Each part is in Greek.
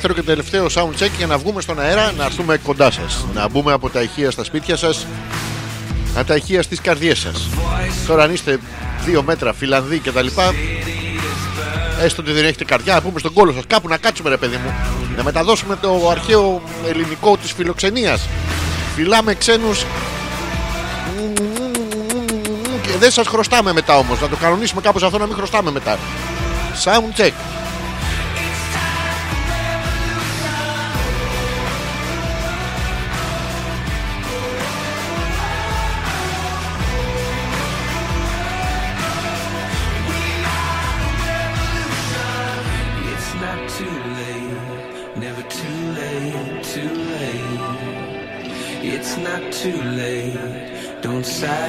Δεύτερο και τελευταίο sound check για να βγούμε στον αέρα, να έρθουμε κοντά σας. Να μπούμε από τα ηχεία στα σπίτια σας, από τα ηχεία στις καρδιές σας. Τώρα, αν είστε δύο μέτρα, Φιλανδοί κτλ., έστω ότι δεν έχετε καρδιά, να πούμε στον κόλο σας κάπου να κάτσουμε, ρε παιδί μου. Να μεταδώσουμε το αρχαίο ελληνικό της φιλοξενίας. Φυλάμε ξένους. Και δεν σας χρωστάμε μετά όμως. Να το κανονίσουμε κάπως αυτό να μην χρωστάμε μετά. Sound check.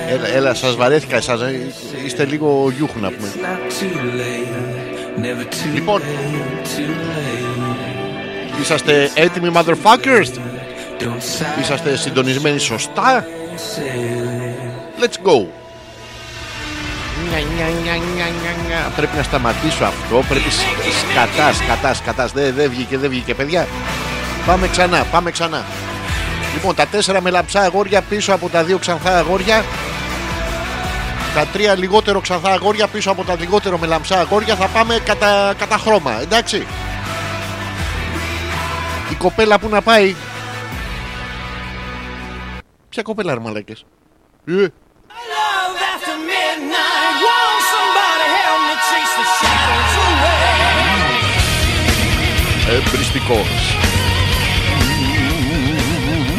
Έλα, έλα σας βαρέθηκα εσάς. ε, Είστε λίγο γιούχου να πούμε. It's not too late, never too Λοιπόν. late, too late. Είσαστε έτοιμοι motherfuckers; Don't sigh, Είσαστε συντονισμένοι σωστά; say. Let's go. Νια, νια, νια, νια, νια, νια. Πρέπει να σταματήσω αυτό. Πρέπει σ- σκατά, σκατά, σκατάς. Δεν δεν βγήκε, δεν βγήκε, παιδιά. Πάμε ξανά, πάμε ξανά. Λοιπόν, τα τέσσερα μελαψά αγόρια πίσω από τα δύο ξανθά αγόρια. Τα τρία λιγότερο ξανθά αγόρια πίσω από τα λιγότερο μελαμψά αγόρια. Θα πάμε κατά, κατά χρώμα, εντάξει. Η κοπέλα που να πάει. Ποια κοπέλα, ρε μαλάκες; Ε, Love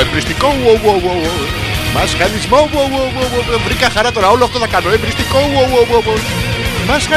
εμπριστικό, wow, wow. Μασχαλισμό, wow, βρήκα χαρά τώρα, όλο αυτό θα κάνω, εμπριστικό, μας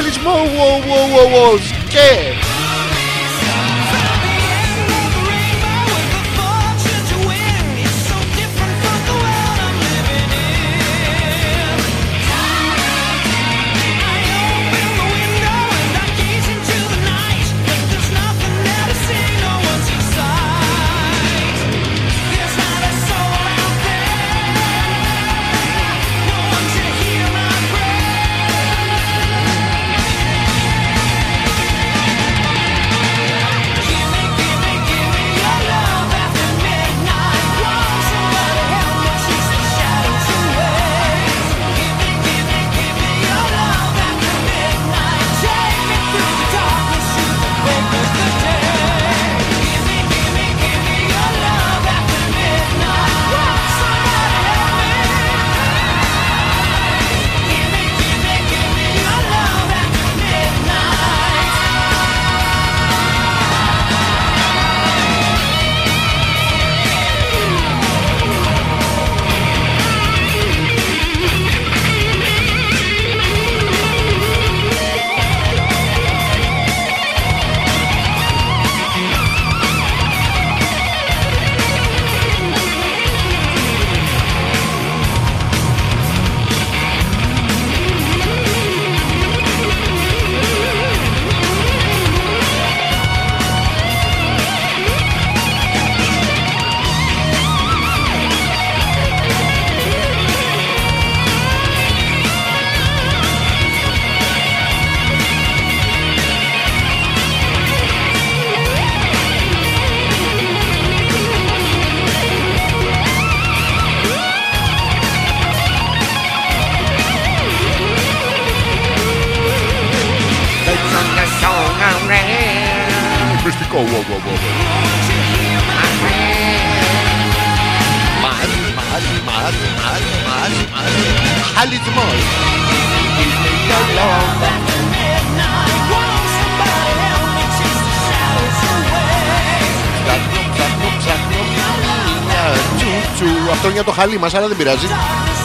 το χαλί μας, αλλά δεν πειράζει.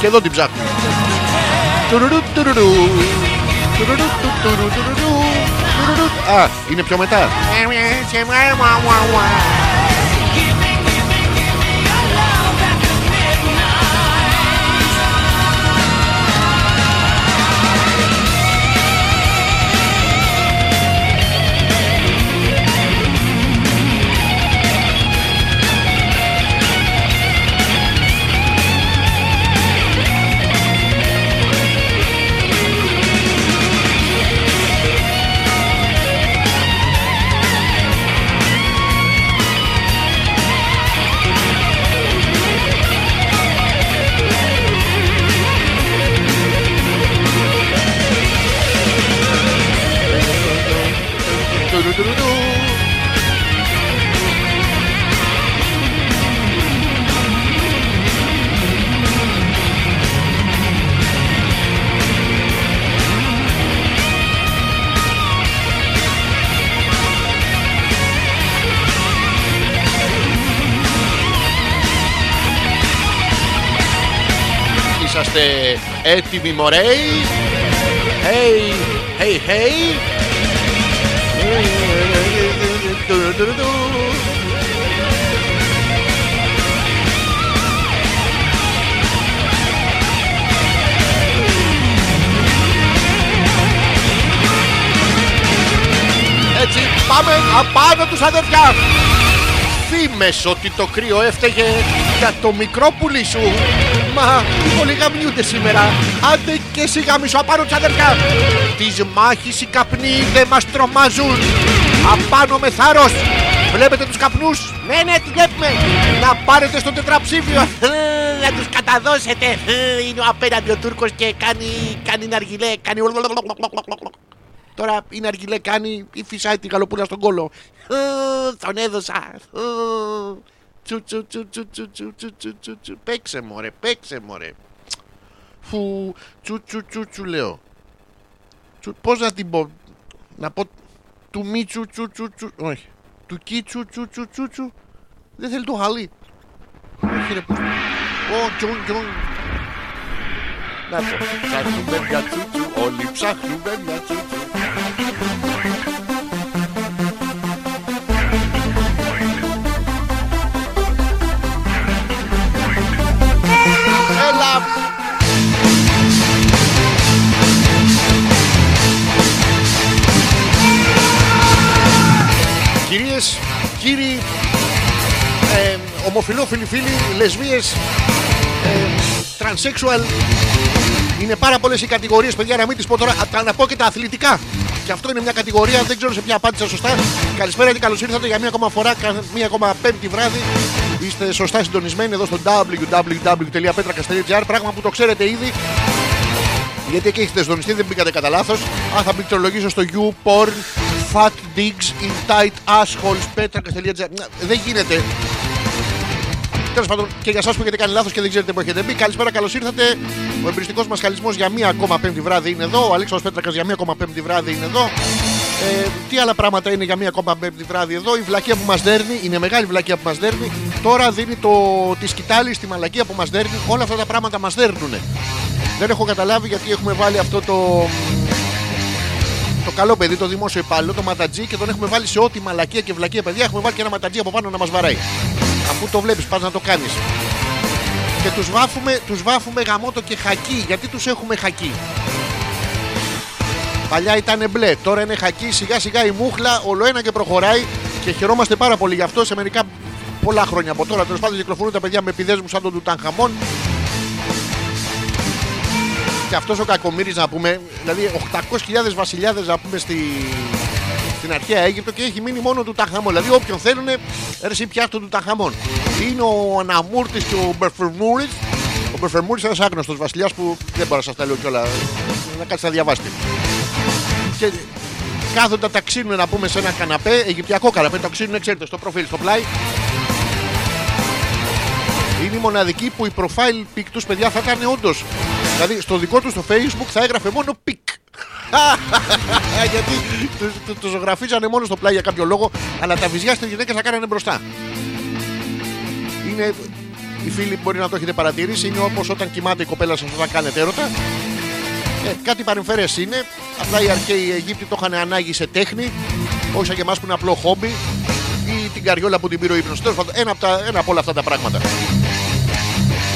Και εδώ την ψάχνουμε. Τουρουρου, τουρουρου. Τουρουρου, του, τουρου, τουρουρου. Τουρουρου. Α, είναι πιο μετά. Είσαστε έτοιμοι μωρέοι Hey, hey, hey. Έτσι πάμε απάνω τους αδερφιά Φήμες ότι το κρύο έφταιγε για το μικρό πουλί σου. Μα πολύ γαμιούνται σήμερα. Άντε και εσύ γαμίσου απάνω τους αδερφιά Τις μάχης οι καπνοί δεν μας τρομάζουν. Απάνω με θάρρος. Βλέπετε τους καπνούς; Ναι ναι τι βλέπουμε. Να πάρετε στο τετραψήφιο. Να τους καταδώσετε. Είναι ο απέναντι ο Τούρκος και κάνει Κάνει ναργιλέ Κάνει Τώρα είναι αργιλέ κάνει ή φυσάει τη γαλοπούλα στον κόλο. Ε, Τον έδωσα. Ε, Τσου τσου τσου τσου τσου τσου τσου τσου τσου τσου. Παίξε μωρέ, παίξε μωρέ. Φου, τσου τσου τσου τσου λέω. Τσου, πώς να την πω. Να πω του μη τσου τσου τσου τσου. Όχι. Του κι τσου τσου τσου τσου τσου. Δεν θέλει το χαλί. Όχι ρε που. Ω, τζον τζον. Να το. Ψάχνουμε μια τσουτσου. Όλοι ψάχνουμε μια τσουτσου. Έλα. Κυρίες, κύριοι, ε, ομοφιλόφιλοι φίλοι, λεσβείες, ε, τρανσέξουαλ, είναι πάρα πολλές οι κατηγορίες, παιδιά, να μην τις πω τώρα. Α, Τα να πω και τα αθλητικά. Και αυτό είναι μια κατηγορία, δεν ξέρω σε ποια απάντησα σωστά. Καλησπέρα και καλώς ήρθατε για μία ακόμα φορά, κα- μία ακόμα πέμπτη βράδυ. Είστε σωστά συντονισμένοι εδώ στο www.petrakas.gr. Πράγμα που το ξέρετε ήδη. Γιατί εκεί έχετε συντονιστεί, δεν μπήκατε κατά λάθος. Αν θα πληκτρολογήσω στο YouPorn, Fat Digs in Tight Assholes, petrakas.gr. Να, Δεν γίνεται. Τέλος πάντων, και για εσάς που έχετε κάνει λάθος και δεν ξέρετε που έχετε μπει, καλησπέρα, καλώς ήρθατε. Ο εμπριστικός μας χαλισμό για μία ακόμα πέμπτη βράδυ είναι εδώ. Ο Αλέξανδρος Πέτρακας για μία ακόμα πέμπτη βράδυ είναι εδώ. Ε, τι άλλα πράγματα είναι για μία ακόμα πέμπτη βράδυ εδώ. Η βλακία που μας δέρνει, είναι μεγάλη βλακία που μας δέρνει. Τώρα δίνει το, τη σκητάλη στη μαλακία που μας δέρνει. Όλα αυτά τα πράγματα μας δέρνουν. Δεν έχω καταλάβει γιατί έχουμε βάλει αυτό το. Το καλό παιδί, το δημόσιο υπάλληλο, το ματατζή και τον έχουμε βάλει σε ό,τι μαλακία και βλακία παιδιά. Έχουμε βάλει και ένα ματατζή από πάνω να μας βαράει. Αφού το βλέπεις, πας να το κάνεις. Και τους βάφουμε, τους βάφουμε γαμότο και χακί. Γιατί τους έχουμε χακί. Παλιά ήταν μπλε, τώρα είναι χακί. Σιγά σιγά η μούχλα όλο ένα και προχωράει και χαιρόμαστε πάρα πολύ γι' αυτό σε μερικά πολλά χρόνια από τώρα. Τέλος πάντων κυκλοφορούν τα παιδιά με επιδέσμου σαν τον Τουτανχαμών. Και αυτός ο κακομοίρη να πούμε, δηλαδή 800.000 βασιλιάδες να πούμε στη, στην αρχαία Αίγυπτο και έχει μείνει μόνο του Ταχαμών. Δηλαδή, όποιον θέλουν, ρε, εσύ πιάστο του Ταχαμών. Είναι ο Αναμούρτης και ο Μπερφερμούρης. Ο Μπερφερμούρης είναι ένας άγνωστος βασιλιάς που δεν μπορώ να σας τα λέω κιόλα. Να κάτσει να διαβάσετε. Και κάθονται τα ξύνουν να πούμε σε ένα καναπέ, Αιγυπτιακό καναπέ, το ξύνουν, ξέρετε, στο προφίλ, στο πλάι. Είναι η μοναδική που η profile pic τους, παιδιά, θα ήταν όντως. Δηλαδή, στο δικό τους στο facebook θα έγραφε μόνο pic. Γιατί το, το, το ζωγραφίζανε μόνο στο πλάι για κάποιο λόγο, αλλά τα βυζιά στις γυναίκες θα κάνανε μπροστά. Είναι, οι φίλοι μπορεί να το έχετε παρατηρήσει, είναι όπως όταν κοιμάται η κοπέλα σας όταν κάνετε έρωτα. Ε, κάτι παρεμφερές είναι. Απλά οι αρχαίοι Αιγύπτιοι το είχαν ανάγκη σε τέχνη, όχι σαν και εμάς που είναι απλό χόμπι, ή την καριόλα που την πήρε ο ύπνος. Τέλος πάντων, ένα, από τα- ένα από όλα αυτά τα πράγματα.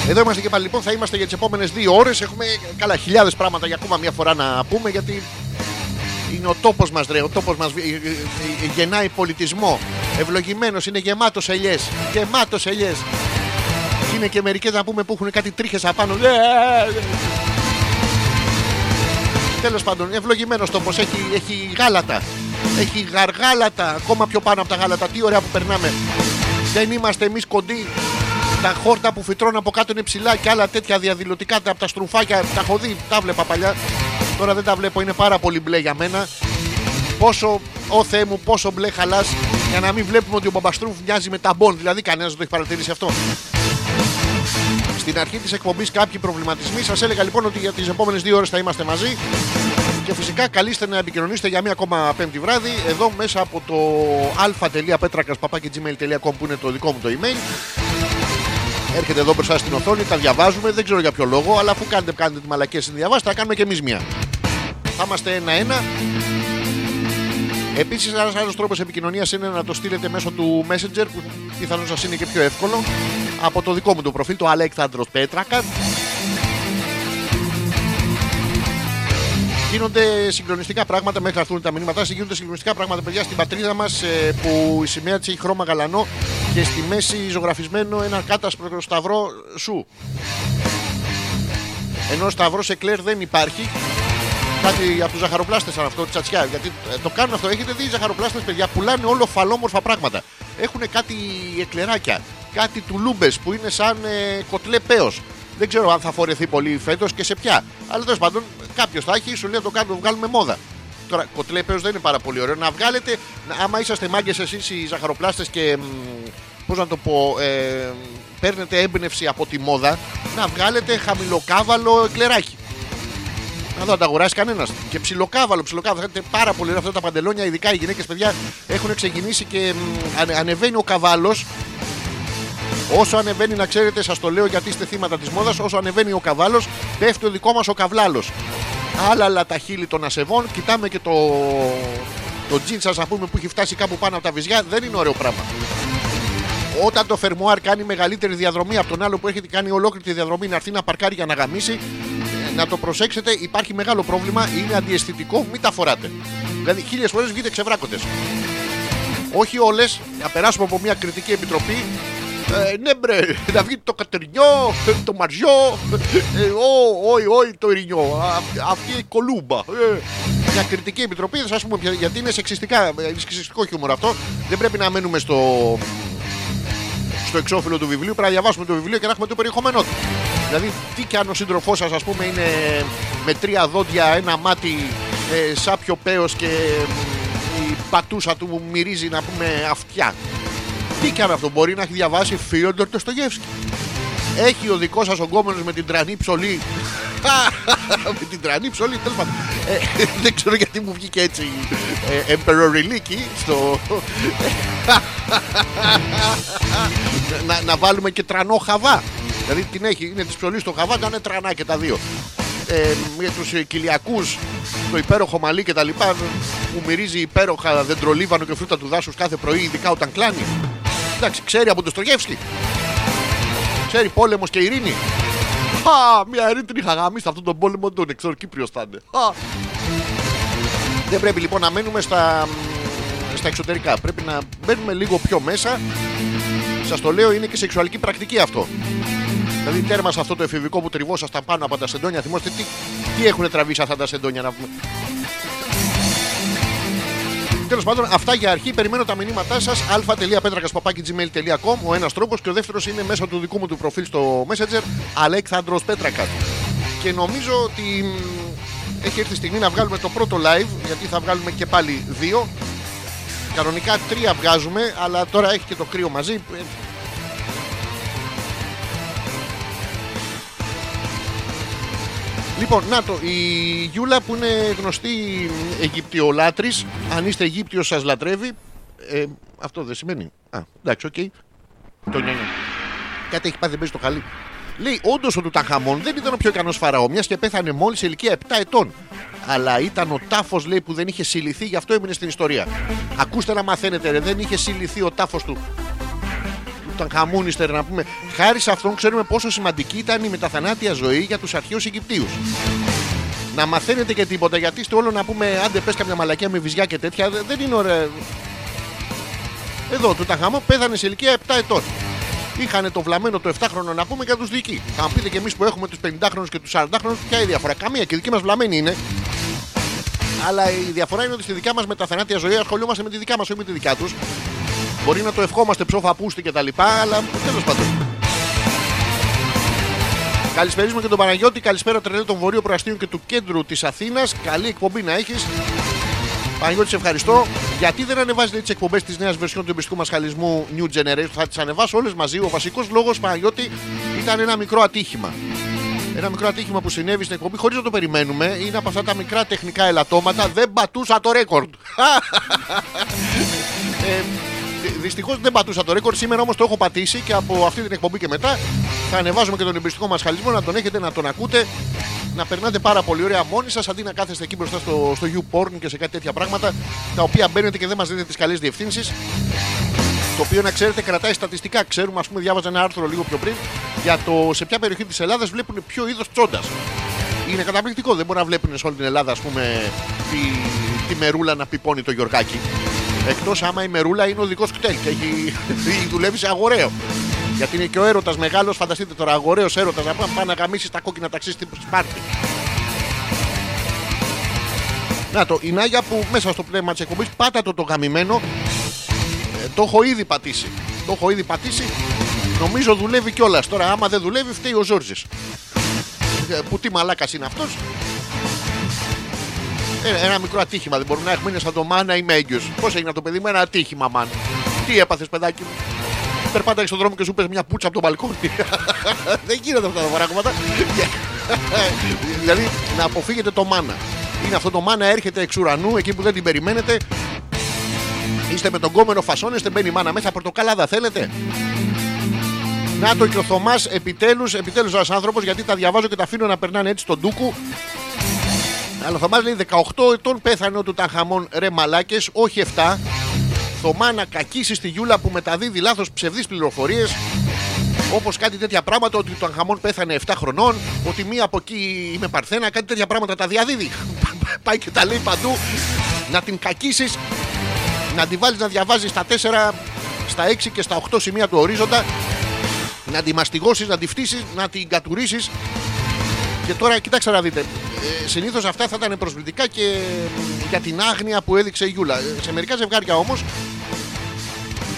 Εδώ είμαστε και πάλι λοιπόν, θα είμαστε για τις επόμενες δύο ώρες. Έχουμε καλά χιλιάδες πράγματα για ακόμα μια φορά να πούμε γιατί είναι ο τόπος μας, ρε. Ο τόπος μας γεννάει πολιτισμό. Ευλογημένος, είναι γεμάτος ελιές. Γεμάτος ελιές. Είναι και μερικές να πούμε που έχουν κάτι τρίχες απάνω. Ε, ε, ε. Τέλος πάντων, ευλογημένος τόπος. Έχει, έχει γάλατα. Έχει γαργάλατα. Ακόμα πιο πάνω από τα γάλατα. Τι ωραία που περνάμε. Δεν είμαστε εμείς κοντοί. Τα χόρτα που φυτρώνουν από κάτω είναι ψηλά και άλλα τέτοια διαδηλωτικά τα- από τα στρουφάκια. Τα έχω δει, τα βλέπα παλιά. Τώρα δεν τα βλέπω, είναι πάρα πολύ μπλε για μένα. Πόσο, ο Θεέ μου, πόσο μπλε χαλάς για να μην βλέπουμε ότι ο Μπαμπαστρούφ μοιάζει με ταμπον. Δηλαδή, κανένας δεν το έχει παρατηρήσει αυτό. Στην αρχή της εκπομπής κάποιοι προβληματισμοί. Σας έλεγα λοιπόν ότι για τις επόμενες δύο ώρες θα είμαστε μαζί. Και φυσικά καλείστε να επικοινωνήσετε για μία ακόμα πέμπτη βράδυ εδώ μέσα από το alpha.petrakas.gmail.com που είναι το δικό μου το email. Έρχεται εδώ μπροστά στην οθόνη, τα διαβάζουμε, δεν ξέρω για ποιο λόγο, αλλά αφού κάνετε, κάνετε τη μαλακία στην διαβάσετε, θα κάνουμε και εμείς μία. Θα είμαστε ένα-ένα. Επίσης, ένας άλλος τρόπος επικοινωνίας είναι να το στείλετε μέσω του Messenger, που πιθανώς σας είναι και πιο εύκολο, από το δικό μου το προφίλ, το Αλέξανδρος Πέτρακα. Γίνονται συγκλονιστικά πράγματα μέχρι να έρθουν τα μηνύματά σας. Γίνονται συγκλονιστικά πράγματα, παιδιά, στην πατρίδα μας που η σημαία της έχει χρώμα γαλανό και στη μέση ζωγραφισμένο ένα κάτασπρο σταυρό σου. Ενώ σταυρός εκλέρ δεν υπάρχει. Κάτι από τους ζαχαροπλάστες σαν αυτό, τσατσιά. Γιατί ε, το κάνουν αυτό. Έχετε δει οι ζαχαροπλάστες, παιδιά, πουλάνε όλο φαλόμορφα πράγματα. Έχουν κάτι εκλεράκια, κάτι τουλούμπες που είναι σαν ε, κοτλέ πέος. Δεν ξέρω αν θα φορεθεί πολύ φέτος και σε ποια. Αλλά τέλος πάντων κάποιος θα έχει, σου λέει να το κάνουμε, βγάλουμε μόδα. Τώρα, κοτλέ πέος δεν είναι πάρα πολύ ωραίο. Να βγάλετε, να- άμα είσαστε μάγκες εσείς οι ζαχαροπλάστες και. Πώς να το πω, ε, παίρνετε έμπνευση από τη μόδα, να βγάλετε χαμηλοκάβαλο εκλεράκι. Να δω αν τα αγοράσει κανένας. Και ψιλοκάβαλο, ψιλοκάβαλο. Θα δείτε πάρα πολύ ωραία αυτά τα παντελόνια, ειδικά οι γυναίκες παιδιά έχουν ξεκινήσει και μ, ανε- ανεβαίνει ο καβάλος. Όσο ανεβαίνει, να ξέρετε, σας το λέω γιατί είστε θύματα της μόδας. Όσο ανεβαίνει ο καβάλος, πέφτει ο δικό μας ο καβλάλος. Άλλα τα χείλη των ασεβών. Κοιτάμε και το, το τζιν σας, α πούμε, που έχει φτάσει κάπου πάνω από τα βυζιά. Δεν είναι ωραίο πράγμα. Όταν το φερμουάρ κάνει μεγαλύτερη διαδρομή από τον άλλο που έχετε κάνει ολόκληρη τη διαδρομή να έρθει να παρκάρει για να γαμίσει, ε, να το προσέξετε, υπάρχει μεγάλο πρόβλημα. Είναι αντιαισθητικό, μην τα φοράτε. Δηλαδή, χίλιες φορές βγείτε ξεβράκοντε. Όχι όλες, να περάσουμε από μια κριτική επιτροπή. Ε, ναι, μπρε, να βγει το κατερινιό, το μαριό, ε, ο, όχι, όχι το ειρηνιό, α- αυτή η κολούμπα. Ε, μια κριτική επιτροπή, θα σας πούμε ποια- γιατί είναι σεξιστικά, είναι σεξιστικό χιούμορ αυτό. Δεν πρέπει να μένουμε στο, στο εξώφυλλο του βιβλίου, πρέπει να διαβάσουμε το βιβλίο και να έχουμε το περιεχόμενό του. Δηλαδή, τι κι αν ο σύντροφός σας, ας πούμε, είναι με τρία δόντια, ένα μάτι, ε, σάπιο πέος και μ, η πατούσα του μυρίζει να πούμε αυτιά. Τι κι αν αυτό μπορεί να έχει διαβάσει Φίοντορ το Έχει ο δικός σας ογκόμενο με την τρανή ψωλή. με την τρανή ψωλή, τέλος πάντων. Ε, δεν ξέρω γιατί μου βγήκε έτσι. Ε, Emperor στο. να, να βάλουμε και τρανό χαβά. Δηλαδή την έχει, είναι της ψωλής στο χαβά, να είναι τρανά και τα δύο. Ε, για τους κοιλιακούς, το υπέροχο μαλλί και τα λοιπά, που μυρίζει υπέροχα δεντρολίβανο και φρούτα του δάσους κάθε πρωί, ειδικά όταν κλάνει. Εντάξει, ξέρει από το Στρογεύσκι. Ξέρει πόλεμος και ειρήνη. Χα, μια ειρήνη την είχα γαμίσει αυτόν τον πόλεμο, τον ξέρω Κύπριος θα είναι. Χα. Δεν πρέπει λοιπόν να μένουμε στα, στα εξωτερικά. Πρέπει να μπαίνουμε λίγο πιο μέσα. Σας το λέω, είναι και σεξουαλική πρακτική αυτό. Δηλαδή, τέρμα σε αυτό το εφηβικό που τριβόσασταν πάνω από τα σεντόνια. Θυμόστε τι, τι έχουν τραβήσει αυτά τα σεντόνια να πούμε. Τέλος πάντων, αυτά για αρχή. Περιμένω τα μηνύματά σας. αλφα.πέτρακα.gmail.com Ο ένας τρόπος και ο δεύτερος είναι μέσω του δικού μου του προφίλ στο Messenger. Αλέξανδρος Πέτρακας. Και νομίζω ότι μ, έχει έρθει η στιγμή να βγάλουμε το πρώτο live, γιατί θα βγάλουμε και πάλι δύο. Κανονικά τρία βγάζουμε, αλλά τώρα έχει και το κρύο μαζί. Λοιπόν, να το, η Γιούλα που είναι γνωστή Αιγυπτιολάτρης, αν είστε Αιγύπτιος σας λατρεύει. Ε, αυτό δεν σημαίνει. Α, εντάξει, οκ. Το νιάνια. Κάτι έχει πάθει, δεν παίζει το χαλί. Λέει, όντως ο Τουταχαμών δεν ήταν ο πιο ικανός φαραώ, μιας και πέθανε μόλις σε ηλικία 7 ετών. Αλλά ήταν ο τάφος, λέει, που δεν είχε συλληθεί, γι' αυτό έμεινε στην ιστορία. Ακούστε να μαθαίνετε, ρε, δεν είχε συλληθεί ο τάφος του. Του Ταχαμούνιστερ, να πούμε. Χάρη σε αυτόν ξέρουμε πόσο σημαντική ήταν η μεταθανάτια ζωή για τους αρχαίους Αιγυπτίους. Να μαθαίνετε και τίποτα, γιατί είστε όλο να πούμε, άντε πες καμιά μαλακία με βυζιά και τέτοια, δε- δεν είναι ωραία. Εδώ, του Ταχαμό πέθανε σε ηλικία 7 ετών. Είχαν το βλαμμένο το 7χρονο να πούμε για τους δική. Θα μου πείτε και εμείς που έχουμε τους 50χρονου και τους 40χρονου, ποια είναι η διαφορά; Καμία και η δική μας βλαμμένη είναι. Αλλά η διαφορά είναι ότι στη δικιά μας μεταθανάτια ζωή ασχολούμαστε με τη δικιά μας, όχι με τη δικιά τους. Μπορεί να το ευχόμαστε ψόφα πούστη και τα λοιπά, αλλά τέλος πάντων. Καλησπέριζουμε και τον Παναγιώτη. Καλησπέρα τρελέ των Βορείων Προαστίων και του κέντρου της Αθήνας. Καλή εκπομπή να έχεις. Παναγιώτη, σε ευχαριστώ. Γιατί δεν ανεβάζει τις εκπομπές της νέας βερσιόν του εμπιστικού μας χαλισμού New Generation; Θα τις ανεβάσω όλες μαζί. Ο βασικός λόγος, Παναγιώτη, ήταν ένα μικρό ατύχημα. Ένα μικρό ατύχημα που συνέβη στην εκπομπή χωρίς να το περιμένουμε. Είναι από αυτά τα μικρά τεχνικά ελαττώματα. Δεν πατούσα το ρέκορντ. ε, Δυστυχώς δεν πατούσα το ρέκορντ. Σήμερα όμως το έχω πατήσει και από αυτή την εκπομπή και μετά θα ανεβάζουμε και τον εμπιστικό μας χαλισμό να τον έχετε, να τον ακούτε. Να περνάτε πάρα πολύ ωραία μόνοι σας αντί να κάθεστε εκεί μπροστά στο, στο YouPorn και σε κάτι τέτοια πράγματα τα οποία μπαίνετε και δεν μας δίνετε τις καλές διευθύνσεις. Το οποίο να ξέρετε κρατάει στατιστικά. Ξέρουμε, ας πούμε, διάβαζα ένα άρθρο λίγο πιο πριν για το σε ποια περιοχή της Ελλάδας βλέπουν ποιο είδος τσόντας. Είναι καταπληκτικό. Δεν μπορεί να βλέπουν σε όλη την Ελλάδα, ας πούμε, τη, τη μερούλα να πιπώνει το γιορκάκι. Εκτός άμα η μερούλα είναι οδικό κτέλ και έχει, δουλεύει σε αγοραίο. Γιατί είναι και ο έρωτας μεγάλος, φανταστείτε τώρα, αγοραίος έρωτας να πάει να γαμίσει τα κόκκινα ταξί στην Σπάρτη. Να το, η Νάγια που μέσα στο πνεύμα της εκπομπής πάτα το το γαμημένο. Ε, το έχω ήδη πατήσει. Το έχω ήδη πατήσει. Νομίζω δουλεύει κιόλας. Τώρα, άμα δεν δουλεύει, φταίει ο Ζόρζης. Που τι μαλάκας είναι αυτός. Ε, ένα μικρό ατύχημα. Δεν μπορούμε να έχουμε είναι σαν το μάνα είμαι έγκυο. Πώς έγινε το παιδί μου, ένα ατύχημα, μαν. Τι έπαθες, παιδάκι μου; Περπάταγες στον δρόμο και σου πες μια πουτσα από τον μπαλκόνι. Δεν γίνονται αυτά τα πράγματα. δηλαδή να αποφύγετε το μάνα. Είναι αυτό το μάνα έρχεται εξ ουρανού εκεί που δεν την περιμένετε. Είστε με τον κόμενο φασώνεστε, μπαίνει η μάνα μέσα. Πορτοκάλαδα θέλετε. Να το και ο Θωμάς επιτέλους, επιτέλους ένας άνθρωπος γιατί τα διαβάζω και τα αφήνω να περνάνε έτσι στον ντούκου. Αλλά ο Θωμάς λέει 18 ετών πέθανε ο Τουταγχαμών ρε μαλάκες, όχι 7. Θωμά να κακίσει στη Γιούλα που μεταδίδει λάθος ψευδείς πληροφορίες Όπως κάτι τέτοια πράγματα, ότι το Τουταγχαμών πέθανε 7 χρονών, ότι μία από εκεί είμαι παρθένα, κάτι τέτοια πράγματα τα διαδίδει. Πάει και τα λέει παντού. Να την κακίσεις, να τη βάλεις να διαβάζεις στα 4, στα 6 και στα 8 σημεία του ορίζοντα, να τη μαστιγώσεις, να τη φτύσεις, να την κατουρίσει. Και τώρα κοιτάξτε να δείτε. Ε, Συνήθως αυτά θα ήταν προσβλητικά και μ, για την άγνοια που έδειξε η Γιούλα. Ε, Σε μερικά ζευγάρια όμως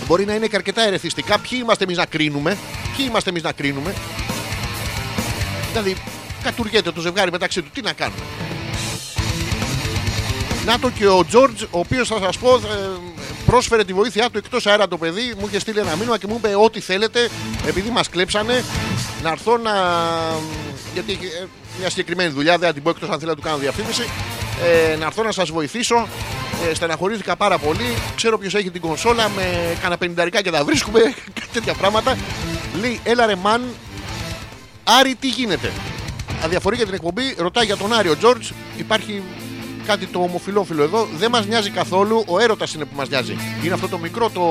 μπορεί να είναι και αρκετά ερεθιστικά. Ποιοι είμαστε εμείς να κρίνουμε; Ποιοι είμαστε εμείς να κρίνουμε; Δηλαδή, κατουργέται το ζευγάρι μεταξύ του. Τι να κάνουμε; Να το και ο Τζόρτζ, ο οποίος θα σας πω, ε, πρόσφερε τη βοήθειά του εκτός αέρα το παιδί. Μου είχε στείλει ένα μήνυμα και μου είπε: Ό,τι θέλετε, επειδή μας κλέψανε, να έρθω να. Γιατί έχει ε, μια συγκεκριμένη δουλειά, δεν θα την πω εκτός αν θέλω να του κάνω διαφήμιση. Ε, να έρθω να σας βοηθήσω. Ε, στεναχωρήθηκα πάρα πολύ. Ξέρω ποιος έχει την κονσόλα με κανένα πενινταρικά και τα βρίσκουμε. Κάτι τέτοια πράγματα. Λέει: Έλα ρε μαν, Άρη, τι γίνεται; Αδιαφορεί για την εκπομπή, ρωτάει για τον Άριο Τζόρτζ. Υπάρχει κάτι το ομοφιλόφιλο εδώ. Δεν μας νοιάζει καθόλου. Ο έρωτας είναι που μας νοιάζει. Είναι αυτό το μικρό το.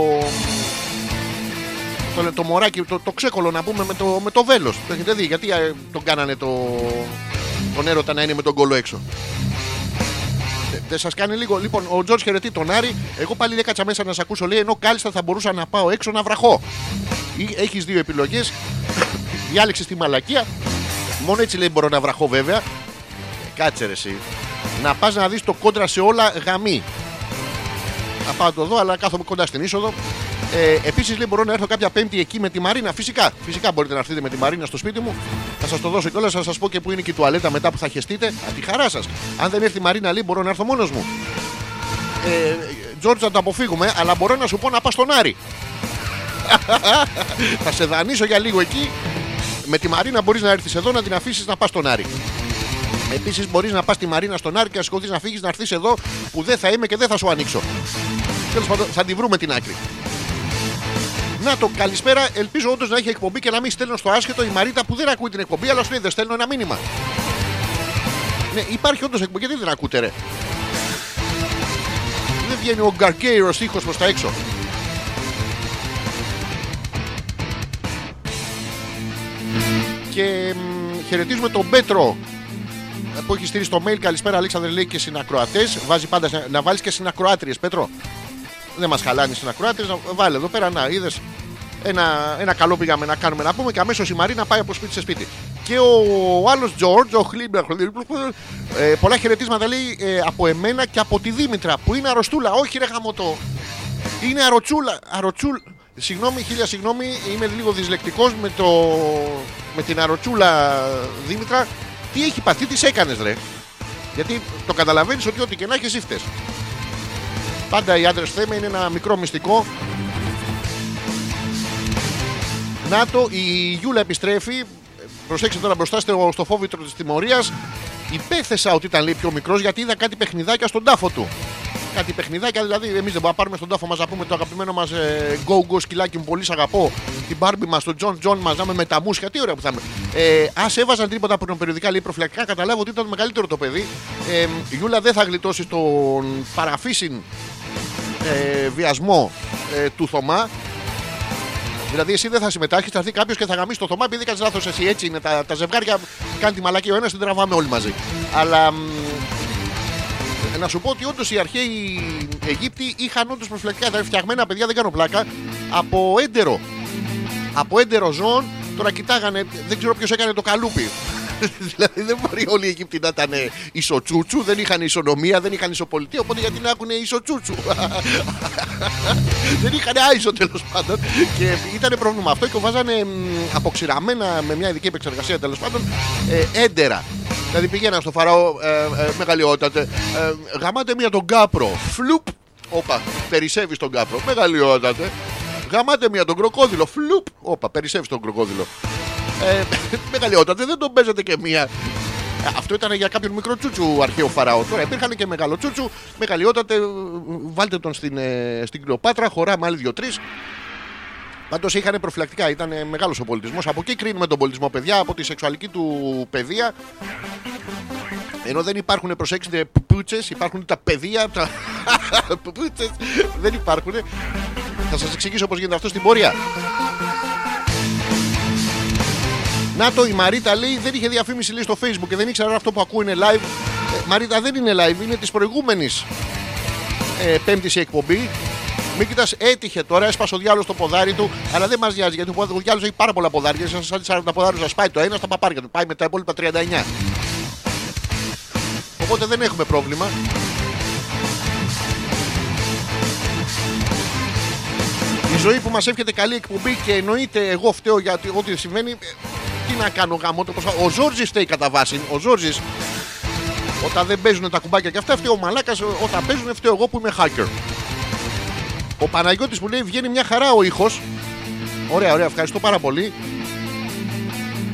Το, το μωράκι, το, το ξέκολο να πούμε με το, με το βέλος. Το έχετε δει; Γιατί ε, τον κάνανε το, τον έρωτα να είναι με τον κόλλο έξω. Ε, Δεν σας κάνει λίγο. Λοιπόν, ο Τζορτζ χαιρετεί τον Άρη. Εγώ πάλι έκατσα μέσα να σε ακούσω. Λέει ενώ κάλλιστα θα μπορούσα να πάω έξω να βραχώ. Έχεις δύο επιλογές. Διάλεξες τη μαλακία. Μόνο έτσι λέει μπορώ να βραχώ βέβαια. Κάτσε ρε εσύ. Να πας να δεις το κόντρα σε όλα γαμί. Θα πάω να το δω αλλά κάθομαι κοντά στην είσοδο. Ε, Επίσης λέει μπορώ να έρθω κάποια Πέμπτη εκεί με τη Μαρίνα. Φυσικά, φυσικά μπορείτε να έρθετε με τη Μαρίνα στο σπίτι μου. Θα σας το δώσω κιόλας, θα σας πω και που είναι και η τουαλέτα μετά που θα χεστείτε. Α, τη χαρά σας. Αν δεν έρθει η Μαρίνα, λέει μπορώ να έρθω μόνος μου. Ε, Τζόρτζ, θα το αποφύγουμε, αλλά μπορώ να σου πω να πας στον Άρη. θα σε δανείσω για λίγο εκεί. Με τη Μαρίνα μπορείς να έρθεις εδώ να την αφήσεις να πας στον Άρη. Επίσης μπορείς να πας στη Μαρίνα στον Άρη και να σηκωθείς να φύγεις να έρθεις εδώ που δεν θα είμαι και δεν θα σου ανοίξω. Τέλος πάντων, θα τη βρούμε την άκρη. Να το καλησπέρα. Ελπίζω όντως να έχει εκπομπή και να μην στέλνω στο άσχετο η Μαρίτα που δεν ακούει την εκπομπή, αλλά σου λέει δεν στέλνω ένα μήνυμα. Ναι, υπάρχει όντως εκπομπή, γιατί δεν ακούτε, ρε; Δεν βγαίνει ο γκαρκέιρος ήχος προς τα έξω. Και μ, χαιρετίζουμε τον Πέτρο ε, που έχει στείλει στο mail. Καλησπέρα, Αλέξανδρε, λέει και συνακροατές. Βάζει πάντα συνα- να βάλεις και συνακροάτριες, Πέτρο. Δεν μας χαλάνε οι συνακροάτριες. Βάλε εδώ πέρα, να είδες. Ένα, ένα καλό πήγαμε να κάνουμε να πούμε και αμέσως η Μαρίνα πάει από σπίτι σε σπίτι. Και ο άλλος George, ο Χλίμπερ, ε, πολλά χαιρετίσματα λέει ε, από εμένα και από τη Δήμητρα που είναι αρρωστούλα. Όχι, ρε γαμωτό. Είναι αροτσούλα. Αροτσούλ. Συγγνώμη, χίλια συγγνώμη, είμαι λίγο δυσλεκτικός με, το... με την αροτσούλα Δήμητρα. Τι έχει παθεί, τις έκανες, ρε. Γιατί το καταλαβαίνεις ότι ό,τι και να έχεις ύφτε. Πάντα οι άντρες θέμα είναι ένα μικρό μυστικό. Να το, η Γιούλα επιστρέφει. Προσέξτε τώρα μπροστά στο, στο φόβητρο της τιμωρίας. Υπέθεσα ότι ήταν λέει πιο μικρός γιατί είδα κάτι παιχνιδάκια στον τάφο του. Κάτι παιχνιδάκια, δηλαδή εμείς δεν μπορούμε να πάρουμε στον τάφο μας να πούμε το αγαπημένο μας ε, go go σκυλάκι μου, πολύ σ' αγαπώ. Την μπάρμπι μας, τον Τζον Τζον μας, να είμαι με τα μουσια, τι ωραία που θα είμαι. Ε, Α έβαζαν τίποτα από τον περιοδικά λέει προφυλακτικά, καταλάβω ότι ήταν το μεγαλύτερο το παιδί. Ε, η Γιούλα δεν θα γλιτώσει τον παραφύσιν ε, βιασμό ε, του Θωμά. Δηλαδή, εσύ δεν θα συμμετάσχεις, θα έρθει κάποιος και θα γαμίσει το Θωμά επειδή κάνεις λάθος εσύ. Έτσι είναι. Τα, τα ζευγάρια κάνει τη μαλακή ο ένας, την τραβάμε όλοι μαζί. Αλλά μ, ε, να σου πω ότι όντως οι αρχαίοι Αιγύπτιοι είχαν όντως προφυλακτικά. Ήταν φτιαγμένα παιδιά, δεν κάνω πλάκα, από έντερο. Από έντερο ζώων. Τώρα κοιτάγανε, δεν ξέρω ποιος έκανε το καλούπι. δηλαδή δεν μπορεί όλοι οι Αιγύπτιοι να ήταν ισοτσούτσου, δεν είχαν ισονομία, δεν είχαν ισοπολιτεία. Οπότε γιατί να έχουν ισοτσούτσου; δεν είχαν άισο τέλος πάντων. Και ήταν πρόβλημα αυτό και βάζανε μ, αποξηραμένα με μια ειδική επεξεργασία τέλος πάντων ε, έντερα. Δηλαδή πήγαιναν στο φαραώ ε, ε, μεγαλειότατε. Ε, γαμάτε μία τον κάπρο. Φλουπ. Όπα, περισσεύεις τον κάπρο. Μεγαλειότατε. Γαμάτε μία τον κροκόδιλο. Φλουπ. Όπα, περισσεύεις τον κροκόδιλο. Ε, μεγαλειότατε, δεν τον παίζετε και μία. Ε, Αυτό ήταν για κάποιον μικρό τσούτσου αρχαίο φαραώ. Τώρα υπήρχαν και μεγάλο τσούτσου. Μεγαλειότατε, ε, βάλτε τον στην, ε, στην Κλεοπάτρα, χωράμε άλλοι δύο-τρεις. Πάντως είχαν προφυλακτικά, ήταν μεγάλος ο πολιτισμός. Από εκεί κρίνουμε τον πολιτισμό, παιδιά, από τη σεξουαλική του παιδεία. Ενώ δεν υπάρχουν, προσέξτε, πουτσε, υπάρχουν τα παιδεία. Τα... πουτσε δεν υπάρχουν. Θα σας εξηγήσω πώς γίνεται αυτό στην πορεία. Να το, η Μαρίτα λέει δεν είχε διαφήμιση λέει, στο facebook και δεν ήξερα αν αυτό που ακούω είναι live. Ε, Μαρίτα δεν είναι live, είναι της προηγούμενης ε, πέμπτης η εκπομπή. Μην κοιτάς, έτυχε τώρα, έσπασε ο διάλογο το ποδάρι του, αλλά δεν μας νοιάζει γιατί ο διάλογο έχει πάρα πολλά ποδάρια. Σαν σαν 40 ποδάρια να σπάει το ένα στα παπάρια του, πάει με τα υπόλοιπα 39. Οπότε δεν έχουμε πρόβλημα. Η ζωή που μας εύχεται καλή εκπομπή και εννοείται εγώ φταίω για ότι- ό,τι συμβαίνει. Ε, Τι να κάνω γάμο το πώς- Ο Ζόρζης φταίει κατά βάση. Ο Ζόρζης όταν δεν παίζουν τα κουμπάκια και αυτά φταίει ο Μαλάκας. Όταν παίζουν φταίω εγώ που είμαι hacker. Ο Παναγιώτης που λέει βγαίνει μια χαρά ο ήχος Ωραία, ωραία, ευχαριστώ πάρα πολύ.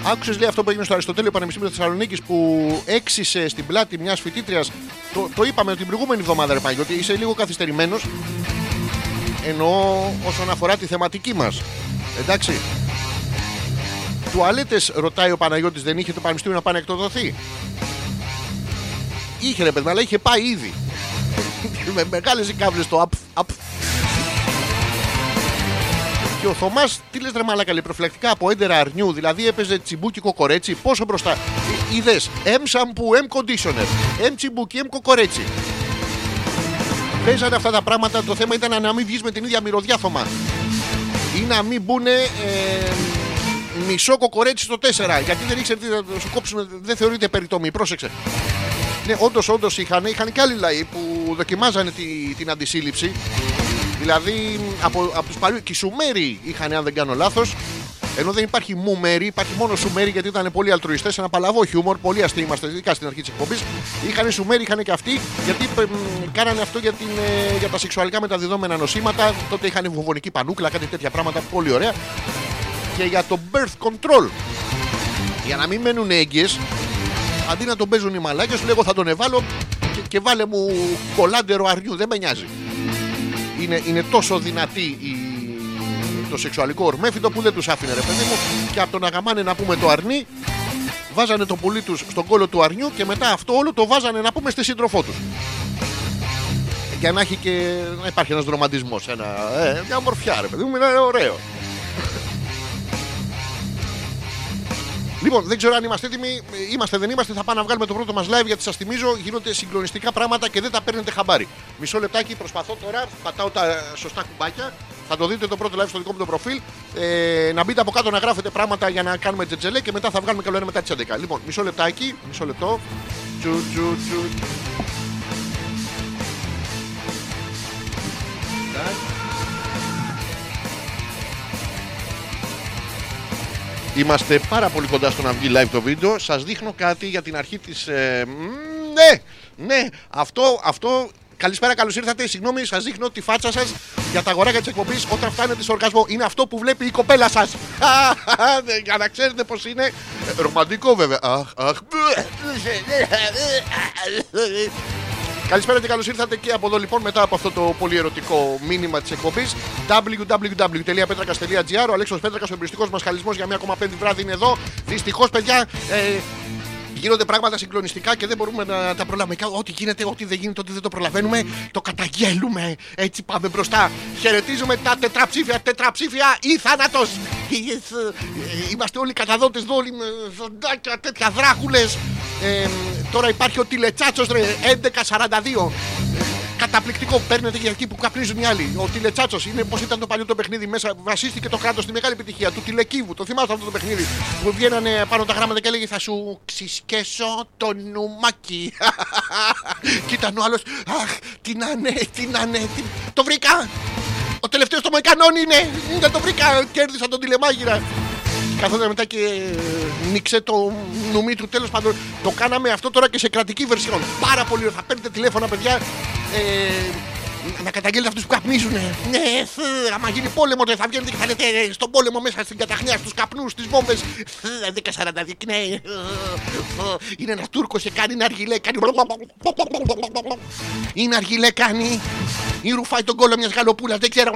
Άκουσες λέει αυτό που έγινε στο Αριστοτέλειο Πανεπιστήμιο Θεσσαλονίκης που έξισε στην πλάτη μιας φοιτήτριας. Το, το είπαμε την προηγούμενη εβδομάδα, ρε Παναγιώτη, είσαι λίγο καθυστερημένος. Εννοώ όσον αφορά τη θεματική μας. Εντάξει. Τουαλέτε ρωτάει ο Παναγιώτης, δεν είχε το Πανεπιστήμιο να πάει να εκτοδοθεί. Είχε ρε παιδί, αλλά είχε πάει ήδη. Με μεγάλες οι κάβλε το απ, απ. Και ο Θωμάς, τι λες ρε μαλάκα, λέει προφυλακτικά από έντερα αρνιού, δηλαδή έπαιζε τσιμπούκι κοκορέτσι. Πόσο μπροστά. Είδες, εμ σαμπού, εμ conditioner, εμ τσιμπούκι, εμ κοκορέτσι. Παίζανε αυτά τα πράγματα. Το θέμα ήταν να μην βγεις με την ίδια μυρωδιά Θωμά. Ή να μην μπουν ε, μισό κοκορέτσι στο 4. Γιατί δεν ήξερε τι θα σου κόψουν, δεν θεωρείται περιτομή. Πρόσεξε. Ναι, όντως, όντως είχαν, είχαν και άλλοι λαοί που δοκιμάζανε τη, την αντισύλληψη. Δηλαδή από, από τους παλιούς. Και οι Σουμέροι είχαν, αν δεν κάνω λάθος. Ενώ δεν υπάρχει μουμέρι, υπάρχει μόνο Σουμέρι γιατί ήταν πολύ αλτρουιστές. Ένα παλαβό χιούμορ, πολύ αστείοι είμαστε, ειδικά στην αρχή της εκπομπής. Είχαν οι Σουμέρι, είχαν και αυτοί γιατί ε, μ, κάνανε αυτό για, την, ε, για τα σεξουαλικά μεταδιδόμενα νοσήματα. Τότε είχαν βουβονική πανούκλα, κάτι τέτοια πράγματα πολύ ωραία. Και για το birth control. Για να μην μένουν έγκυες, αντί να τον παίζουν οι μαλάκες, σου λέγω θα τον εβάλω και, και βάλε μου κολάντερο αρνιού. Δεν με νοιάζει. Είναι, είναι τόσο δυνατή η, το σεξουαλικό ορμέφυτο που δεν τους άφηνε ρε παιδί μου και από το να γαμάνε να πούμε το αρνί βάζανε το πουλί τους στον κόλο του αρνιού και μετά αυτό όλο το βάζανε να πούμε στη σύντροφό τους. Για να έχει και να υπάρχει ένας ρομαντισμό. Ένα, ε, μια ομορφιά, ρε παιδί μου, είναι ωραίο. Λοιπόν, δεν ξέρω αν είμαστε έτοιμοι. Είμαστε, δεν είμαστε. Θα πάμε να βγάλουμε το πρώτο μας live γιατί σας θυμίζω γίνονται συγκλονιστικά πράγματα και δεν τα παίρνετε χαμπάρι. Μισό λεπτάκι, προσπαθώ τώρα. Πατάω τα σωστά κουμπάκια. Θα το δείτε το πρώτο live στο δικό μου το προφίλ. Ε, να μπείτε από κάτω να γράφετε πράγματα για να κάνουμε τζετζελέ και μετά θα βγάλουμε καλό ένα μετά τις 11. Λοιπόν, μισό λεπτάκι, μισό λεπτό. Τσου, τσου, τσου. Είμαστε πάρα πολύ κοντά στο να βγει live το βίντεο. Σας δείχνω κάτι για την αρχή της. Ε, μ, ναι, ναι, αυτό, αυτό. Καλησπέρα, καλώς ήρθατε. Συγγνώμη, σας δείχνω τη φάτσα σας για τα αγοράκια της εκπομπής όταν φτάνετε στο οργασμό. Είναι αυτό που βλέπει η κοπέλα σας. για να ξέρετε πώς είναι. Ε, ρομαντικό βέβαια. Αχ, αχ. Καλησπέρα και καλώς ήρθατε και από εδώ λοιπόν μετά από αυτό το πολύ ερωτικό μήνυμα της εκπομπής. www.petrakas.gr Ο Αλέξο Πέτρακας, ο εμπριστικός μας χαλισμό για μία ακόμα πέμπτη βράδυ είναι εδώ. Δυστυχώς, παιδιά, ε, γίνονται πράγματα συγκλονιστικά και δεν μπορούμε να τα προλάβουμε. Και Ό,τι γίνεται, ό,τι δεν γίνεται, ό,τι δεν το προλαβαίνουμε, το καταγγέλουμε. Έτσι πάμε μπροστά. Χαιρετίζουμε τα τετραψήφια, τετραψήφια ή θάνατος. Είμαστε όλοι καταδότες εδώ, όλοι με ζωντάκια, τέτοια δράχουλες. Ε, τώρα υπάρχει ο τηλετσάτσος, ρε, 1142. Καταπληκτικό. Παίρνετε για εκεί που καπνίζουν οι άλλοι. Ο τηλετσάτσος είναι πώς ήταν το παλιό το παιχνίδι μέσα. Βασίστηκε το κράτος στη μεγάλη επιτυχία του τηλεκύβου. Το θυμάστε αυτό το παιχνίδι. Που βγαίνανε πάνω τα γράμματα και έλεγε Θα σου ξυσκέσω το νουμάκι. και ήταν ο άλλος. Αχ, τι να είναι, τι να είναι. τι- Το βρήκα. Ο τελευταίος των Μοϊκανών είναι. Δεν το βρήκα. Κέρδισα τον τηλεμάγειρα. Καθόταν μετά και ε, νίξε το νομί του. Τέλος πάντων, το κάναμε αυτό τώρα και σε κρατική βερσιόν. Πάρα πολύ ωραία. Θα παίρνετε τηλέφωνα, παιδιά. Ε, να καταγγείλετε αυτούς που καπνίζουν. Ναι, θ, άμα γίνει πόλεμο, δεν θα βγαίνετε και θα λέτε ε, στον πόλεμο μέσα στην καταχνιά, στους καπνούς, στις βόμβες. 10-40 ναι. ε, Είναι ένας Τούρκος και κάνει ένα αργιλέ. Κάνει. Είναι αργιλέ, κάνει. Ή ρουφάει τον κόλλο μιας γαλοπούλας, δεν ξέρω.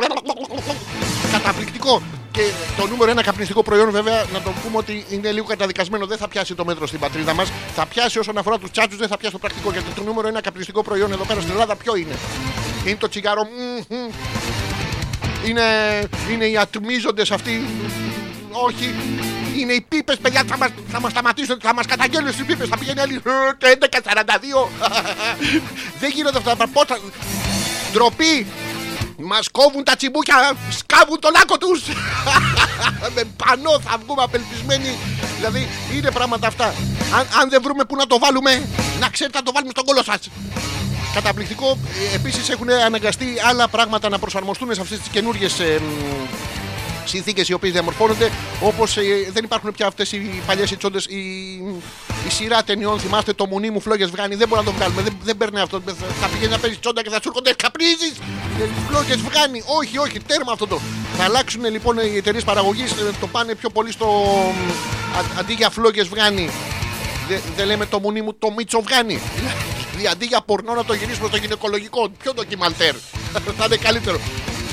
Καταπληκτικό. Και το νούμερο ένα καπνιστικό προϊόν, βέβαια, να το πούμε ότι είναι λίγο καταδικασμένο. Δεν θα πιάσει το μέτρο στην πατρίδα μας. Θα πιάσει όσον αφορά τους τσάτσους, δεν θα πιάσει το πρακτικό. Γιατί το νούμερο ένα καπνιστικό προϊόν εδώ πέρα στην Ελλάδα ποιο είναι; Είναι το τσιγάρο. μμμ, μμμ. Είναι, είναι οι ατμίζοντες αυτοί. Όχι. Είναι οι πίπες, παιδιά. Θα μας θα μας σταματήσουν, θα μας καταγγέλνουν στις πίπες. Θα πηγαίνει άλλη. «Ε, Το 1142. Δεν γίνονται αυτά. Πώ θα. Ντροπή. Μας κόβουν τα τσιμπούκια, σκάβουν τον άκο τους. Με πανό θα βγούμε απελπισμένοι. Δηλαδή είναι πράγματα αυτά. Αν, αν δεν βρούμε πού να το βάλουμε, να ξέρετε να το βάλουμε στον κόλο σας. Καταπληκτικό. Επίσης έχουν αναγκαστεί άλλα πράγματα να προσαρμοστούν σε αυτές τις καινούριε συνθήκε οι οποίες διαμορφώνονται. Όπως δεν υπάρχουν πια αυτές οι παλιές τσόντες. Η, η σειρά ταινιών, θυμάστε το μουνί μου φλόγες βγάνει. Δεν μπορούμε να το βγάλουμε. Δεν, δεν παίρνει αυτό. Θα πηγαίνει να παίζει τσόντα και θα σου έρχονται καπνίζεις. Φλόγες βγάνει. Όχι, όχι, τέρμα αυτό το. Θα αλλάξουν λοιπόν οι εταιρείες παραγωγής. Το πάνε πιο πολύ στο. α- αντί για φλόγες βγάνει. Δεν δεν λέμε το μουνί μου το μίτσο βγάνει. Δηλαδή αντί για πορνό να το γυρίσουμε στο γυναικολογικό. Πιο ντοκιμαντέρ. θα είναι καλύτερο.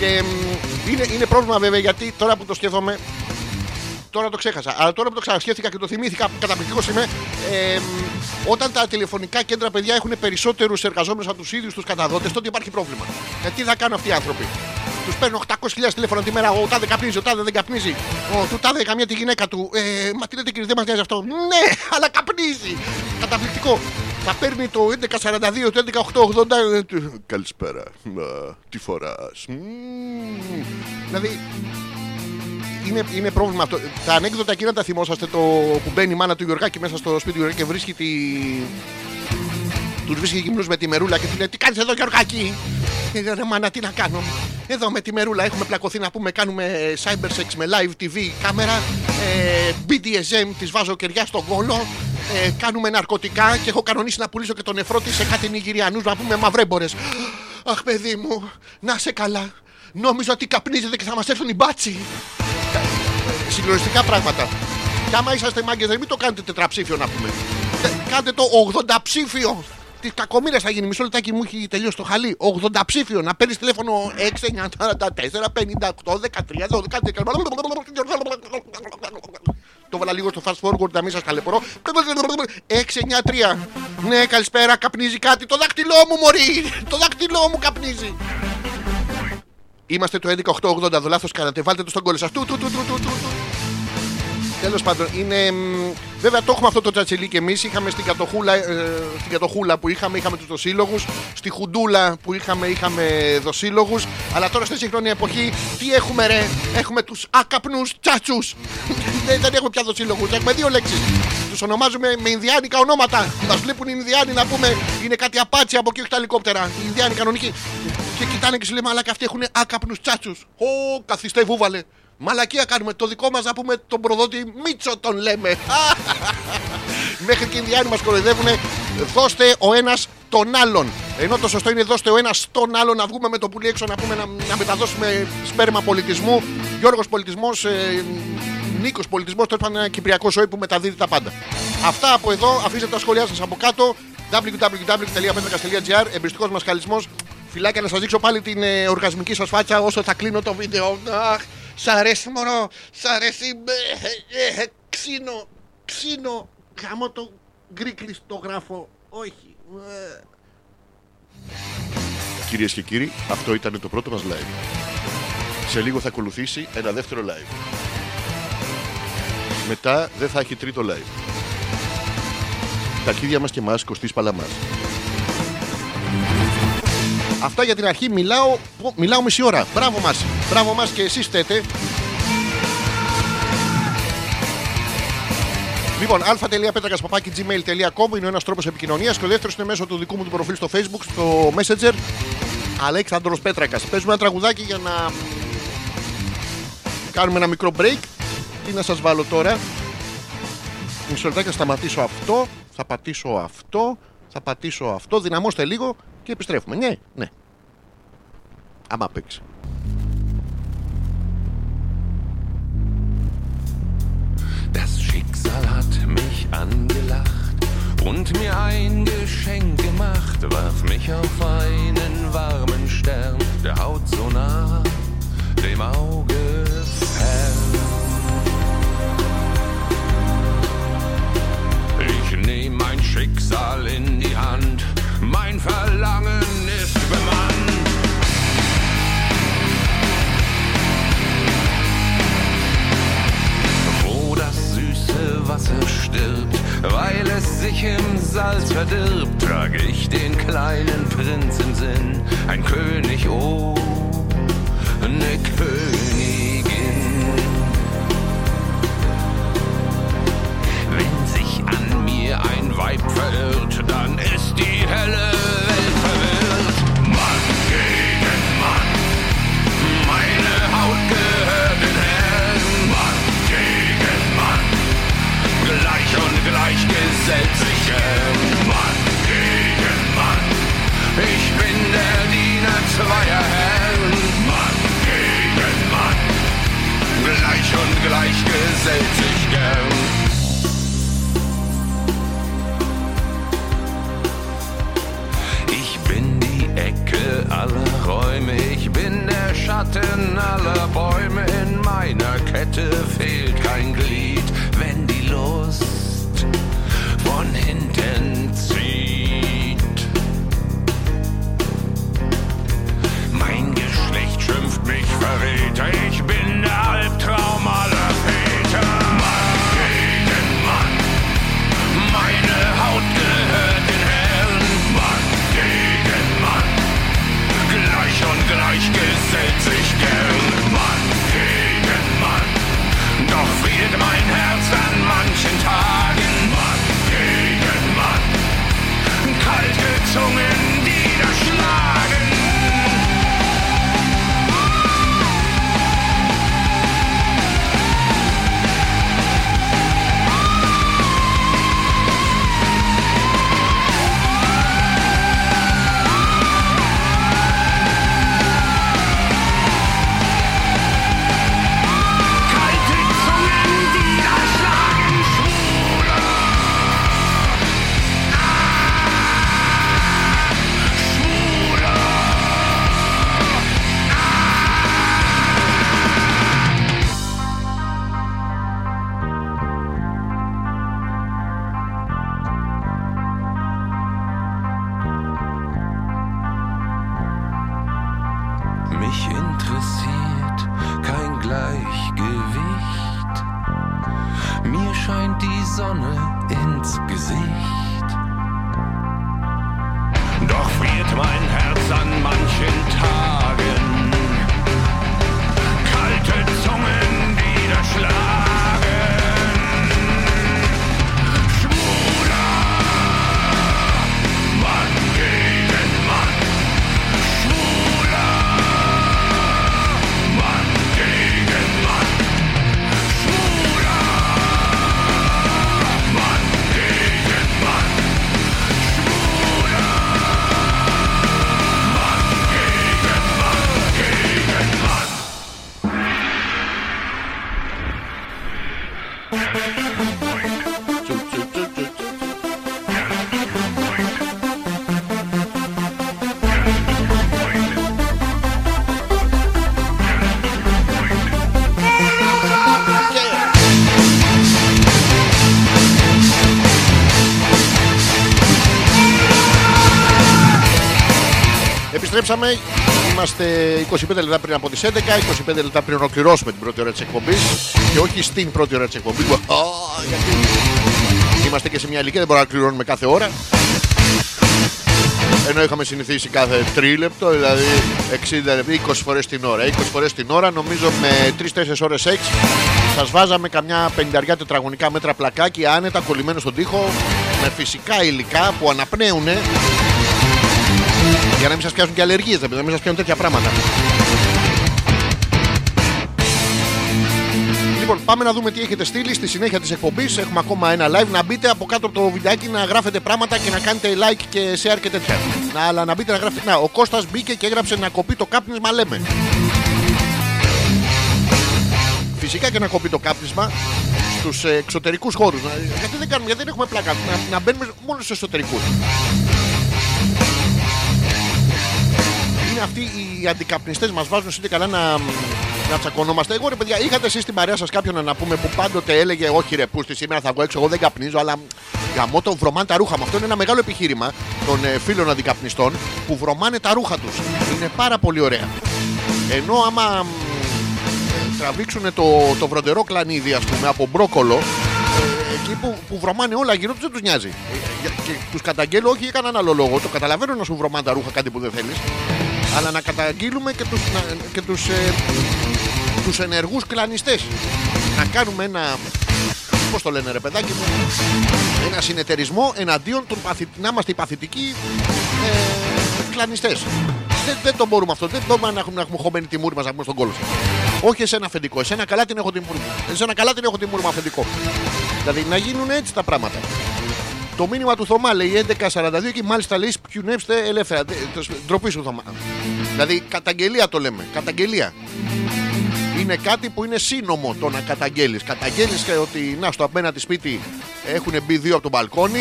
Και μ, είναι, είναι πρόβλημα βέβαια γιατί τώρα που το σκέφτομαι. Τώρα το ξέχασα. Αλλά τώρα που το ξανασκέφτηκα και το θυμήθηκα, καταπληκτικός είμαι. Ε, μ, όταν τα τηλεφωνικά κέντρα παιδιά έχουν περισσότερους εργαζόμενους από τους ίδιους τους καταδότε, τότε υπάρχει πρόβλημα. Ε, τι θα κάνουν αυτοί οι άνθρωποι; Τους παίρνουν 800.000 τηλέφωνα τη μέρα. Ο τάδε καπνίζει, ο τάδε δεν καπνίζει. Ο του τάδε καμία τη γυναίκα του. Ε, μα τι λέτε κύριε, δεν μας νοιάζει αυτό. Ναι, αλλά καπνίζει. Καταπληκτικό. Θα παίρνει το 1142, το 1180. ε, του- Καλησπέρα. Α, Τι φοράς; Δηλαδή είναι, είναι πρόβλημα αυτό. Τα ανέκδοτα εκείνα τα θυμόσαστε το που μπαίνει η μάνα του Γιωργάκη μέσα στο σπίτι του Γιωργάκη και βρίσκει τη. Του βρίσκει γυμνού με τη μερούλα και του λέει: Τι κάνεις εδώ, Γιωργάκη; Και λέει: «Ρε μάνα, τι να κάνω; Εδώ με τη μερούλα έχουμε πλακωθεί να πούμε κάνουμε ε, cybersex με live TV κάμερα. Ε, BDSM τη βάζω κεριά στον κόλο. Ε, κάνουμε ναρκωτικά και έχω κανονίσει να πουλήσω και τον νεφρό της σε κάτι Νιγηριανούς να πούμε μαυρέμπορες. Αχ παιδί μου, να σε καλά. Νόμιζα ότι καπνίζετε και θα μας έρθουν οι μπάτσι. Ε, Συγκλονιστικά πράγματα. Και άμα είσαστε μάγκες δεν μην το κάνετε τετραψήφιο να πούμε. Ε, Κάντε το 80 ψήφιο. Τη κακομοίρα θα γίνει. Μισό λεπτάκι μου έχει τελειώσει το χαλί. 80 ψήφιο. Να παίρνεις τηλέφωνο 6, 9, 44, 58, 13, 12, Το βάλα λίγο στο fast forward να μην σας ταλαιπωρώ. 6, 9, 3. Ναι, καλησπέρα. Καπνίζει κάτι. Το δάχτυλό μου, Μωρή. Το δάχτυλό μου καπνίζει. Είμαστε το 11-8-80. Το λάθος κάνατε. Βάλτε το στον κόλλο σας. Του, του, του, του, του, του. Τέλος πάντων, είναι. μ, Βέβαια το έχουμε αυτό το τσατσελί και εμείς. Είχαμε στην κατοχούλα, ε, στην κατοχούλα που είχαμε, είχαμε τους δοσύλλογους. Στη χουντούλα που είχαμε, είχαμε δοσύλλογους. Αλλά τώρα στη σύγχρονη εποχή τι έχουμε, ρε; Έχουμε τους άκαπνου τσάτσους. δεν, δεν έχουμε πια δοσύλλογους. Έχουμε δύο λέξεις. Τους ονομάζουμε με Ινδιάνικα ονόματα. Μας βλέπουν οι Ινδιάνοι να πούμε είναι κάτι απάτσι από εκεί όχι τα ελικόπτερα. Οι Ινδιάνοι κανονικοί. Και κοιτάνε και σου λέει Μαλάκα αυτοί έχουν άκαπνου τσάτσους. Ω, καθιστέ βούβαλε. Μαλακία κάνουμε. Το δικό μας να πούμε τον προδότη Μίτσο τον λέμε. Μέχρι και οι Ινδιάνοι μας κοροϊδεύουν. Δώστε ο ένας τον άλλον. Ενώ το σωστό είναι δώστε ο ένας τον άλλον να βγούμε με το πουλί έξω να, πούμε, να, να μεταδώσουμε σπέρμα πολιτισμού. Γιώργος πολιτισμός, ε, Νίκος πολιτισμός, τέλος πάντων ένα κυπριακό σόι που μεταδίδει τα πάντα. Αυτά από εδώ. Αφήστε τα σχόλιά σας από κάτω. www.petrakas.gr Εμπριστικός μας χαλισμό. Φυλάκια να σας δείξω πάλι την ε, οργασμική σας φάτσα όσο θα κλείνω το βίντεο. Αχ, σ' αρέσει μωρό, σ' αρέσει. ε, ε, Ξύνο, ξύνο. Γαμώ το γκρίκλι το γράφω. Όχι. Ε. Κυρίες και κύριοι, αυτό ήταν το πρώτο μας live. Σε λίγο θα ακολουθήσει ένα δεύτερο live. Μετά δεν θα έχει τρίτο live. Τα αρχίδια μας και μας Κωστής Παλαμάς. Αυτά για την αρχή μιλάω, πω, μιλάω μισή ώρα. Μπράβο μας. Μπράβο μας και εσείς θέτε. Λοιπόν, α.πέτρακα.gmail.com είναι ο ένας τρόπος επικοινωνίας και ο δεύτερος είναι μέσω του δικού μου του προφίλ στο Facebook, στο Messenger. Αλέξανδρος Πέτρακας. Παίζουμε ένα τραγουδάκι για να κάνουμε ένα μικρό break. Τι να σας βάλω τώρα; Μισό λεπτάκι, θα σταματήσω αυτό. Θα πατήσω αυτό. Θα πατήσω αυτό. Δυναμώστε λίγο και επιστρέφουμε. Ναι, ναι. Άμα παίξει. Das Schicksal hat mich angelacht und mir ein Geschenk gemacht, warf mich auf einen warmen Stern, der Haut so nah, dem Auge fern. Ich nehm mein Schicksal in die Hand, mein Verlangen ist bemannt. wo das süße Wasser stirbt, weil es sich im Salz verdirbt, trage ich den kleinen Prinz im Sinn, ein König, oh, eine Königin. Wenn sich an mir ein Weib verirrt, dann ist die helle Welt verwirrt. Mann gegen Mann, meine Haut gehört den Herren. Mann gegen Mann, gleich und gleich gesellt sich gern. Mann gegen Mann, ich bin der Diener zweier Herren. Mann gegen Mann, gleich und gleich gesellt sich gern. Schatten aller Bäume. In meiner Kette fehlt kein Glied, wenn die Lust von hinten zieht. Mein Geschlecht schimpft mich Verräter, ich bin Zungen. Είμαστε 25 λεπτά πριν από τις 11, 25 λεπτά πριν ολοκληρώσουμε την πρώτη ώρα της εκπομπής. Και όχι στην πρώτη ώρα της εκπομπής. γιατί είμαστε και σε μια ηλικία, δεν μπορούμε να κληρώνουμε κάθε ώρα. Ενώ είχαμε συνηθίσει κάθε τρίλεπτο, δηλαδή 60 λεπτά, 20 φορές την ώρα. 20 φορές την ώρα, νομίζω με 3-4 ώρες σεξ, σας βάζαμε καμιά 50 τετραγωνικά μέτρα πλακάκι άνετα κολλημένο στον τοίχο, με φυσικά υλικά που αναπνέουν για να μην σας πιάσουν και αλλεργίες, να μην σας πιάνουν τέτοια πράγματα. Λοιπόν, πάμε να δούμε τι έχετε στείλει στη συνέχεια της εκπομπής. Έχουμε ακόμα ένα live. Να μπείτε από κάτω από το βιντεάκι να γράφετε πράγματα και να κάνετε like και share και τέτοια. Να, αλλά να μπείτε να γράφετε. Να, ο Κώστας μπήκε και έγραψε να κοπεί το κάπνισμα, λέμε. Φυσικά και να κοπεί το κάπνισμα στους εξωτερικούς χώρους. Γιατί δεν κάνουμε, γιατί δεν έχουμε πλάκα. Να, να μπαίνουμε μόνο στους εσωτερικούς. Είναι αυτοί οι αντικαπνιστές μας βάζουν σύντε καλά να, να τσακωνόμαστε. Εγώ ρε παιδιά, είχατε εσείς στην παρέα σας κάποιον να πούμε που πάντοτε έλεγε Όχι ρε, πούστη σήμερα θα βγω έξω. Εγώ δεν καπνίζω, αλλά γαμώ τον βρωμάνε τα ρούχα μου. Αυτό είναι ένα μεγάλο επιχείρημα των ε, φίλων αντικαπνιστών που βρωμάνε τα ρούχα τους. Είναι πάρα πολύ ωραία. Ενώ άμα μ, ε, τραβήξουν το, το βροντερό κλανίδι, ας πούμε, από μπρόκολο, ε, εκεί που, που βρωμάνε όλα γύρω τους δεν τους νοιάζει. Ε, για- Και τους καταγγέλω όχι για κανέναν άλλο λόγο. Το καταλαβαίνω να σου βρωμάνε τα ρούχα κάτι που δεν θέλεις. Αλλά να καταγγείλουμε και τους, να, και τους, ε, τους ενεργούς κλανιστές. Να κάνουμε ένα, πώς το λένε ρε παιδάκι μου, ένα συνεταιρισμό εναντίον των παθη, να είμαστε οι παθητικοί ε, κλανιστές. Δεν, δεν το μπορούμε αυτό. Δεν μπορούμε να έχουμε, να έχουμε χωμένη τη μούρη μας να πούμε στον κόλος. Όχι εσένα αφεντικό. Εσένα καλά την έχω τη μούρη μου. Εσένα καλά την έχω τη μούρη μου αφεντικό. Δηλαδή να γίνουν έτσι τα πράγματα. Το μήνυμα του Θωμά λέει 11.42 και μάλιστα λέει σπιουνέψτε ελεύθερα. Τε- το σ- Ντροπή σου Θωμά. Δηλαδή καταγγελία το λέμε. Καταγγελία. Είναι κάτι που είναι σύνομο το να καταγγέλεις. Καταγγέλεις ότι να στο απέναντι σπίτι έχουν μπει δύο από το μπαλκόνι,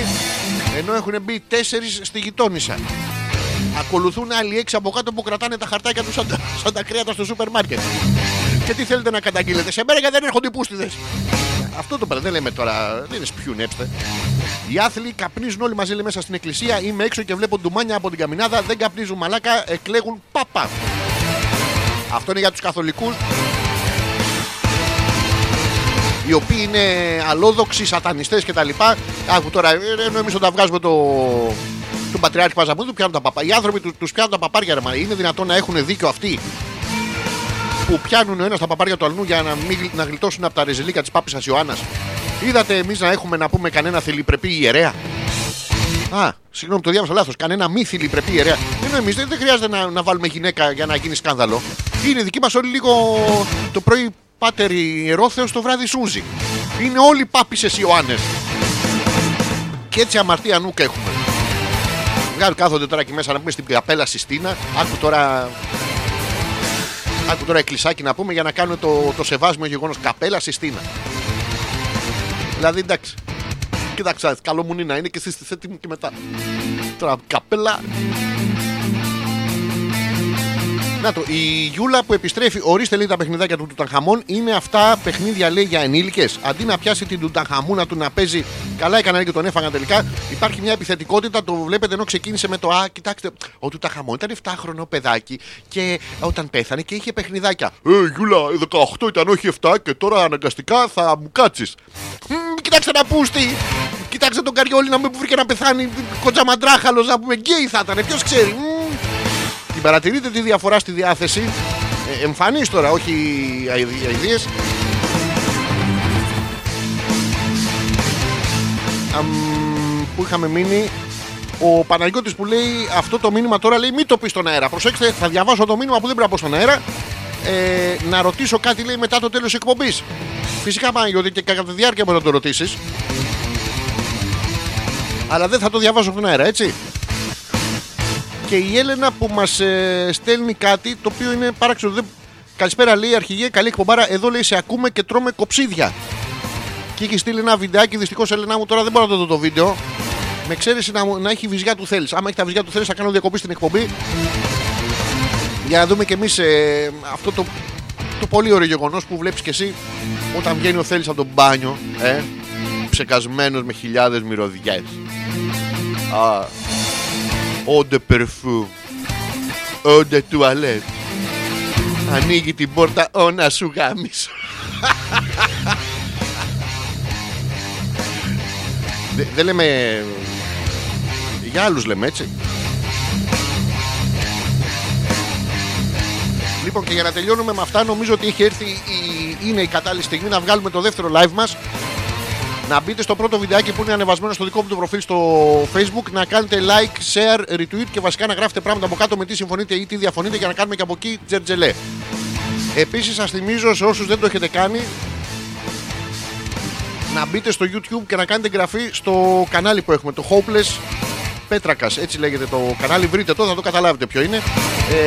ενώ έχουν μπει τέσσερις στη γειτόνισσα. Ακολουθούν άλλοι έξι από κάτω που κρατάνε τα χαρτάκια τους σαν, τα- σαν τα κρέατα στο σούπερ μάρκετ. Και τι θέλετε να καταγγείλετε, σε μέρα γιατί δεν έρχονται οι πούστιδες. Αυτό το πράγμα δεν λέμε τώρα, δεν είναι σπιουνέψτε. Οι άθλοι καπνίζουν όλοι μαζί λέει, μέσα στην εκκλησία. Είμαι έξω και βλέπω ντουμάνια από την καμινάδα. Δεν καπνίζουν μαλάκα, εκλέγουν πάπα. Αυτό είναι για τους καθολικούς. Οι οποίοι είναι αλόδοξοι, σατανιστές κτλ. Άκου τώρα, ε, ενώ εμείς όταν βγάζουμε το, τον Πατριάρχη Παζαμούδου, πιάνουν τα παπά. Οι άνθρωποι του τους πιάνουν τα παπάρια, ρε μα. Είναι δυνατόν να έχουν δίκιο αυτοί; Που πιάνουν ο ένα τα παπάρια του αλλού για να, μην, να γλιτώσουν από τα ρεζιλίκα της Πάπης Ιωάννας. Είδατε εμείς να έχουμε να πούμε κανένα θηλυπρεπή ιερέα; Α, συγγνώμη, το διάβασα λάθος. Κανένα μη θηλυπρεπή ιερέα. Ενώ εμείς δεν, δεν χρειάζεται να, να βάλουμε γυναίκα για να γίνει σκάνδαλο. Είναι δική μας όλοι λίγο το πρωί πάτερ ιερόθεο, το βράδυ σούζι. Είναι όλοι πάπησε Ιωάννες. Και έτσι αμαρτία νουκ έχουμε. Βγάζουν κάθονται τώρα εκεί μέσα να πούμε στην καπέλα Συστήνα. Άκου τώρα Άκου τώρα εκκλησάκι να πούμε για να κάνουμε το, το σεβάσιμο γεγονός. Καπέλα Συστήνα. Δηλαδή εντάξει. Κοίταξε, καλό μου είναι να είναι και εσεί έτοιμοι και μετά. Τώρα καπέλα. Να το, η Γιούλα που επιστρέφει, ορίστε λέει τα παιχνιδάκια του Τουταγχαμών, είναι αυτά παιχνίδια λέει για ενήλικες. Αντί να πιάσει την Τουταγχαμούνα του να παίζει, καλά έκανα και τον έφαγαν τελικά. Υπάρχει μια επιθετικότητα, το βλέπετε ενώ ξεκίνησε με το Α, κοιτάξτε, ο Τουταγχαμών ήταν 7χρονο παιδάκι και όταν πέθανε και είχε παιχνιδάκια. Ε, Γιούλα, 18 ήταν, όχι 7 και τώρα αναγκαστικά θα μου κάτσεις. Κοιτάξτε να πούστη! Κοιτάξτε τον Καριόλι να μην που βρήκε να πεθάνει κοντζαμαντράχαλος να πούμε γκέι θα ήταν. Ποιος ξέρει. Μμμ. Την παρατηρείτε τη διαφορά στη διάθεση. Ε, εμφανής τώρα, όχι αειδίε. Που είχαμε μείνει ο Παναγιώτης που λέει αυτό το μήνυμα τώρα λέει μην το πεις στον αέρα. Προσέξτε, θα διαβάσω το μήνυμα που δεν πρέπει να πω στον αέρα. Ε, να ρωτήσω κάτι λέει μετά το τέλος της εκπομπής. Φυσικά Παναγιώτη και κατά τη διάρκεια μπορεί να το ρωτήσεις. Αλλά δεν θα το διαβάσω από τον αέρα, έτσι. Και η Έλενα που μας ε, στέλνει κάτι το οποίο είναι παράξενο. Δεν... Καλησπέρα, λέει η αρχηγέ. Καλή εκπομπάρα. Εδώ λέει σε ακούμε και τρώμε κοψίδια. Και έχει στείλει ένα βιντεάκι. Δυστυχώς, Έλενα μου τώρα δεν μπορώ να το δω το βίντεο. Με εξαίρεση να, μου- να έχει βυζιά του θέλεις. Άμα έχει τα βυζιά του θέλεις, θα κάνω διακοπή στην εκπομπή. Για να δούμε κι εμείς αυτό το, το πολύ ωραίο γεγονός που βλέπεις κι εσύ όταν βγαίνει ο θέλεις από τον μπάνιο. Ε, ψεκασμένος με χιλιάδες μυρωδιές. Α, Eau de parfum. Eau de toilette. Ανοίγει την πόρτα, ο να σου γάμισω. Δε- Δεν λέμε... Για άλλους λέμε έτσι. Λοιπόν και για να τελειώνουμε με αυτά νομίζω ότι έχει έρθει η... είναι η κατάλληλη στιγμή να βγάλουμε το δεύτερο live μας να μπείτε στο πρώτο βιντεάκι που είναι ανεβασμένο στο δικό μου το προφίλ στο facebook να κάνετε like, share, retweet και βασικά να γράφετε πράγματα από κάτω με τι συμφωνείτε ή τι διαφωνείτε για να κάνουμε και από εκεί τζερτζελέ. Επίσης σας θυμίζω σε όσους δεν το έχετε κάνει να μπείτε στο YouTube και να κάνετε εγγραφή στο κανάλι που έχουμε, το Hopeless Πέτρακας. Έτσι λέγεται το κανάλι. Βρείτε το, θα το καταλάβετε ποιο είναι.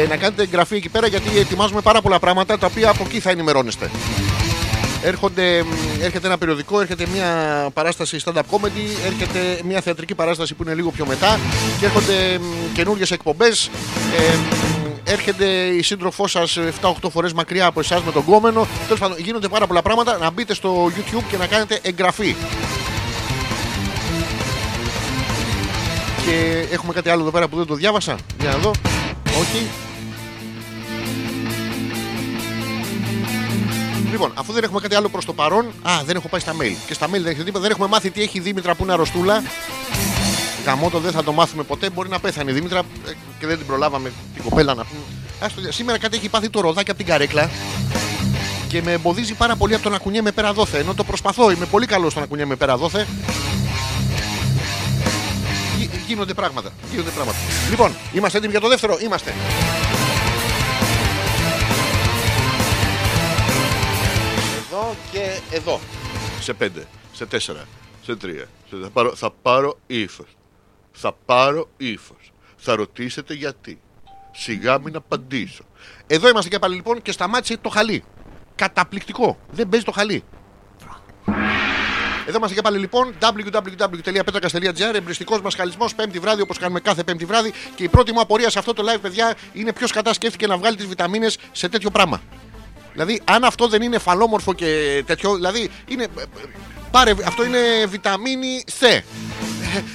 Ε, να κάνετε εγγραφή εκεί πέρα γιατί ετοιμάζουμε πάρα πολλά πράγματα τα οποία από εκεί θα ενημερώνεστε. Έρχονται, μ, έρχεται ένα περιοδικό, έρχεται μια παράσταση stand-up comedy, έρχεται μια θεατρική παράσταση που είναι λίγο πιο μετά και έρχονται καινούριε εκπομπές. Ε, μ, έρχεται η σύντροφός σας 7-8 φορές μακριά από εσάς με τον κόμενο. Τέλος πάντων, γίνονται πάρα πολλά πράγματα. Να μπείτε στο YouTube και να κάνετε εγγραφή. Και έχουμε κάτι άλλο εδώ πέρα που δεν το διάβασα. Για να δω. Όχι. Λοιπόν, αφού δεν έχουμε κάτι άλλο προς το παρόν. Α, δεν έχω πάει στα mail. Και στα mail δεν έχετε τίποτα. Δεν έχουμε μάθει τι έχει η Δήμητρα που είναι αρρωστούλα. Γαμότο δεν θα το μάθουμε ποτέ. Μπορεί να πέθανε η Δήμητρα ε, και δεν την προλάβαμε την κοπέλα να πούμε. Ας το δια- σήμερα κάτι έχει πάθει το ροδάκι από την καρέκλα και με εμποδίζει πάρα πολύ από το να κουνιέμαι πέρα δόθε. Ενώ το προσπαθώ, είμαι πολύ καλός στο να κουνιέμαι πέρα δόθε. Γι- γίνονται πράγματα. Γίνονται πράγματα. Λοιπόν, είμαστε έτοιμοι για το δεύτερο; Είμαστε. Εδώ και εδώ. Σε πέντε, σε τέσσερα, σε τρία. Σε- Θα πάρω, θα πάρω ύφος. Θα πάρω ύφος. Θα ρωτήσετε γιατί. Σιγά μην απαντήσω. Εδώ είμαστε και πάλι λοιπόν και σταμάτησε το χαλί. Καταπληκτικό. Δεν παίζει το χαλί. Εδώ είμαστε και πάλι λοιπόν www.petrakas.gr Εμπριστικός μας χαλισμός πέμπτη βράδυ όπως κάνουμε κάθε πέμπτη βράδυ. Και η πρώτη μου απορία σε αυτό το live, παιδιά, είναι ποιος κατά σκέφτηκε να βγάλει τις βιταμίνες σε τέτοιο πράγμα. Δηλαδή, αν αυτό δεν είναι φαλόμορφο και τέτοιο, δηλαδή είναι. Πάρε, αυτό είναι βιταμίνη C. Ε,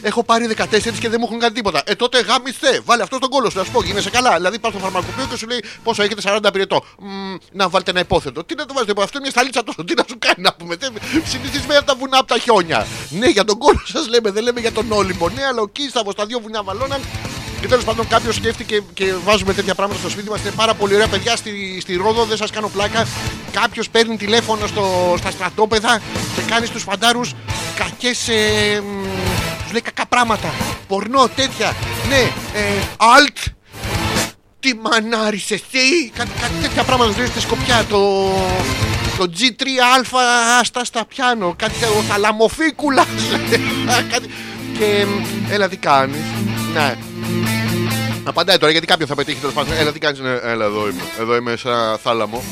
Έχω πάρει 14 και δεν μου έχουν κάνει τίποτα. Ε, τότε γάμι C. Βάλε αυτό στον κόλο σου, να σου πω, γίνεσαι καλά. Δηλαδή, πας στο φαρμακοποιό και σου λέει πόσο έχετε 40 πυρετό. Μμ, να βάλετε ένα υπόθετο. Τι να το βάζετε, αυτό είναι μια σταλίτσα τόσο. Τι να σου κάνει να πούμε. Δεν- Συνηθισμένοι από τα βουνά από τα χιόνια. Ναι, για τον κόλο σας λέμε, δεν λέμε για τον όλυμπο. Ναι, αλλά ο Κίσταβο τα δύο βουνιά βαλώναν και τέλος πάντων κάποιος σκέφτηκε και βάζουμε τέτοια πράγματα στο σπίτι μας. Είναι πάρα πολύ ωραία παιδιά στη, στη Ρόδο, δεν σας κάνω πλάκα. Κάποιος παίρνει τηλέφωνο στο, στα στρατόπεδα και κάνει στους φαντάρους κακές. Ε, τους λέει κακά πράγματα. Πορνό, τέτοια. Ναι, ε, alt. Τι μανάρεις εσύ Κάτι, κάτι τέτοια πράγματα λέει στη Σκοπιά Το, το G3α άστα στα πιάνο Κάτι ο θαλαμοφίκουλας κάτι, Και μ, έλα τι κάνεις Ναι Απαντάει τώρα γιατί κάποιο θα πετύχει τέλος πάντων Έλα τι κάνεις ναι, Έλα εδώ είμαι Εδώ είμαι σε ένα θάλαμο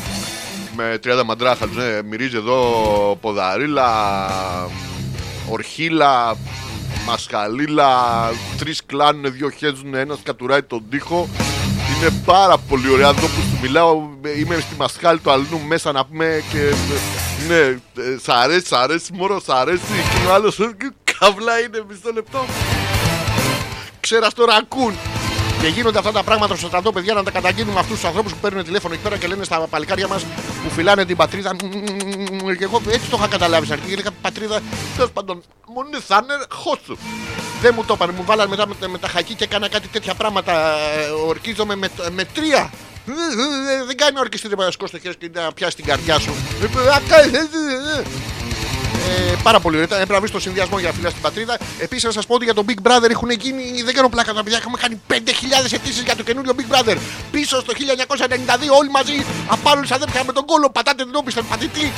Με 30 μαντράχαλους ναι, Μυρίζει εδώ ποδαρίλα Ορχίλα Μασχαλίλα Τρεις κλάνουν, δύο χέζουν Ένας κατουράει τον τοίχο Είναι πάρα πολύ ωραία. Εδώ που σου μιλάω, είμαι στη μασχάλη του αλλού μέσα να πούμε και. Ναι, ε, σ' αρέσει, σ' αρέσει, μωρό, σ' αρέσει. Και ο άλλος καβλά είναι μισό λεπτό. Ξέρα στο ρακούν. Και γίνονται αυτά τα πράγματα στο στρατό, παιδιά, να τα καταγγείλουμε αυτού του ανθρώπου που παίρνουν τηλέφωνο εκεί πέρα και λένε στα παλικάρια μα που φυλάνε την πατρίδα. Και εγώ έτσι το είχα καταλάβει στην αρχή. Και έλεγα πατρίδα, τέλο πάντων, μου είναι θα είναι χώσου. Δεν μου το είπαν, μου βάλανε μετά με, με τα χακί και έκανα κάτι τέτοια πράγματα. ε, Ορκίζομαι με, με τρία. Ε, Δεν κάνει ορκιστή να σκώσει το χέρι και να πιάσει την καρδιά σου. Ε, πάρα πολύ ωραία. Έπρεπε να βρει το συνδυασμό για φιλιά στην πατρίδα. Επίσης, να σας πω ότι για τον Big Brother έχουν γίνει. Δεν κάνω πλάκα τα παιδιά. Έχουμε κάνει 5.000 αιτήσεις για το καινούριο Big Brother. Πίσω στο 1992, όλοι μαζί. Απάλληλου αδέρφια με τον κόλλο. Πατάτε την όπισθεν πατητή.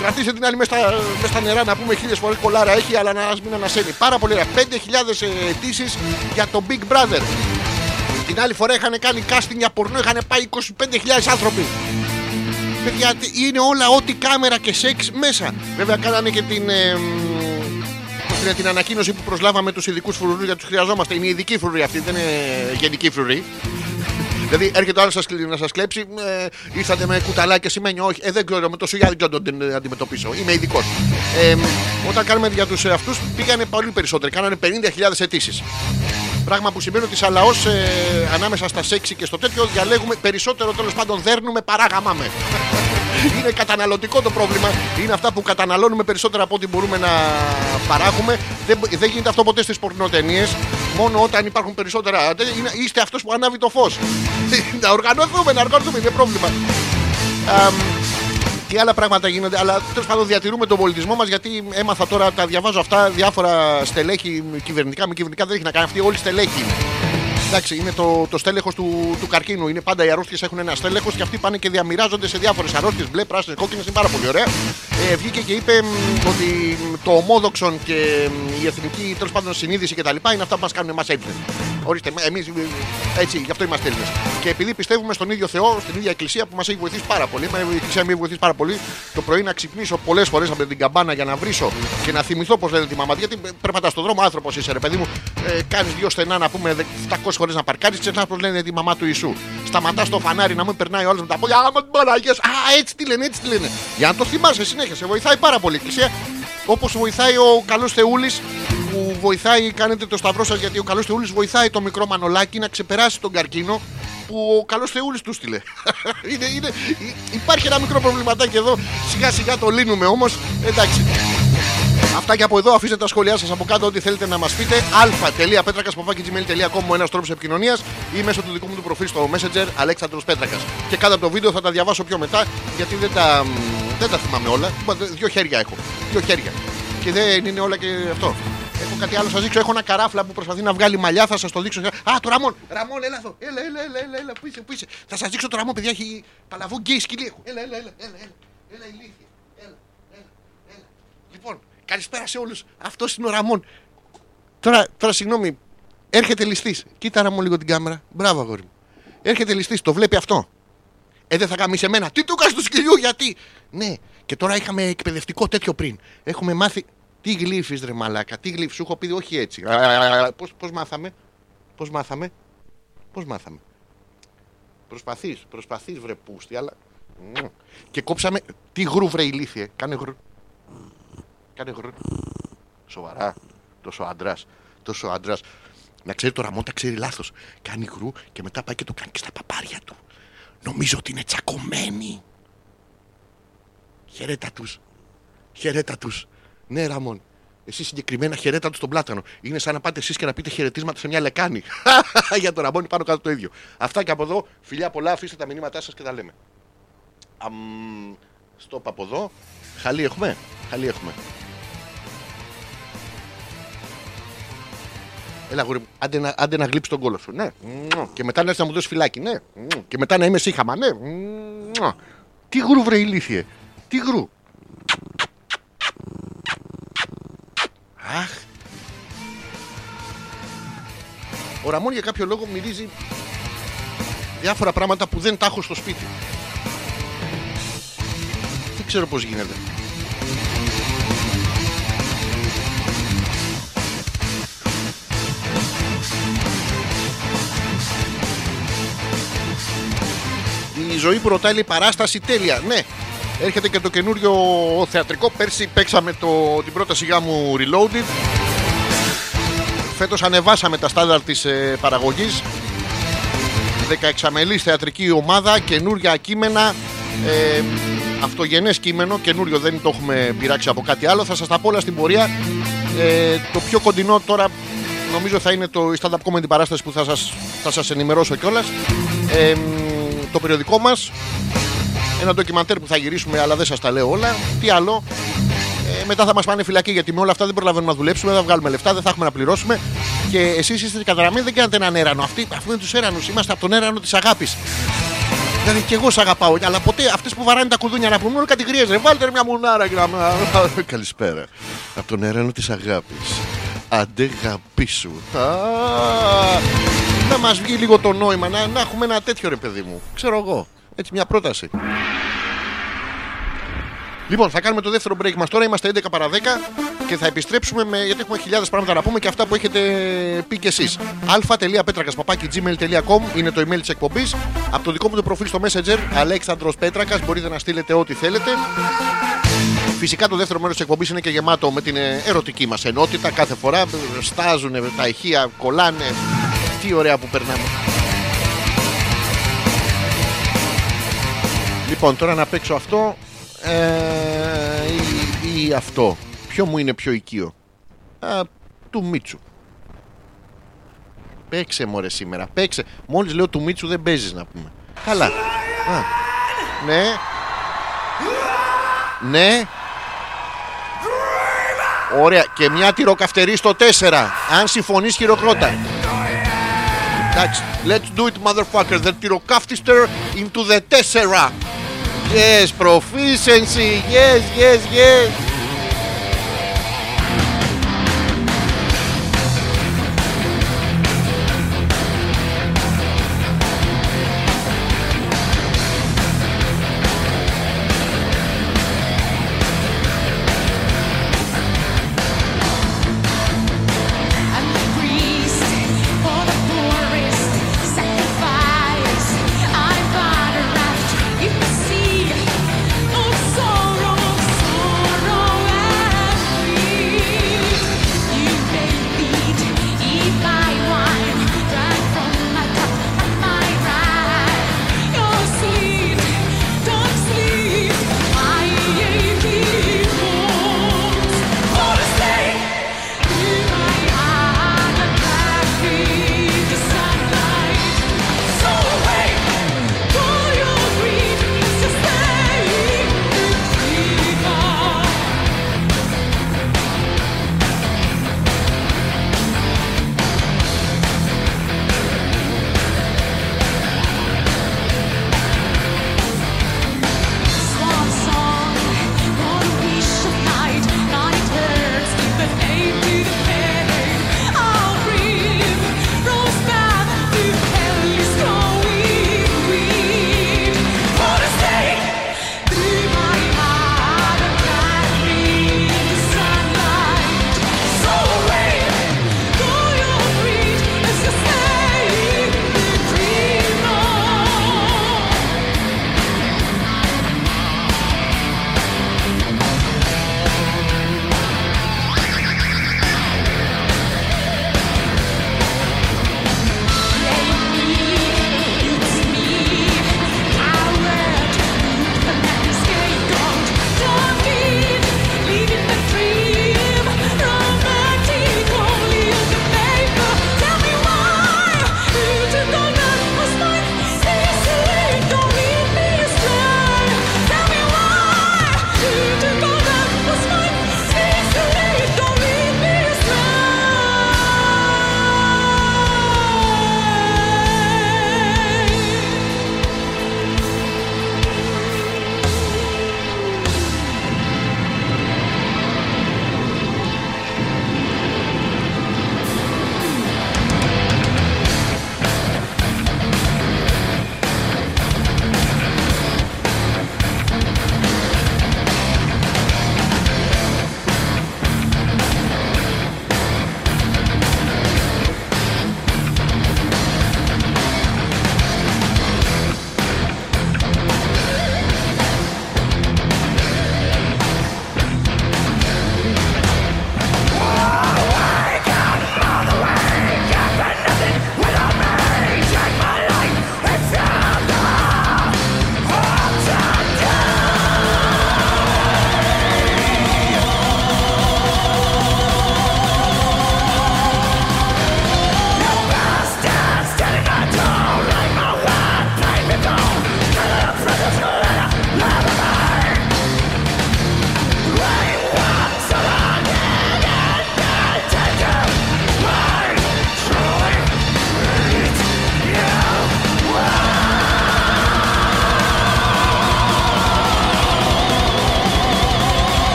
Κρατήστε την άλλη μέσα στα, μες στα νερά να πούμε χίλιες φορές κολάρα έχει, αλλά να μην ανασένει. Πάρα πολύ ωραία. 5.000 αιτήσεις για το Big Brother. Την άλλη φορά είχαν κάνει casting για πορνό, είχαν πάει 25.000 άνθρωποι. Παιδιά, τι- είναι όλα ό,τι κάμερα και σεξ μέσα. Βέβαια, κάνανε και την. ε, μ, πώς τη λένε, την ανακοίνωση που προσλάβαμε τους ειδικούς φρουρούς για τους χρειαζόμαστε. Είναι ειδική φρουρή αυτή, δεν είναι γενική φρουρή. Δηλαδή, έρχεται ο άλλος να σας κλέψει, ε, ήρθατε με κουταλάκια σημαίνει όχι. Ε, δεν ξέρω, με το σουγιά δεν ξέρω να τον ε, αντιμετωπίσω. Είμαι ειδικός. Ε, μ, όταν κάνουμε για τους αυτού, πήγανε πολύ περισσότεροι. Κάνανε 50.000 αιτήσεις. Πράγμα που σημαίνει ότι σαν λαός ε, ανάμεσα στα σεξι και στο τέτοιο διαλέγουμε περισσότερο τέλος πάντων δέρνουμε παρά γαμάμε. Είναι καταναλωτικό το πρόβλημα. Είναι αυτά που καταναλώνουμε περισσότερα από ό,τι μπορούμε να παράγουμε. Δεν, μπο- δεν γίνεται αυτό ποτέ στις πορνοτενίες. Μόνο όταν υπάρχουν περισσότερα. Δεν- Είναι, είστε αυτός που ανάβει το φως. να οργανωθούμε, να οργανωθούμε. Είναι πρόβλημα. Αμ, τι άλλα πράγματα γίνονται, αλλά τέλος πάντων διατηρούμε τον πολιτισμό μας γιατί έμαθα τώρα, τα διαβάζω αυτά, διάφορα στελέχη κυβερνητικά, μη κυβερνητικά δεν έχει να κάνει. Αυτοί όλοι στελέχοι είναι. Εντάξει, είναι το, το στέλεχος του, του καρκίνου. Είναι πάντα οι αρρώστιες έχουν ένα στέλεχος και αυτοί πάνε και διαμοιράζονται σε διάφορες αρρώστιες. Μπλε, πράσινες, κόκκινες. Είναι πάρα πολύ ωραία. Ε, βγήκε και είπε μ, ότι μ, το ομόδοξον και μ, η εθνική τέλος πάντων συνείδηση κτλ. είναι αυτά που μας κάνουν εμάς Έλληνε. Ορίστε, εμείς έτσι, γι' αυτό είμαστε Έλληνες. Και επειδή πιστεύουμε στον ίδιο Θεό, στην ίδια Εκκλησία που μας έχει βοηθήσει πάρα πολύ, με η Εκκλησία με έχει βοηθήσει πάρα πολύ, το πρωί να ξυπνήσω πολλές φορές από την καμπάνα για να βρίσω και να θυμηθώ πώς λένε τη μαμά. Γιατί περπατάς στον δρόμο, άνθρωπος είσαι, ρε παιδί μου, ε, κάνεις δύο στενά να πούμε 700 φορές να παρκάρει, ξεχνάς πώ λένε τη μαμά του Ιησού. Σταματάς στο φανάρι να μην περνάει ο άλλο με τα πόδια. Άμα την Παναγία σου. Α, έτσι τι λένε, έτσι τι λένε. Για να το θυμάσαι συνέχεια, σε βοηθάει πάρα πολύ η Εκκλησία. Όπως βοηθάει ο καλός Θεούλης που βοηθάει, κάνετε το σταυρό σας γιατί ο καλός Θεούλης βοηθάει το μικρό μανολάκι να ξεπεράσει τον καρκίνο που ο καλός Θεούλης τους στείλε. είναι, είναι, υ- υπάρχει ένα μικρό προβληματάκι εδώ. Σιγά σιγά το λύνουμε όμως. Εντάξει. Αυτά και από εδώ αφήστε τα σχόλιά σας από κάτω ό,τι θέλετε να μας πείτε. αλφα.πέτρακα.gmail.com ο ένας τρόπος επικοινωνίας ή μέσω του δικού μου του προφίλ στο Messenger Αλέξανδρος Πέτρακας. Και κάτω από το βίντεο θα τα διαβάσω πιο μετά γιατί δεν τα, μ, δεν τα θυμάμαι όλα. Δύο χέρια έχω. Δύο χέρια. Και δεν είναι όλα και αυτό. Έχω κάτι άλλο, σας δείξω. Έχω ένα καράφλα που προσπαθεί να βγάλει μαλλιά. Θα σας το δείξω. Α, το Ραμόν! Ραμόν, έλα εδώ. Έλα, έλα, έλα, έλα, έλα. Πού είσαι, πού είσαι. Θα σας δείξω το Ραμόν, παιδιά. Έχει παλαβό γκέι σκυλί. έχω. Έλα, έλα, έλα, έλα, έλα. Έλα, ηλίθεια. Έλα, έλα, έλα. Λοιπόν, καλησπέρα σε όλους. Αυτό είναι ο Ραμόν. Τώρα, τώρα συγγνώμη, έρχεται ληστής. Κοίτα Ραμόν λίγο την κάμερα. Μπράβο, αγόρι μου. Έρχεται ληστής, το βλέπει αυτό. Ε, δεν θα κάνει σε μένα. Τι του έκανες του σκυλιού, γιατί; Ναι, και τώρα είχαμε εκπαιδευτικό τέτοιο πριν. Έχουμε μάθει. Τι γλύφεις, ρε Μαλάκα, τι γλύφεις. Σου έχω πει όχι έτσι. Πώς μάθαμε, πώς μάθαμε, πώς μάθαμε; Προσπαθείς, προσπαθείς, βρε πούστη, αλλά. Μμμ. Και κόψαμε. Τι γρου, βρε ηλίθιε. Κάνε γρου. Κάνε γρου. Σοβαρά. Τόσο άντρας. Τόσο άντρας. Να ξέρει το Ραμόν τα ξέρει λάθος. Κάνει γρου και μετά πάει και το κάνει και στα παπάρια του. Νομίζω ότι είναι τσακωμένοι. Χαιρέτα τους. Χαιρέτα τους. Ναι, Ραμόν. Εσύ συγκεκριμένα χαιρέτα τους στον πλάτανο. Είναι σαν να πάτε εσείς και να πείτε χαιρετίσματα σε μια λεκάνη. Για το Ραμόν πάνω κάτω το ίδιο. Αυτά και από εδώ. Φιλιά πολλά, αφήστε τα μηνύματά σας και τα λέμε. Αμ, στόπ από εδώ. Χαλί έχουμε. Χαλί έχουμε. Έλα, γούρι μου, άντε να, άντε να γλύψεις τον κόλο σου. Ναι. Μμμ. Και μετά να έρθεις να μου δώσεις φυλάκι. Ναι. Μμμ. Και μετά να είμαι σύχαμα. Ναι. Μμμ. Τι γρου, βρε ηλίθιε. Τι γρου. Αχ. Ο Ραμόν για κάποιο λόγο μυρίζει διάφορα πράγματα που δεν τα έχω στο σπίτι. Δεν ξέρω πώς γίνεται. Ζωή που ρωτάει λέει, παράσταση τέλεια. Ναι, έρχεται και το καινούριο θεατρικό. Πέρσι παίξαμε το, την πρώτα σιγά μου Reloaded. Φέτος ανεβάσαμε τα στάνταρ της ε, παραγωγής 16μελής θεατρική ομάδα, καινούρια κείμενα, ε, αυτογενές κείμενο, καινούριο δεν το έχουμε πειράξει από κάτι άλλο. Θα σας τα πω όλα στην πορεία. Ε, το πιο κοντινό τώρα νομίζω θα είναι το η stand-up comedy παράσταση που θα σας, θα σας ενημερώσω κιόλας. Ε, το περιοδικό μας, ένα ντοκιμαντέρ που θα γυρίσουμε αλλά δεν σας τα λέω όλα. Τι άλλο, ε, μετά θα μας πάνε φυλακή γιατί με όλα αυτά δεν προλαβαίνουμε να δουλέψουμε, δεν θα βγάλουμε λεφτά, δεν θα έχουμε να πληρώσουμε. Και εσείς είστε καταραμένοι, δεν κάνετε έναν έρανο. Αυτοί, αφού είναι τους έρανους, είμαστε από τον έρανο της αγάπης. Δηλαδή και εγώ σ' αγαπάω, αλλά ποτέ αυτές που βαράνε τα κουδούνια να πούμε κάτι γρίε. Ρε, βάλτε ρε μια μουνάρα και να. Καλησπέρα. Από τον έρανο της αγάπης. Αντέ σου. Α, Να μας βγει λίγο το νόημα, να, να έχουμε ένα τέτοιο ρε παιδί μου. Ξέρω εγώ. Έτσι μια πρόταση. Λοιπόν, θα κάνουμε το δεύτερο break μας τώρα. Είμαστε 11 παρα 10 και θα επιστρέψουμε με, γιατί έχουμε χιλιάδες πράγματα να πούμε και αυτά που έχετε πει κι εσείς. αλφα.πέτρακα.gmail.com είναι το email της εκπομπής. Από το δικό μου το προφίλ στο Messenger, Αλέξανδρος Πέτρακας, μπορείτε να στείλετε ό,τι θέλετε. Φυσικά το δεύτερο μέρος της εκπομπής είναι και γεμάτο με την ε, ερωτική μας ενότητα. Κάθε φορά στάζουν τα ηχεία, κολλάνε. Τι ωραία που περνάμε. Λοιπόν, τώρα να παίξω αυτό ε, ή, ή αυτό. Ποιο μου είναι πιο οικείο; Α, του Μίτσου. Παίξε μωρέ σήμερα. Παίξε. Μόλις λέω του Μίτσου δεν παίζεις να πούμε. Καλά. Α, ναι. Ναι. Ωραία. Και μια τυροκαυτερή στο 4. Αν συμφωνείς χειροκρότα. Εντάξει. Let's do it motherfucker. The τυροκαύτιστερ into the 4. Yes, proficiency. Yes, yes, yes.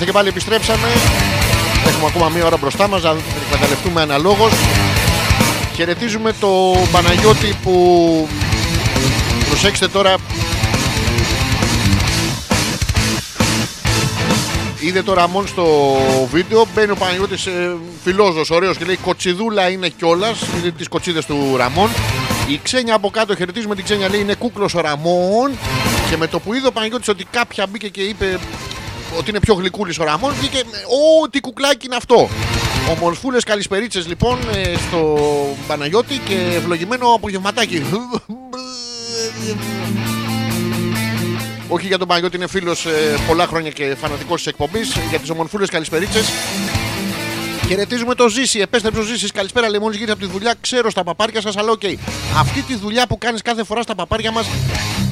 Είμαστε και πάλι επιστρέψαμε. Έχουμε ακόμα μία ώρα μπροστά μας να την εκμεταλλευτούμε αναλόγως. Χαιρετίζουμε το Παναγιώτη που προσέξτε τώρα Είδε το Ραμόν στο βίντεο. Μπαίνει ο Παναγιώτης ε, φιλόζος, ωραίος και λέει Κοτσιδούλα είναι κιόλας. Είναι τις κοτσίδες του Ραμόν. Η ξένια από κάτω χαιρετίζουμε την ξένια λέει είναι κούκλος ο Ραμόν. Και με το που είδε ο Παναγιώτης ότι κάποια μπήκε και είπε ότι είναι πιο γλυκούλης ο Ραμόν, βγήκε Ω, τι κουκλάκι είναι αυτό. Ομορφούλες καλησπερίτσες λοιπόν ε, στο Παναγιώτη και ευλογημένο απογευματάκι. Όχι για τον Παναγιώτη, είναι φίλος πολλά χρόνια και φανατικός της εκπομπής. Για τις ομορφούλε καλησπερίτσες. Χαιρετίζουμε το Ζήση. Επέστρεψε ο Ζήσης. Καλησπέρα, Λεμόνι. Γύρω από τη δουλειά. Ξέρω στα παπάρια σας, αλλά οκ. Αυτή τη δουλειά που κάνεις κάθε φορά στα παπάρια μας,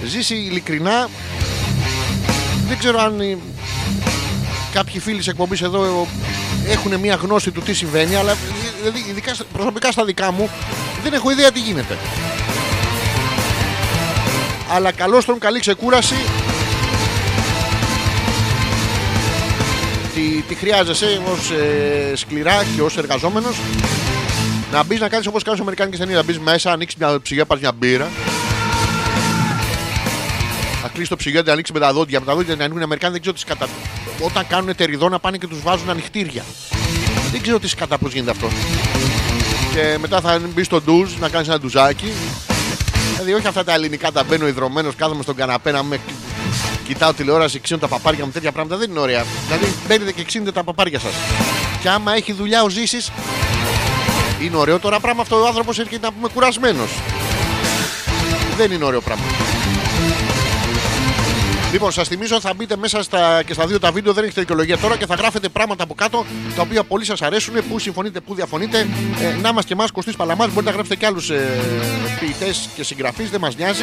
Ζήση ειλικρινά. Δεν ξέρω αν ε, κάποιοι φίλοι της εκπομπής εδώ έχουν μια γνώση του τι συμβαίνει, αλλά ε, δηλαδή, ειδικά στα- προσωπικά στα δικά μου δεν έχω ιδέα τι γίνεται. Αλλά καλώς τον καλή ξεκούραση τη, τη χρειάζεσαι ως ε, σκληρά και ως εργαζόμενος να μπεις να κάνεις όπως κάνουν στι Αμερικάνικε ταινίε. Να μπεις μέσα, ανοίξεις μια ψυγεία, πάρεις μια μπύρα. Θα κλείσει το ψυγείο, να ανοίξει με τα δόντια. Με τα δόντια να ανοίγουν οι Αμερικάνοι δεν ξέρω τι κατά. Όταν κάνουν τεριδό να πάνε και τους βάζουν ανοιχτήρια. Δεν ξέρω τι κατά πώς γίνεται αυτό. Και μετά θα μπει στο ντουζ να κάνεις ένα ντουζάκι. Δηλαδή, όχι αυτά τα ελληνικά τα μπαίνω υδρωμένο, κάθομαι στον καναπέ να με κοιτάω τηλεόραση, ξύνω τα παπάρια μου, τέτοια πράγματα δεν είναι ωραία. Δηλαδή, μπαίνετε και ξύνετε τα παπάρια σας. Και άμα έχει δουλειά ο ζήσει, είναι ωραίο τώρα πράγμα αυτό. Ο άνθρωπος έρχεται να πούμε κουρασμένος. Δεν είναι ωραίο πράγμα. Λοιπόν, σας θυμίζω θα μπείτε μέσα στα, και στα δύο τα βίντεο, δεν έχετε δικαιολογία τώρα και θα γράφετε πράγματα από κάτω τα οποία πολύ σας αρέσουν, που συμφωνείτε, που διαφωνείτε. Ε, να μας και εμάς, Κωστής Παλαμάς, μπορείτε να γράψετε και άλλους ε, ποιητές και συγγραφείς, δεν μας νοιάζει.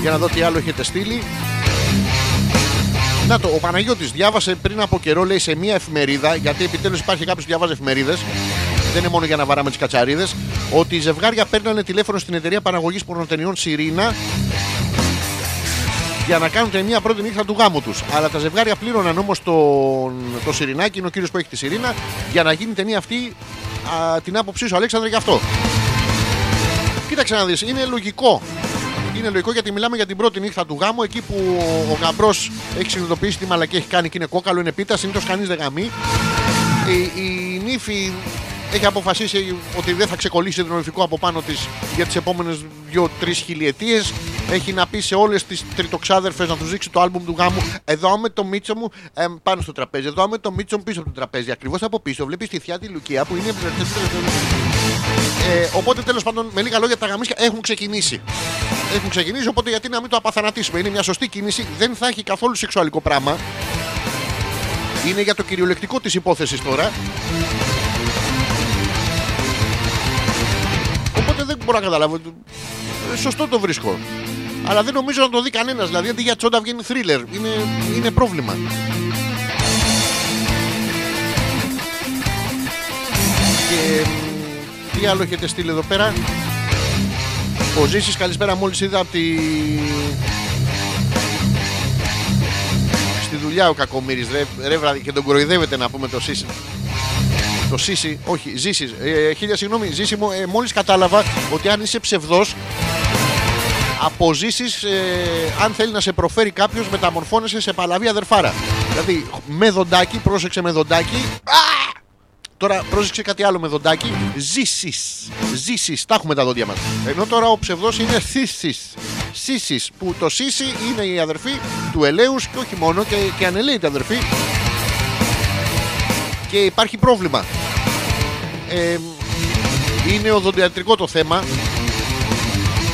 Για να δω τι άλλο έχετε στείλει. Να το, ο Παναγιώτης διάβασε πριν από καιρό, λέει σε μία εφημερίδα, γιατί επιτέλους υπάρχει κάποιος που διαβάζει εφημερίδες, δεν είναι μόνο για να βαράμε τις κατσαρίδες, ότι οι ζευγάρια παίρνανε τηλέφωνο στην εταιρεία παραγωγής πορνοτενιών Σιρήνα για να κάνουν μια πρώτη νύχτα του γάμου τους. Αλλά τα ζευγάρια πλήρωναν όμως το, το Σιρινάκι, είναι ο κύριος που έχει τη Σιρήνα, για να γίνει η ταινία αυτή α, την άποψή σου, Αλέξανδρε, γι' αυτό. Κοίταξε να δεις, είναι λογικό. Είναι λογικό γιατί μιλάμε για την πρώτη νύχτα του γάμου, εκεί που ο γαμπρός έχει συνειδητοποιήσει τι μαλακή έχει κάνει και είναι κόκαλο, είναι πίτα, συνήθως κανείς δεν γαμεί. Η, η νύφη έχει αποφασίσει ότι δεν θα ξεκολλήσει το νοηφικό από πάνω της για τις επόμενες 2-3 χιλιετίες. Έχει να πει σε όλες τις τριτοξάδερφες να τους δείξει το άλμπουμ του γάμου. Εδώ με το μίτσο μου ε, πάνω στο τραπέζι. Εδώ με το μίτσο μου πίσω από το τραπέζι. Ακριβώς από πίσω βλέπεις τη θεία τη Λουκία που είναι. Ε, οπότε τέλος πάντων με λίγα λόγια τα γαμίσια έχουν ξεκινήσει. Έχουν ξεκινήσει, οπότε γιατί να μην το απαθανατήσουμε; Είναι μια σωστή κίνηση. Δεν θα έχει καθόλου σεξουαλικό πράγμα. Είναι για το κυριολεκτικό της υπόθεσης τώρα. Οπότε δεν μπορώ να καταλάβω. Ε, Σωστό το βρίσκω. Αλλά δεν νομίζω να το δει κανένας. Δηλαδή αντί για τσόντα βγαίνει θρίλερ. Είναι, είναι πρόβλημα. Και μ, τι άλλο έχετε στείλει εδώ πέρα; Ο Ζήσης καλησπέρα μόλις είδα από τη... Στη δουλειά ο Κακομύρης ρε, ρε βράδυ και τον κοροϊδεύεται να πούμε το Σύση. Το Σύση, όχι, Ζήσης. Ε, χίλια συγγνώμη, Ζήση μου, ε, μόλις κατάλαβα ότι αν είσαι ψευδός αποζήσεις ε, αν θέλει να σε προφέρει κάποιος μεταμορφώνεσαι σε παλαβή αδερφάρα. Δηλαδή με δοντάκι, πρόσεξε με δοντάκι. Α! Τώρα πρόσεξε κάτι άλλο με δοντάκι. Ζήσει. Ζήσει. Τα έχουμε τα δόντια μας. Ενώ τώρα ο ψευδός είναι θύση. Σύση. Που το σύση είναι η αδερφή του ελαίου και όχι μόνο και, και ανελαίτη αδερφή. Και υπάρχει πρόβλημα. Ε, είναι οδοντιατρικό το θέμα.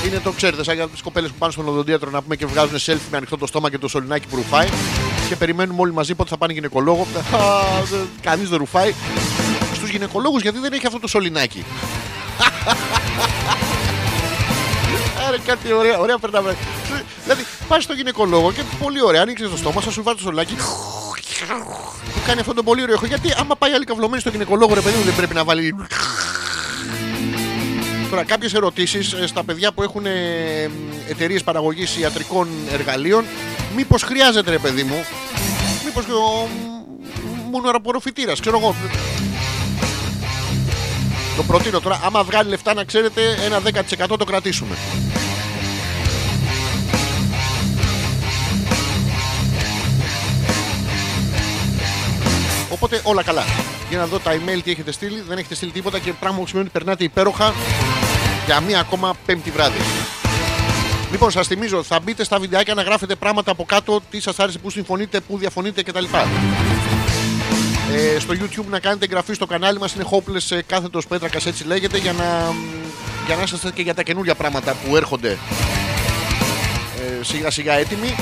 Είναι το ξέρετε, σαν για τις κοπέλες που πάνε στον οδοντίατρο να πούμε και βγάζουν selfie με ανοιχτό το στόμα και το σωληνάκι που ρουφάει. Και περιμένουμε όλοι μαζί πότε θα πάνε γυναικολόγο. Κανείς δεν ρουφάει. Στους γυναικολόγους γιατί δεν έχει αυτό το σωληνάκι. Άρα κάτι ωραία, ωραία περνάμε. Δηλαδή, πα στο γυναικολόγο και πολύ ωραία, ανοίξει το στόμα, θα σου βάζει το σωληνάκι. Που κάνει αυτό το πολύ ωραίο. ήχο. Γιατί άμα πάει άλλη καυλωμένη στο γυναικολόγο, ρε παιδί μου, δεν πρέπει να βάλει. Τώρα, κάποιες ερωτήσεις στα παιδιά που έχουν εταιρείες παραγωγής ιατρικών εργαλείων. Μήπως χρειάζεται, ρε παιδί μου; Μήπως ο μονοαραποροφητήρα, ξέρω εγώ. Το προτείνω τώρα. Άμα βγάλει λεφτά, να ξέρετε, ένα 10% το κρατήσουμε. Οπότε όλα καλά. Για να δω τα email τι έχετε στείλει. Δεν έχετε στείλει τίποτα και πράγμα που σημαίνει ότι περνάτε υπέροχα για μία ακόμα πέμπτη βράδυ. Λοιπόν, σας θυμίζω, θα μπείτε στα βιντεάκια να γράφετε πράγματα από κάτω, τι σας άρεσε, πού συμφωνείτε, πού διαφωνείτε κτλ. Ε, στο YouTube να κάνετε εγγραφή στο κανάλι μας είναι Hopeless ε, κάθετος Πέτρακας έτσι λέγεται για να, για να είσαστε και για τα καινούργια πράγματα που έρχονται ε, σιγά σιγά έτοιμοι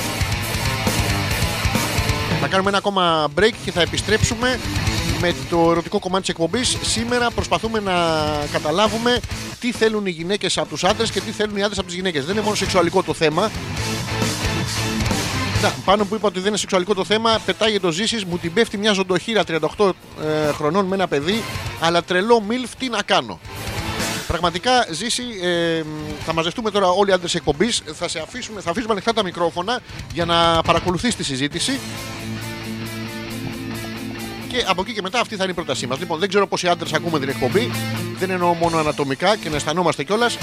θα κάνουμε ένα ακόμα break και θα επιστρέψουμε με το ερωτικό κομμάτι της εκπομπής. Σήμερα προσπαθούμε να καταλάβουμε τι θέλουν οι γυναίκες από τους άντρες και τι θέλουν οι άντρες από τις γυναίκες. Δεν είναι μόνο σεξουαλικό το θέμα. Να, πάνω που είπα ότι δεν είναι σεξουαλικό το θέμα, πετάγει το ζήσει, μου την πέφτει μια ζωντοχύρα 38 ε, χρονών με ένα παιδί, αλλά τρελό μιλφ, τι να κάνω. Πραγματικά, ζήσει, ε, θα μαζευτούμε τώρα όλοι οι άντρες εκπομπής. Θα, σε αφήσουμε, θα αφήσουμε ανοιχτά τα μικρόφωνα για να παρακολουθείς τη συζήτηση. Και από εκεί και μετά αυτή θα είναι η πρότασή μας. Λοιπόν, δεν ξέρω πόσοι άντρες ακούμε την εκπομπή. Δεν εννοώ μόνο ανατομικά και να αισθανόμαστε κιόλας.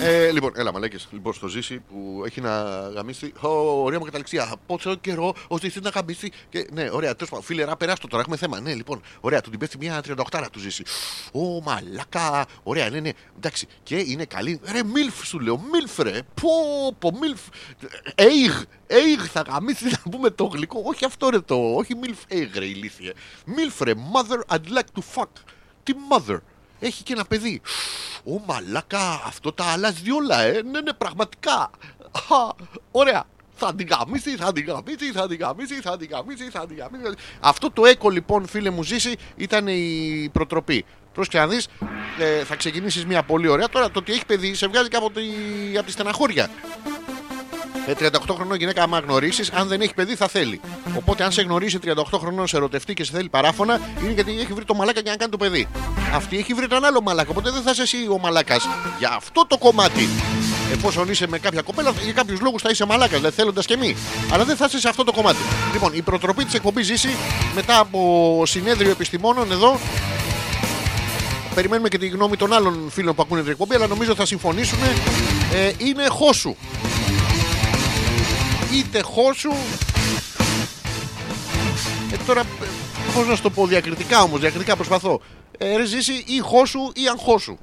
Ε, λοιπόν, έλα μαλέκε. Λοιπόν, στο ζήσει που έχει να γαμίσει. Ω, ωραία μου καταληξία. Πόσο καιρό ο ζήσει να γαμίσει. Και, ναι, ωραία, τέλος πάντων. Φίλε, ρα, περάστο τώρα. Έχουμε θέμα. Ναι, λοιπόν, ωραία, του την πέφτει μια 38 του ζήσει. Ω, μαλάκα. Ωραία, ναι, ναι. Εντάξει. Και είναι καλή. Ρε, μιλφ σου λέω. Μιλφ, ρε. Πω, πω, μιλφ. Έιγ. Έιγ θα γαμίσει να πούμε το γλυκό. Όχι αυτό ρε το. Όχι μιλφ. Έιγ, ρε, ηλίθιε. Μιλφ, ρε. Mother, I'd like to fuck. Τι mother. Έχει και ένα παιδί. Ω μαλάκα, αυτό τα αλλάζει όλα, ε. Ναι, ναι, πραγματικά. Α, ωραία. Θα την γαμίσει, θα την γαμίσει, θα την γαμίσει, θα την γαμίσει, θα την γαμίσει. Αυτό το έκο λοιπόν, φίλε μου, ζήσει, ήταν η προτροπή. Πρόσεχε να δεις, ε, θα ξεκινήσεις μια πολύ ωραία. Τώρα το ότι έχει παιδί σε βγάζει και από τη, από τη στεναχώρια. Ε, 38 χρονών γυναίκα, άμα γνωρίσεις, αν δεν έχει παιδί, θα θέλει. Οπότε, αν σε γνωρίσει 38 χρονών, σε ερωτευτεί και σε θέλει παράφωνα, είναι γιατί έχει βρει το μαλάκα για να κάνει το παιδί. Αυτή έχει βρει τον άλλο μαλάκα. Οπότε δεν θα είσαι εσύ ο μαλάκας. Για αυτό το κομμάτι. Εφόσον είσαι με κάποια κοπέλα, για κάποιους λόγους θα είσαι μαλάκας, δεν θέλοντας και μη. Αλλά δεν θα είσαι σε αυτό το κομμάτι. Λοιπόν, η προτροπή της εκπομπής ζήσει μετά από συνέδριο επιστημόνων εδώ. Περιμένουμε και τη γνώμη των άλλων φίλων που ακούνε την εκπομπή, αλλά νομίζω θα συμφωνήσουν. Ε, είναι χώσου είτε χώσου. Ε, τώρα, πώς να σου το πω διακριτικά όμως, διακριτικά προσπαθώ. Ε, ρε ζήσει ή χώσου ή αγχώσου.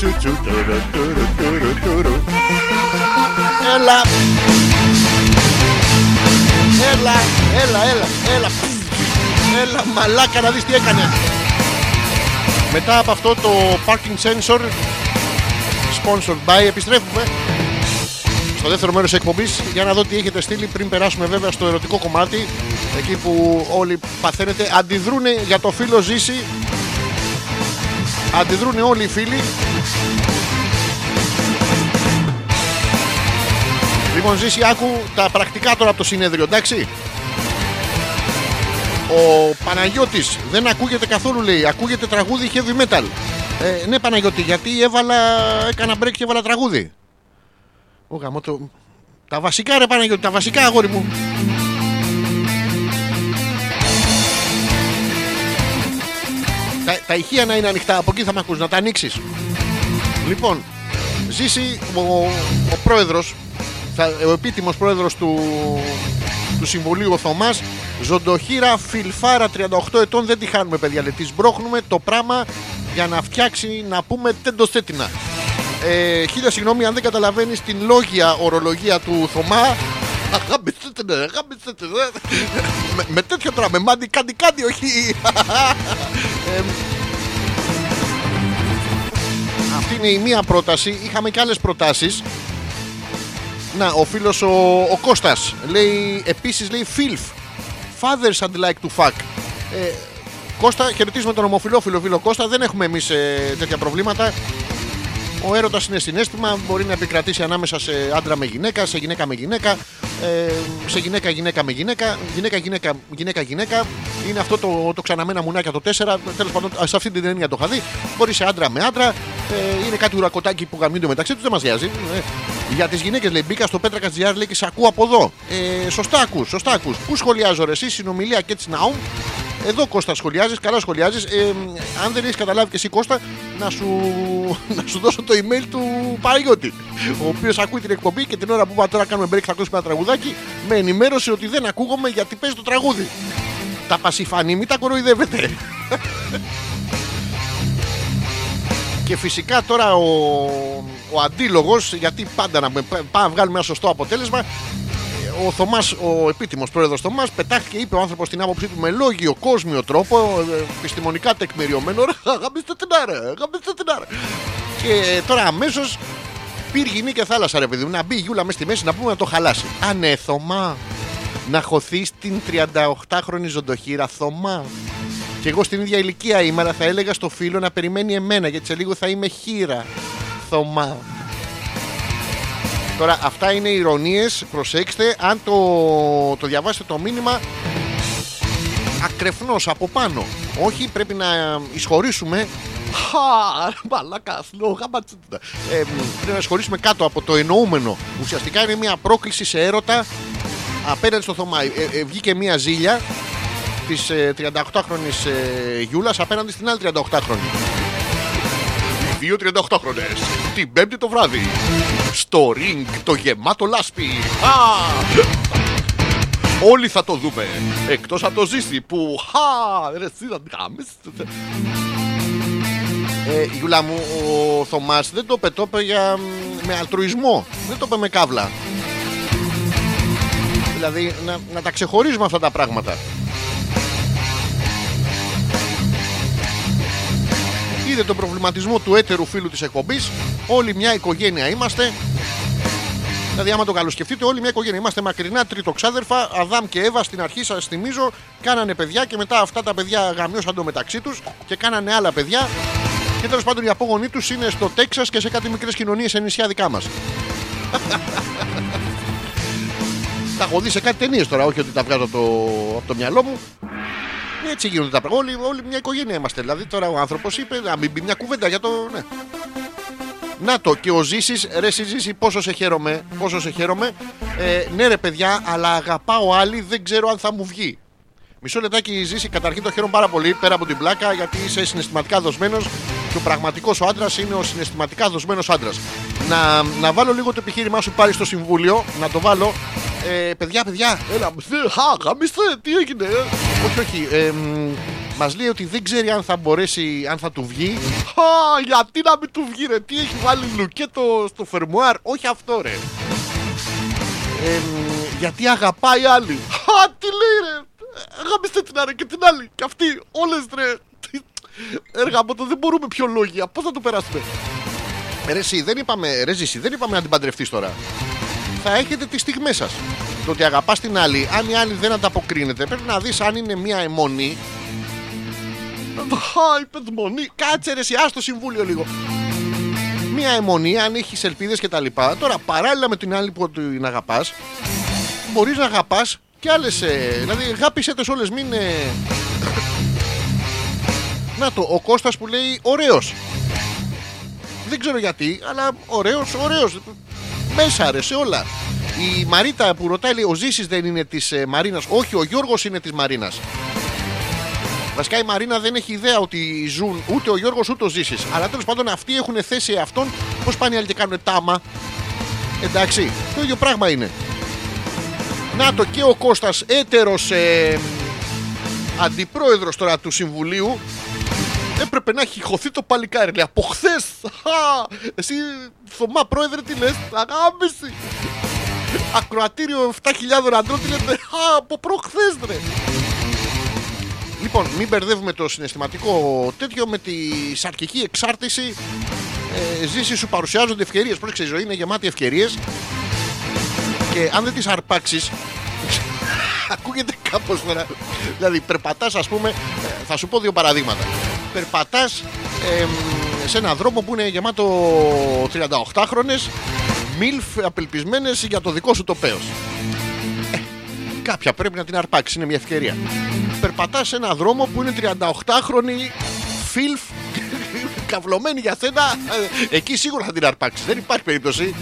Άραγε η τσούτσου τουρου, τουρου, τουρου, τουρου. Έλα Έλα, έλα, έλα, έλα Έλα μαλάκα να δεις τι έκανε Μετά από αυτό το parking sensor Sponsored by Επιστρέφουμε στο δεύτερο μέρος εκπομπής για να δω τι έχετε στείλει πριν περάσουμε βέβαια στο ερωτικό κομμάτι εκεί που όλοι παθαίνετε αντιδρούν για το φίλο Ζήση αντιδρούν όλοι οι φίλοι Λοιπόν Ζήση άκου τα πρακτικά τώρα από το συνέδριο εντάξει. Ο Παναγιώτης δεν ακούγεται καθόλου λέει. Ακούγεται τραγούδι heavy metal. Ε, ναι Παναγιώτη γιατί έβαλα έκανα break και έβαλα τραγούδι. Ω γαμώ το... Τα βασικά ρε Παναγιώτη, τα βασικά αγόρι μου. Τα, τα ηχεία να είναι ανοιχτά, από εκεί θα με ακούς, να τα ανοίξεις. Λοιπόν, ζήσει ο, ο πρόεδρος, θα- ο επίτιμος πρόεδρος του, του Συμβουλίου ο Θωμάς, Ζοντοχύρα Φιλφάρα 38 ετών, δεν τη χάνουμε παιδιά, λέει, της σμπρώχνουμε το πράγμα για να φτιάξει, να πούμε τεντοστέτινα. Ε, χίλια συγγνώμη αν δεν καταλαβαίνεις την λόγια ορολογία του Θωμά. Αγάπησετε, αγάπησετε. με, με τέτοιο τώρα, με μάντι κάτι κάτι, όχι. Ε, αυτή είναι η μία πρόταση. Είχαμε και άλλες προτάσεις. Να, ο φίλος ο, ο Κώστας λέει, επίσης λέει filth. Fathers I'd like to fuck. Ε, Κώστα, χαιρετίζουμε τον ομοφιλόφιλο φίλο Κώστα. Δεν έχουμε εμείς ε, τέτοια προβλήματα. Ο έρωτας είναι συνέστημα, μπορεί να επικρατήσει ανάμεσα σε άντρα με γυναίκα, σε γυναίκα με γυναίκα, ε, σε γυναίκα γυναίκα με γυναίκα, γυναίκα γυναίκα γυναίκα γυναίκα. Είναι αυτό το, το ξαναμένα μουνάκια το 4. Τέλος πάντων, σε αυτή την ταινία το είχα δει. Μπορεί σε άντρα με άντρα. Ε, είναι κάτι ουρακοτάκι που γαμνούνται μεταξύ τους, δεν μας νοιάζει. Ε, για τις γυναίκες λέει μπήκα στο Πέτρακα GR λέει και σε ακούω από εδώ. Ε, σωστά ακούς, σωστά ακούς. Πού σχολιάζω ρε, εσύ συνομιλία και έτσι ναού. Εδώ Κώστα σχολιάζεις, καλά σχολιάζεις. Ε, αν δεν έχεις καταλάβει και εσύ Κώστα, να σου, να σου δώσω το email του Παναγιώτη. Ο οποίος ακούει την εκπομπή και την ώρα που είπα τώρα κάνουμε break θα ακούσουμε ένα τραγουδάκι, με ενημέρωσε ότι δεν ακούγομαι γιατί παίζει το τραγούδι. Τα πασιφανή, μην τα κοροϊδεύετε. Και φυσικά τώρα ο, ο αντίλογος, γιατί πάντα να με- πάμε να βγάλουμε ένα σωστό αποτέλεσμα, ο Θωμάς, ο επίτιμος πρόεδρος Θωμάς, πετάχτηκε, είπε ο άνθρωπος την άποψή του με λόγιο, κόσμιο τρόπο, ε, επιστημονικά τεκμηριωμένο. Ρε, Γαμίστε την άρα, γαμίστε την άρα. Και τώρα αμέσως πύργη και θάλασσα, ρε παιδί μου, να μπει η Γιούλα μέσα στη μέση να πούμε να το χαλάσει. Α, ναι, Θωμά, να χωθεί την 38χρονη ζωντοχύρα, Θωμά. Και εγώ στην ίδια ηλικία είμαι, αλλά θα έλεγα στο φίλο να περιμένει εμένα, γιατί σε λίγο θα είμαι χείρα. Θωμά. Τώρα αυτά είναι ηρωνίες, προσέξτε, αν το, το διαβάσετε το μήνυμα ακρεφνώς από πάνω. Όχι, πρέπει να εισχωρήσουμε. Χα, μαλάκα, σλόγα, ματσούτα. Ε, πρέπει να εισχωρήσουμε κάτω από το εννοούμενο. Ουσιαστικά είναι μια πρόκληση σε έρωτα απέναντι στο Θωμά. Ε, ε, βγήκε μια ζήλια της ε, 38χρονης ε, Γιούλας απέναντι στην άλλη 38χρονη. Οι δύο 38χρονες την πέμπτη το βράδυ στο ring το γεμάτο λάσπη. Α! Όλοι θα το δούμε. Εκτός από το ζήσει που. Χα! Ρε, εσύ θα την γαμίσεις. Ε, Γιούλα μου, ο Θωμάς δεν το είπε, το είπε για, μ, με αλτρουισμό. Δεν το είπε με κάβλα. Δηλαδή να, να τα ξεχωρίζουμε αυτά τα πράγματα. Είδε τον προβληματισμό του έτερου φίλου της εκπομπής. Όλοι μια οικογένεια είμαστε. Δηλαδή, άμα το καλοσκεφτείτε, όλοι μια οικογένεια. Είμαστε μακρινά τριτοξάδερφα, Αδάμ και Εύα. Στην αρχή σας θυμίζω, κάνανε παιδιά και μετά αυτά τα παιδιά γαμιώσαν το μεταξύ τους και κάνανε άλλα παιδιά. Και τέλος πάντων οι απόγονοί τους είναι στο Τέξας και σε κάτι μικρές κοινωνίες σε νησιά δικά μας. τα έχω δει σε κάτι ταινίες τώρα, όχι ότι τα βγάζω από το, από το μυαλό μου. Έτσι γίνονται τα πράγματα. Όλοι, όλοι μια οικογένεια είμαστε. Δηλαδή τώρα ο άνθρωπος είπε να μην πει μια κουβέντα για το. Ναι. Να το και ο Ζήσης, ρε εσύ Ζήση, πόσο σε χαίρομαι. Πόσο σε χαίρομαι. Ε, ναι, ρε παιδιά, αλλά αγαπάω άλλη, δεν ξέρω αν θα μου βγει. Μισό λεπτάκι Ζήση, καταρχήν το χαίρομαι πάρα πολύ πέρα από την πλάκα γιατί είσαι συναισθηματικά δοσμένος και ο πραγματικός ο άντρας είναι ο συναισθηματικά δοσμένος άντρας. Να, να βάλω λίγο το επιχείρημά σου πάλι στο συμβούλιο, να το βάλω. Ε, παιδιά, παιδιά, έλα, μισέ, χα, γαμίστε, τι έγινε. ε; όχι, όχι. Ε, Μας λέει ότι δεν ξέρει αν θα μπορέσει, αν θα του βγει. Χα, γιατί να μην του βγει, ρε. Τι έχει βάλει λουκέτο στο φερμουάρ. Όχι αυτό, ρε. Ε, μ, γιατί αγαπάει άλλη. Χα, τι λέει, ρε. Γαμίστε την άλλη και την άλλη. Και αυτή, όλες ρε. Τι- Έργα από το δεν μπορούμε πιο λόγια. Πώς θα το περάσουμε; Ρε, εσύ, δεν είπαμε, ρε, Ζήση, δεν είπαμε να την παντρευτείς τώρα θα έχετε τις στιγμές σας. Το ότι αγαπάς την άλλη, αν η άλλη δεν ανταποκρίνεται, πρέπει να δεις αν είναι μια αιμονή. Χα, είπε αιμονή. Κάτσε ρε, εσύ, ας το συμβούλιο λίγο. Μια αιμονή, αν έχεις ελπίδες και τα λοιπά. Τώρα, παράλληλα με την άλλη που την αγαπάς, μπορείς να αγαπάς και άλλες. Δηλαδή, αγάπησε τι όλες, μην. ε, Να το, ο Κώστας που λέει ωραίος. Δεν ξέρω γιατί, αλλά ωραίος, ωραίος. Μέσα ρε, σε όλα. Η Μαρίτα που ρωτάει, λέει, ο Ζήσης δεν είναι της ε, Μαρίνας. Όχι, ο Γιώργος είναι της Μαρίνας. Βασικά η Μαρίνα δεν έχει ιδέα ότι ζουν ούτε ο Γιώργος ούτε ο Ζήσης. Αλλά τέλος πάντων αυτοί έχουν θέση αυτόν. Πώς πάνε οι άλλοι και κάνουν τάμα. Εντάξει, το ίδιο πράγμα είναι. Να το και ο Κώστας έτερος ε, αντιπρόεδρος τώρα του Συμβουλίου έπρεπε να έχει χωθεί το παλικάρι. Λέει από χθες. Εσύ, Θωμά πρόεδρε, τι λες. Αγάπηση. Ακροατήριο 7.000 αντρών, τι λέτε. Α, από προχθές, ρε. Λοιπόν, μην μπερδεύουμε το συναισθηματικό τέτοιο με τη σαρκική εξάρτηση. Ε, ζήσεις σου παρουσιάζονται ευκαιρίες. Πρόσεξε, η ζωή είναι γεμάτη ευκαιρίες. Και αν δεν τις αρπάξεις, ακούγεται κάπως τώρα. Δηλαδή, περπατάς, ας πούμε, ε, θα σου πω δύο παραδείγματα. Περπατάς σε έναν δρόμο που είναι γεμάτο 38χρονε, μιλφ απελπισμένες για το δικό σου το πέος. Ε, κάποια πρέπει να την αρπάξεις, είναι μια ευκαιρία. Περπατάς σε έναν δρόμο που είναι 38χρονοι φιλφ καυλωμένοι για σένα, ε, εκεί σίγουρα θα την αρπάξεις. Δεν υπάρχει περίπτωση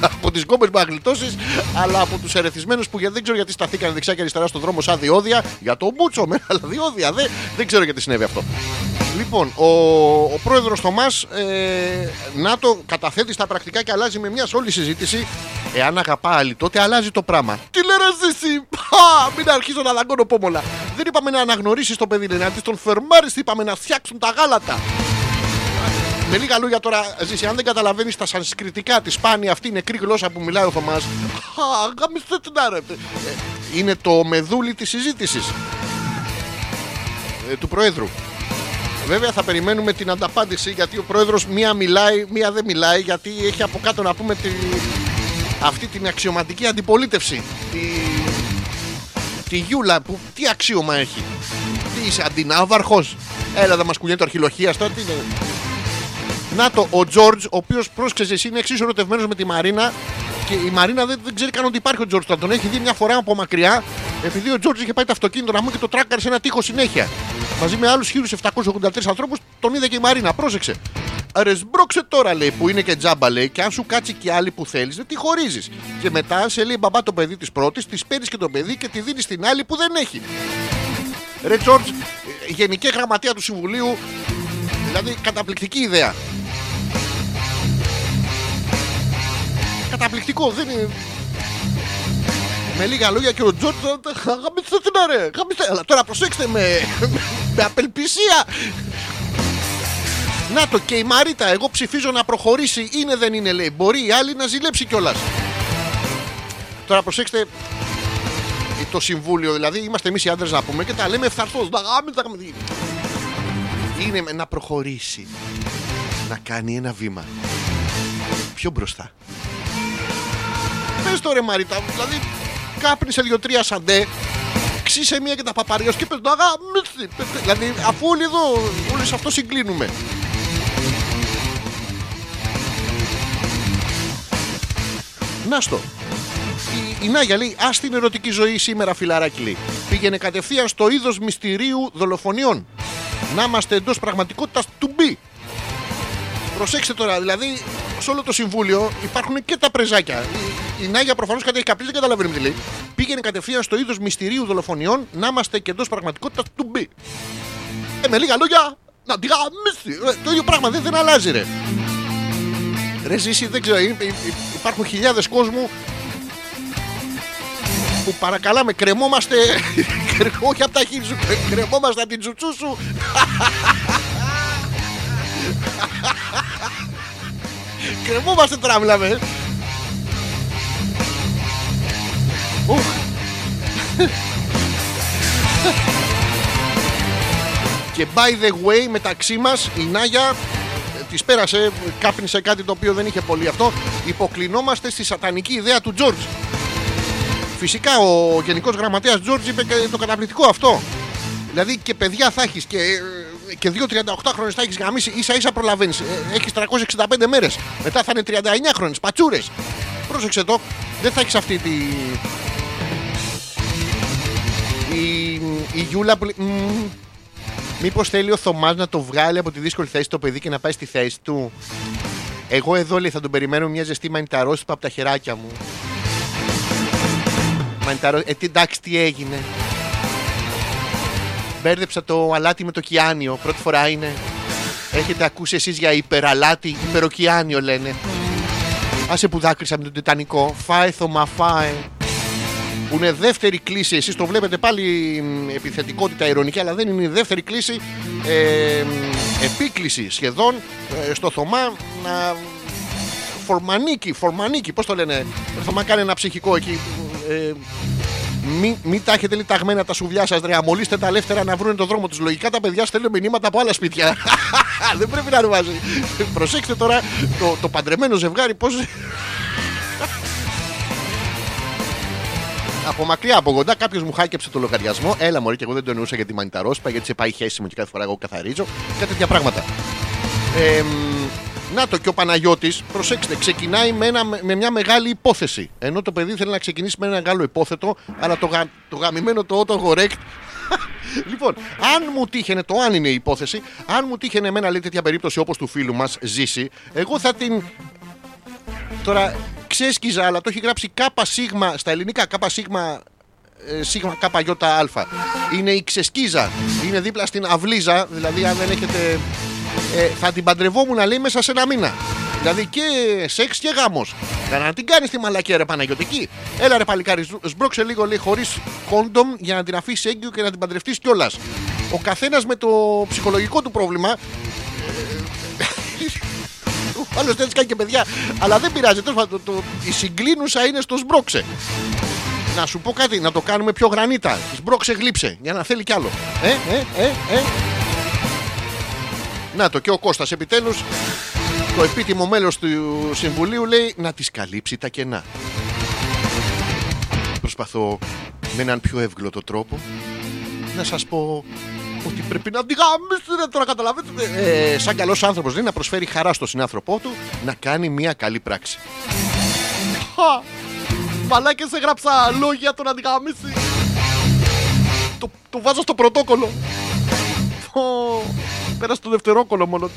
από τις γκόμε που αγλιτώσει, αλλά από τους ερεθισμένους που για- δεν ξέρω γιατί σταθήκαν δεξιά και αριστερά στον δρόμο σαν διόδια. Για το μπούτσο, με αλλά διόδια. Δεν, δεν ξέρω γιατί συνέβη αυτό. Λοιπόν, ο, ο πρόεδρος Θωμάς ε, να το καταθέτει στα πρακτικά και αλλάζει με μια σε όλη συζήτηση. Εάν αγαπά άλλη, τότε αλλάζει το πράγμα. Τι λέει ρε Ζήση, Χα, μην αρχίσω να δαγκώνω πόμολα. Δεν είπαμε να αναγνωρίσεις το παιδί, λένε. Αντί τον φερμάρει, είπαμε να φτιάξουν τα γάλατα. Με λίγα λόγια τώρα, Ζήση, αν δεν καταλαβαίνεις τα σανσκριτικά, τη σπάνια αυτή νεκρή γλώσσα που μιλάει ο Θωμάς. Γαμίστε την άρεπτε. Είναι το μεδούλι της συζήτησης του Προέδρου. Βέβαια θα περιμένουμε την ανταπάντηση γιατί ο πρόεδρος μία μιλάει, μία δεν μιλάει γιατί έχει από κάτω να πούμε τη... αυτή την αξιωματική αντιπολίτευση. Τη... τη Γιούλα που τι αξίωμα έχει. Τι είσαι αντινάβαρχος. Έλα θα μας κουνιέται το αρχιλοχίας τώρα τι είναι. Να το, ο Τζόρτζ, ο οποίος πρόσεξε εσύ είναι εξίσου ερωτευμένο με τη Μαρίνα και η Μαρίνα δεν, δεν ξέρει καν ότι υπάρχει ο Τζόρτζ. Θα τον έχει δει μια φορά από μακριά, επειδή ο Τζόρτζ είχε πάει το αυτοκίνητο να μου και το τράκαρε σε ένα τείχο συνέχεια. Μαζί με άλλους 1783 ανθρώπους τον είδε και η Μαρίνα. Πρόσεξε. Ρε σμπρώξε τώρα λέει που είναι και τζάμπα λέει και αν σου κάτσει και άλλη που θέλεις, δεν τη χωρίζεις. Και μετά σε λέει μπαμπά το παιδί της πρώτης, της παίρνεις και το παιδί και τη δίνεις στην άλλη που δεν έχει. Ρε Τζόρτζ, γενική γραμματεία του Συμβουλίου, δηλαδή καταπληκτική ιδέα. Καταπληκτικό, δεν είναι. Με λίγα λόγια και ο Τζόρτζ. Γαμίστε την αρέ. Γαμίστε. Αλλά τώρα προσέξτε με. με απελπισία. Να το και η Μαρίτα. Εγώ ψηφίζω να προχωρήσει. Είναι δεν είναι λέει. Μπορεί η άλλη να ζηλέψει κιόλας. Τώρα προσέξτε. Το συμβούλιο, δηλαδή είμαστε εμείς οι άντρες να πούμε και τα λέμε ευθαρθώς. Είναι με να προχωρήσει. Να κάνει ένα βήμα. Πιο μπροστά. Πες το ρε Μαρίτα, δηλαδή κάπνισε δύο-τρία σαντέ, ξύσε μία και τα παπαριός και πες το αγάμιτσι. Δηλαδή αφού όλοι εδώ, όλοι σε αυτό συγκλίνουμε. Να στο. Η, η Νάγια λέει: Α την ερωτική ζωή σήμερα, φιλαράκι λέει. Πήγαινε κατευθείαν στο είδος μυστηρίου δολοφονιών. Να είμαστε εντός πραγματικότητας του μπει. Προσέξτε τώρα, δηλαδή σε όλο το συμβούλιο υπάρχουν και τα πρεζάκια. Η, η Νάγια προφανώς κάτι έχει καπνίσει, δεν καταλαβαίνει τι λέει. Πήγαινε κατευθείαν στο είδος μυστηρίου δολοφονιών να είμαστε και εντός πραγματικότητας του μπει. Ε, με λίγα λόγια, να τη γαμίσει. Ε, το ίδιο πράγμα δεν, δεν αλλάζει, ρε. Ρε, ζήσει, δεν ξέρω, υ- υ- υ- υπάρχουν χιλιάδες κόσμου που παρακαλάμε, κρεμόμαστε. Όχι από τα χείλη σου, κρεμόμαστε από την τσουτσού σου. κρεμόμαστε τώρα, μιλάμε. Ουφ. Και by the way, μεταξύ μας η Νάγια της πέρασε, κάπνισε κάτι το οποίο δεν είχε πολύ αυτό. Υποκλεινόμαστε στη σατανική ιδέα του Τζόρτζ. Φυσικά ο Γενικός Γραμματέας Τζόρτζ είπε και το καταπληκτικό αυτό. Δηλαδή και παιδιά θα έχεις και, και 2-38 χρόνια θα έχεις γαμίσει, ίσα ίσα προλαβαίνεις. Έχεις 365 μέρες. Μετά θα είναι 39 χρόνια, πατσούρες. Πρόσεξε το, δεν θα έχεις αυτή τη. Η, η Γιούλα που λέει, «Μμμ, Μήπως θέλει ο Θωμάς να το βγάλει από τη δύσκολη θέση το παιδί και να πάει στη θέση του; Εγώ εδώ λέει θα τον περιμένω μια ζεστή μανιταρόσπα από τα χεράκια μου. Μανιταρό... Ε, τι, εντάξει, τι έγινε. Μπέρδεψα το αλάτι με το κιάνιο. Πρώτη φορά είναι. Έχετε ακούσει εσείς για υπεραλάτι, υπεροκιάνιο λένε. Άσε που δάκρυσα με τον Τιτανικό. Φάε Θωμά, φάε. Που είναι δεύτερη κλίση. Εσείς το βλέπετε πάλι μ, επιθετικότητα ηρωνική, αλλά δεν είναι η δεύτερη κλίση. Ε, μ, επίκληση σχεδόν ε, στο Θωμά να. Φορμανίκι, φορμανίκι, πώς το λένε. Το Θωμά κάνει ένα ψυχικό εκεί. Ε, μην μη τα έχετε λιταγμένα τα σουβλιά σας, ρε. Αμολύστε τα ελεύθερα να βρουν τον δρόμο τους. Λογικά τα παιδιά στέλνουν μηνύματα από άλλα σπίτια. Δεν πρέπει να είναι μαζί. Προσέξτε τώρα το, το παντρεμένο ζευγάρι πώ. από μακριά, από κοντά, κάποιος μου χάκεψε το λογαριασμό. Έλα, Μωρή, και εγώ δεν το εννοούσα για τη μανιταρόσπα, γιατί σε πάει χέση μου και κάθε φορά εγώ καθαρίζω. Κάτι τέτοια πράγματα. Ε, μ, να το και ο Παναγιώτης, προσέξτε, ξεκινάει με, ένα, με μια μεγάλη υπόθεση. Ενώ το παιδί θέλει να ξεκινήσει με ένα μεγάλο υπόθετο, αλλά το, γα, το γαμημένο το autocorrect. λοιπόν, αν μου τύχαινε, το αν είναι η υπόθεση, αν μου τύχαινε εμένα λέει τέτοια περίπτωση όπως του φίλου μας ζήσει, εγώ θα την Τώρα ξέσκιζα, αλλά το έχει γράψει κάπα σίγμα στα ελληνικά. Κάπα σίγμα ε, σίγμα κάπα γιώτα αλφα. Είναι η ξεσκίζα. Είναι δίπλα στην αυλίζα. Δηλαδή, αν δεν έχετε. Ε, θα την παντρευόμουν λέει μέσα σε ένα μήνα. Δηλαδή και σεξ και γάμος. Για να την κάνεις τη μαλακία ρε Παναγιωτική. Έλα ρε παλικάρι, σμπ- σμπρώξε λίγο λέει χωρίς condom για να την αφήσεις έγκυο και να την παντρευτείς κιόλας. Ο καθένας με το ψυχολογικό του πρόβλημα ο άλλος δεν κάνει και παιδιά. Αλλά δεν πειράζει. Τέλος πάντων, το, το, η συγκλίνουσα είναι στο σμπρώξε. Να σου πω κάτι, να το κάνουμε πιο γρανίτα. Σμπρώξε γλύψε, για να θέλει κι άλλο. Ε, ε, ε, ε. Να το και ο Κώστας επιτέλους το επίτιμο μέλος του Συμβουλίου λέει να τις καλύψει τα κενά. Προσπαθώ με έναν πιο εύγλωτο τρόπο να σας πω ότι πρέπει να αντιγάμισετε τώρα καταλαβαίνετε. Ε, σαν καλός άνθρωπος λέει να προσφέρει χαρά στον συνάνθρωπό του να κάνει μια καλή πράξη. Χα! Μαλάκες έγραψα λόγια τον αντιγάμιση. Το, το βάζω στο πρωτόκολλο. Πω, Πέρασε το δευτερόκολλο μόνο.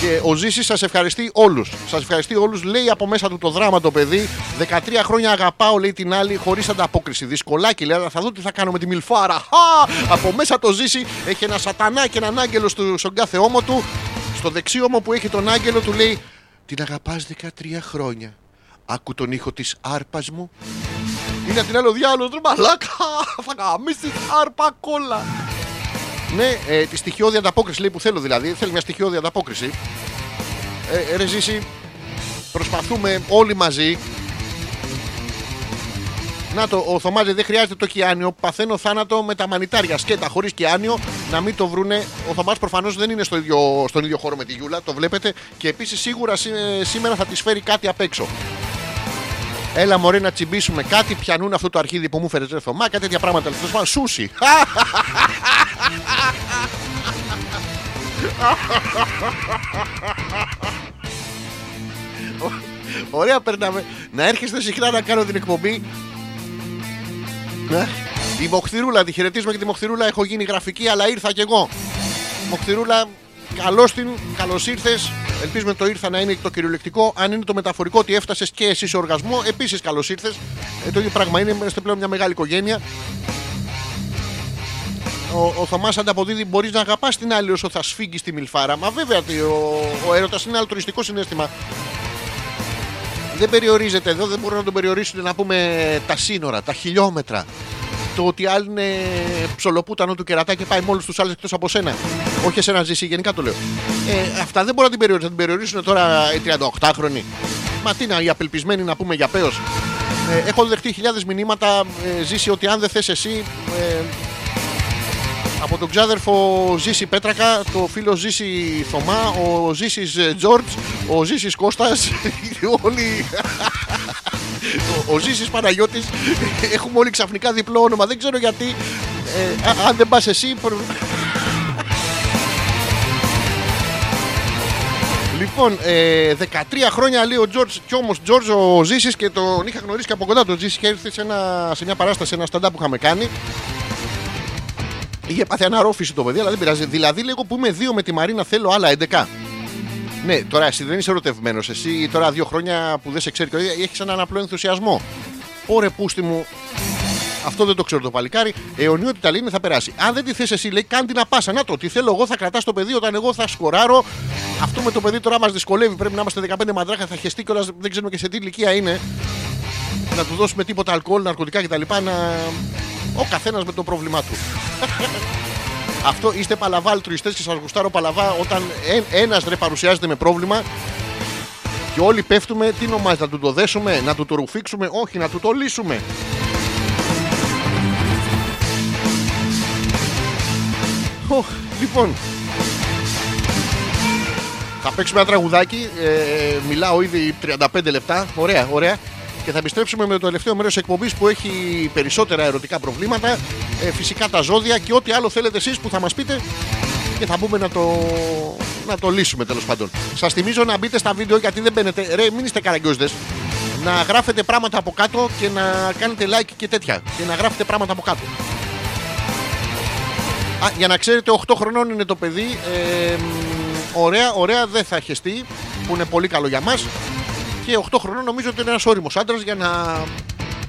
Και ο Ζήσης σας ευχαριστεί όλους. Σας ευχαριστεί όλους. Λέει από μέσα του το δράμα το παιδί. 13 χρόνια αγαπάω, λέει την άλλη, χωρίς ανταπόκριση. Δυσκολάκι, λέει, αλλά θα δω τι θα κάνω με τη μιλφάρα. Χα! Από μέσα το Ζήση έχει ένα σατανά και έναν άγγελο στο, στον κάθε ώμο του. Στο δεξί ώμο που έχει τον άγγελο του λέει Την αγαπάς 13 χρόνια. Άκου τον ήχο της άρπας μου. Είναι την άλλο διάλογος, ρε μαλάκα. Θα γαμίσεις άρπα κόλλα. Ναι, ε, τη στοιχειώδη ανταπόκριση λέει που θέλω δηλαδή. Θέλει μια στοιχειώδη ανταπόκριση. Ε, ρε Ζήση, προσπαθούμε όλοι μαζί. Να το, ο Θωμάζης δεν χρειάζεται το κιάνιο. Παθαίνω θάνατο με τα μανιτάρια σκέτα χωρίς κιάνιο να μην το βρούνε. Ο Θωμάς προφανώς δεν είναι στο ίδιο, στον ίδιο χώρο με τη Γιούλα, το βλέπετε. Και επίσης σίγουρα σή- σήμερα θα της φέρει κάτι απ' έξω. Έλα μωρέ να τσιμπήσουμε κάτι, πιανούν αυτό το αρχίδι που μου φέρες ρε Θωμά, κάτι τέτοια πράγματα. Τέλος πάντων, Σούσι. Ωραία περνάμε. Να έρχεστε συχνά να κάνω την εκπομπή. Ναι. Η Μοχθηρούλα, τη χαιρετίζουμε και τη Μοχθηρούλα. Έχω γίνει γραφική, αλλά ήρθα κι εγώ. Μοχθηρούλα, καλώς την, καλώς ήρθες. Ελπίζουμε το ήρθα να είναι το κυριολεκτικό. Αν είναι το μεταφορικό ότι έφτασες και εσύ σε οργασμό, επίσης καλώς ήρθες. Ε, το ίδιο πράγμα είναι. Είμαστε πλέον μια μεγάλη οικογένεια. Ο, ο Θωμάς ανταποδίδει: Μπορείς να αγαπάς την άλλη όσο θα σφίγγεις τη μιλφάρα. Μα βέβαια ότι ο, ο έρωτας είναι ένα αλτουριστικό συνέστημα. δεν περιορίζεται εδώ, δεν μπορούν να τον περιορίσουν να πούμε τα σύνορα, τα χιλιόμετρα. Το ότι άλλοι είναι ψολοπούτανο του κερατά και πάει με όλους τους άλλους εκτός από σένα. Όχι εσένα ζήσει, γενικά το λέω. Ε, αυτά δεν μπορούν να την περιορίσουν. Θα την περιορίσουν τώρα οι 38χρονοι. Μα τι είναι, οι απελπισμένοι να πούμε για πέος. Ε, έχω δεχτεί χιλιάδες μηνύματα. Ε, ζήσει ότι αν δεν θες εσύ. Ε, από τον ξάδερφο Ζήση Πέτρακα, το φίλο Ζήση Θωμά, ο Ζήσης ε, Τζόρτζ, ο Ζήσης Κώστας, όλοι... ο, ο Ζήσης Παναγιώτης, έχουμε όλοι ξαφνικά διπλό όνομα, δεν ξέρω γιατί, ε, α- αν δεν πας εσύ... προ- Λοιπόν, ε, 13 χρόνια λέει ο Τζορτζ και όμως Τζορτζ ο Ζήσης και τον είχα γνωρίσει και από κοντά. Τον Ζήσης και ήρθε σε, ένα, σε μια παράσταση, ένα stand-up που είχαμε κάνει. Είχε πάθει αναρρόφηση το παιδί, αλλά δεν πειράζει. Δηλαδή, λέγω που είμαι δύο με τη Μαρίνα, θέλω άλλα 11. Ναι, τώρα εσύ δεν είσαι ερωτευμένος. Εσύ τώρα δύο χρόνια που δεν σε ξέρει, έχεις έναν απλό ενθουσιασμό. Ωρε πούστη μου, αυτό δεν το ξέρω το παλικάρι. Αιωνιότητα λέει είναι θα περάσει. Αν δεν τη θες εσύ, λέει, κάντε να πάσα. Να το, τι θέλω εγώ, θα κρατάς το παιδί όταν εγώ θα σκοράρω. Αυτό με το παιδί τώρα μας δυσκολεύει. Πρέπει να είμαστε 15 μαντράχα, θα χεστεί κιόλας. Δεν ξέρουμε και σε τι ηλικία είναι. Να του δώσουμε τίποτα αλκοόλ, ναρκωτικά κτλ. Να... Ο καθένας με το πρόβλημά του. Αυτό είστε παλαβάλτρουιστές και σας γουστάρω παλαβά όταν ένας ρε παρουσιάζεται με πρόβλημα και όλοι πέφτουμε. Τι νομάζει, να του το δέσουμε, να του το ρουφήξουμε, όχι, να του το λύσουμε. Οχ, λοιπόν, θα παίξουμε ένα τραγουδάκι. Ε, μιλάω ήδη 35 λεπτά. Ωραία, ωραία. Και θα επιστρέψουμε με το τελευταίο μέρος εκπομπής που έχει περισσότερα ερωτικά προβλήματα. Ε, φυσικά τα ζώδια και ό,τι άλλο θέλετε εσείς που θα μας πείτε. Και θα μπούμε να το, να το λύσουμε τέλος πάντων. Σας θυμίζω να μπείτε στα βίντεο γιατί δεν μπαίνετε. Ρε, μην είστε καραγκιόζδε. Να γράφετε πράγματα από κάτω και να κάνετε like και τέτοια. Και να γράφετε πράγματα από κάτω. Α, για να ξέρετε, 8 χρονών είναι το παιδί. Ε, μ, ωραία, ωραία, δεν θα χεστεί. Που είναι πολύ καλό για μας. Και 8 χρονών νομίζω ότι είναι ένας όριμος άντρας για να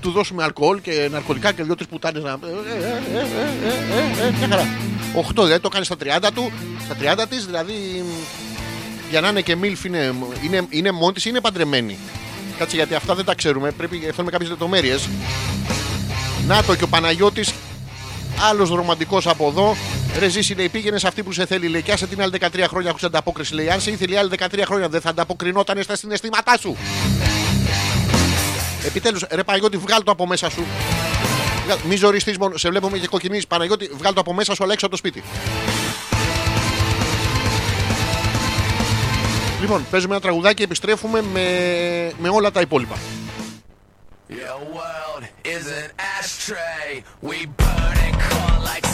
του δώσουμε αλκοόλ και ναρκωτικά και δύο-τρει πουτάνες να. Ε, ε, ε, ε, ε, ε, ε, μια χαρά. 8 δηλαδή το κάνει στα 30 του, στα 30 της, δηλαδή μ, για να είναι και μίλφ είναι, είναι, είναι μόνη της ή είναι παντρεμένη. Κάτσε γιατί αυτά δεν τα ξέρουμε. Πρέπει θέλουμε κάποιες λεπτομέρειες. Να το και ο Παναγιώτης Άλλος ρομαντικός από εδώ. Ρε ζήσει, λέει, πήγαινε σε αυτή που σε θέλει. Λέει, και άσε την άλλη 13 χρόνια χωρίς ανταπόκριση. Λέει, αν σε ήθελε η άλλη 13 χρόνια, δεν θα ανταποκρινόταν στα συναισθήματά σου. Επιτέλους, ρε Παναγιώτη, βγάλ το από μέσα σου. Βγάλ- Μη ζοριστείς μόνο. Σε βλέπουμε και κοκκινίζει. Παναγιώτη, βγάλ το από μέσα σου, αλλά έξω από το σπίτι. Λοιπόν, παίζουμε ένα τραγουδάκι και επιστρέφουμε με, με όλα τα υπόλοιπα. Your world is an ashtray. We burn and call like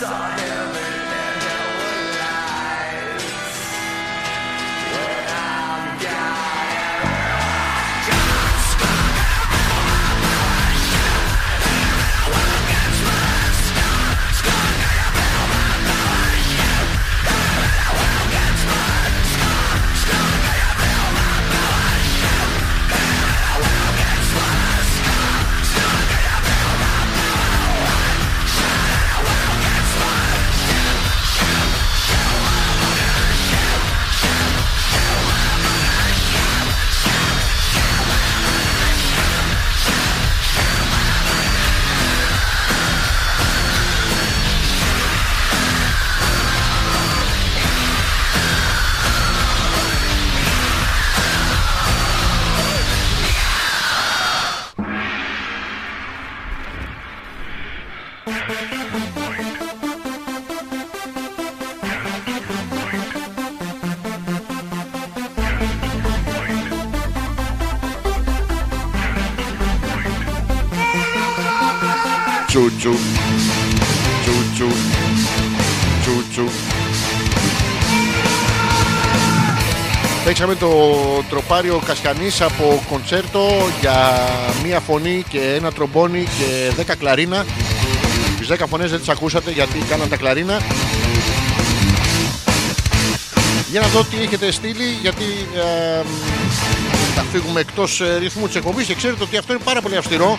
Sorry. Παίξαμε το τροπάριο Κασιανής από κοντσέρτο για μία φωνή και ένα τρομπόνι και δέκα κλαρίνα. Τις δέκα φωνές δεν τις ακούσατε γιατί κάναν τα κλαρίνα. Για να δω τι έχετε στείλει γιατί ε, θα φύγουμε εκτός ε, ρυθμού της εκπομπής και ξέρετε ότι αυτό είναι πάρα πολύ αυστηρό.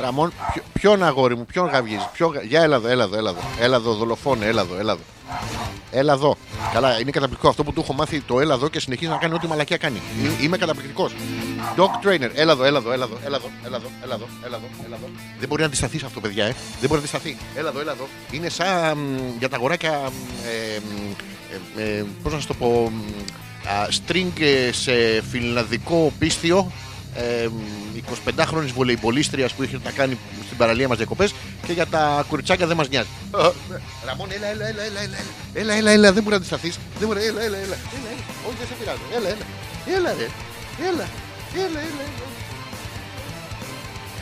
Ραμόν, ποιο- ποιον αγόρι μου, ποιον γαυγίζει, ποιον... γα- Για έλα εδώ, έλα εδώ, έλα εδώ. Έλα εδώ, δολοφόνε, έλα εδώ, έλα εδώ. Έλα εδώ. Καλά, είναι καταπληκτικό αυτό που του έχω μάθει το έλα εδώ και συνεχίζει να κάνει ό,τι μαλακία κάνει. Ε, Είμαι καταπληκτικό. Dog trainer, έλα εδώ, έλα εδώ, έλα εδώ, έλα εδώ, έλα εδώ, έλα εδώ, έλα εδώ, έλα εδώ. Δεν μπορεί να αντισταθεί σε αυτό, παιδιά, ε. Δεν μπορεί να αντισταθεί. Έλα εδώ, έλα εδώ. Είναι σαν μ, για τα αγοράκια. μ, Ε, μ, ε, ε, Πώ να σα το πω. μ, α, String ε, σε φιλανδικό πίστιο ε, 25χρονη βολεϊμπολίστριας που είχε να κάνει στην παραλία μας διακοπές και για τα κουριτσάκια δεν μας νοιάζει. Ε, Ραμόν, έλα, έλα, έλα, έλα, έλα, έλα, έλα, έλα, δεν μπορεί να αντισταθείς. Δεν μπορεί, έλα, έλα, έλα, έλα, έλα. Όχι, δεν σε πειράζω. Έλα, έλα, έλα, ρε. Έλα, έλα, έλα, έλα.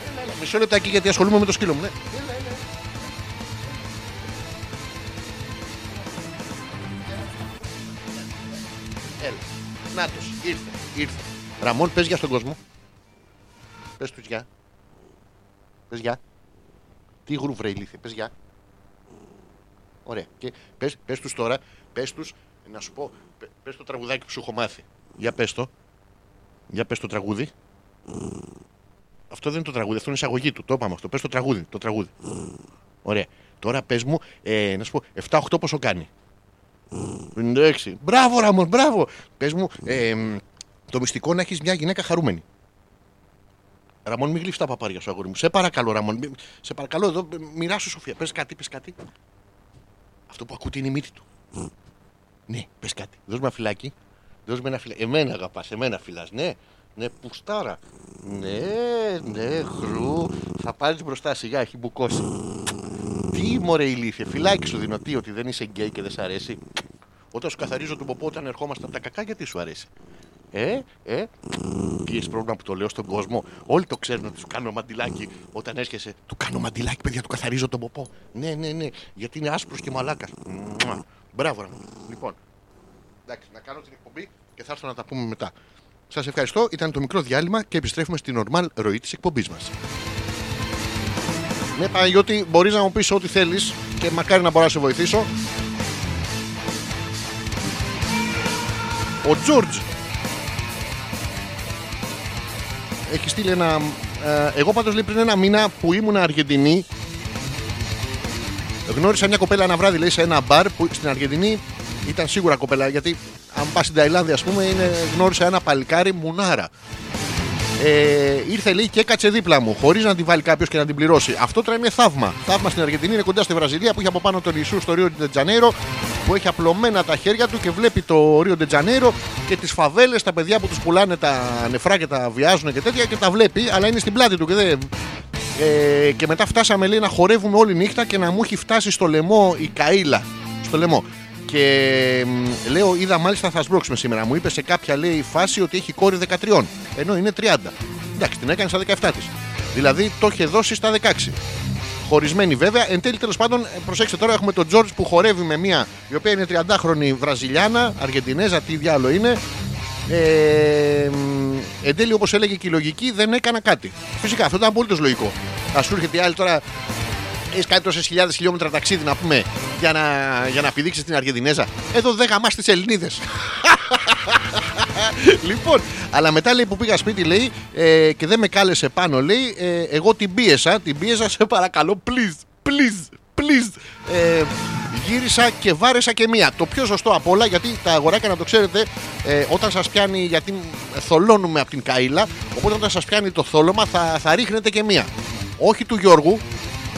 Έλα, έλα. Μισό λεπτάκι γιατί ασχολούμαι με το σκύλο μου, ναι. Έλα, έλα. Έλα. Νάτος, ήρθε, ήρθε. Ραμόν, πες για στον κόσμο. Πες τους γεια. Πες γεια. Τι γρουβρέ ηλίθιε, πες γεια. Ωραία. Και πες, πες τους τώρα, πες τους, να σου πω, πε- πες το τραγουδάκι που σου έχω μάθει. Για πες το. Για πες το τραγούδι. Αυτό δεν είναι το τραγούδι, αυτό είναι η εισαγωγή του. Το είπαμε αυτό. Πες το τραγούδι, το τραγούδι. Ωραία. Τώρα πες μου, ε, να σου πω, 7-8 πόσο κάνει. 56. Μπράβο, Ραμόν, μπράβο. Πες μου, ε, μ, το μυστικό να έχεις μια γυναίκα χαρούμενη. Ραμόν, μην γλύφει τα παπάρια σου, αγόρι μου. Σε παρακαλώ, Ραμόν. Μη- Σε παρακαλώ, εδώ ε, μοιράσου, Σοφία. Πες κάτι, πες κάτι. Αυτό που ακούτε είναι η μύτη του. Ναι, πες κάτι. Δώσ' με ένα φυλάκι. Δώσ' με ένα φυλάκι. Εμένα αγαπάς, εμένα φυλάς. Ναι, ναι, πουστάρα. Ναι, ναι, χρου. Θα πάρεις μπροστά σιγά, έχει μπουκώσει. Τι μωρέ ηλίθιε, φυλάκι σου δίνω. Τι, ότι δεν είσαι γκέι και δεν σ' αρέσει. Όταν σου καθαρίζω τον ποπό όταν ερχόμαστε από τα κακά, γιατί σου αρέσει. Ε, ε, τι έχεις πρόβλημα που το λέω στον κόσμο. Όλοι το ξέρουν ότι σου κάνω μαντιλάκι όταν έρχεσαι. Του κάνω μαντιλάκι, παιδιά, του καθαρίζω τον ποπό. Ναι, ναι, ναι, γιατί είναι άσπρος και μαλάκα. Μπράβο, ρε. Λοιπόν, εντάξει, να κάνω την εκπομπή και θα έρθω να τα πούμε μετά. Σας ευχαριστώ. Ήταν το μικρό διάλειμμα και επιστρέφουμε στην ορμάλ ροή της εκπομπής μας. Ναι, Παναγιώτη, μπορείς να μου πεις ό,τι θέλεις και μακάρι να μπορώ να σε βοηθήσω. Ο Τζόρτζ έχει στείλει ένα. ε, εγώ πάντως λέει πριν ένα μήνα που ήμουν Αργεντινή, γνώρισα μια κοπέλα ένα βράδυ λέει σε ένα μπαρ που στην Αργεντινή ήταν σίγουρα κοπέλα γιατί αν πας στην Ταϊλάνδη, ας πούμε, είναι, γνώρισα ένα παλικάρι μουνάρα. Ε, ήρθε λέει και έκατσε δίπλα μου, χωρίς να την βάλει κάποιος και να την πληρώσει. Αυτό τώρα είναι θαύμα. Θαύμα στην Αργεντινή, είναι κοντά στη Βραζιλία που έχει από πάνω τον Ιησού στο Ρίο Ντετζανέιρο, που έχει απλωμένα τα χέρια του και βλέπει το Ρίο Ντετζανέιρο και τις φαβέλες, τα παιδιά που τους πουλάνε τα νεφρά και τα βιάζουν και τέτοια και τα βλέπει, αλλά είναι στην πλάτη του και δεν. Ε, και μετά φτάσαμε λέει να χορεύουμε όλη νύχτα και να μου έχει φτάσει στο λαιμό η καήλα. Στο λαιμό. Και μ, λέω, είδα μάλιστα θα σμπρώξουμε σήμερα. Μου είπε σε κάποια λέει φάση ότι έχει κόρη 13. Ενώ είναι 30. Εντάξει, την έκανε στα 17 της. Δηλαδή το είχε δώσει στα 16. Χωρισμένη βέβαια. Εν τέλει, τέλος πάντων, ε, προσέξτε τώρα, έχουμε τον Τζόρτζ που χορεύει με μία η οποία είναι 30χρονη Βραζιλιάνα, Αργεντινέζα, τι διάλογο είναι. Ε, μ, εν τέλει, όπως έλεγε και η λογική, δεν έκανα κάτι. Φυσικά, αυτό ήταν απολύτως λογικό. Α σου έρχεται η άλλη τώρα, έχεις κάνει τόσες χιλιάδες χιλιόμετρα ταξίδι να πούμε για να, για να πηδήξεις την Αργεντινέζα. Εδώ δεν γαμά τις Ελληνίδες. λοιπόν, αλλά μετά λέει που πήγα σπίτι λέει ε, και δεν με κάλεσε πάνω λέει ε, εγώ την πίεσα, την πίεσα σε παρακαλώ please, please, please ε, γύρισα και βάρεσα και μία το πιο σωστό απ' όλα γιατί τα αγοράκια να το ξέρετε ε, όταν σας πιάνει γιατί θολώνουμε από την καήλα οπότε όταν σας πιάνει το θόλωμα θα, θα ρίχνετε και μία όχι του Γιώργου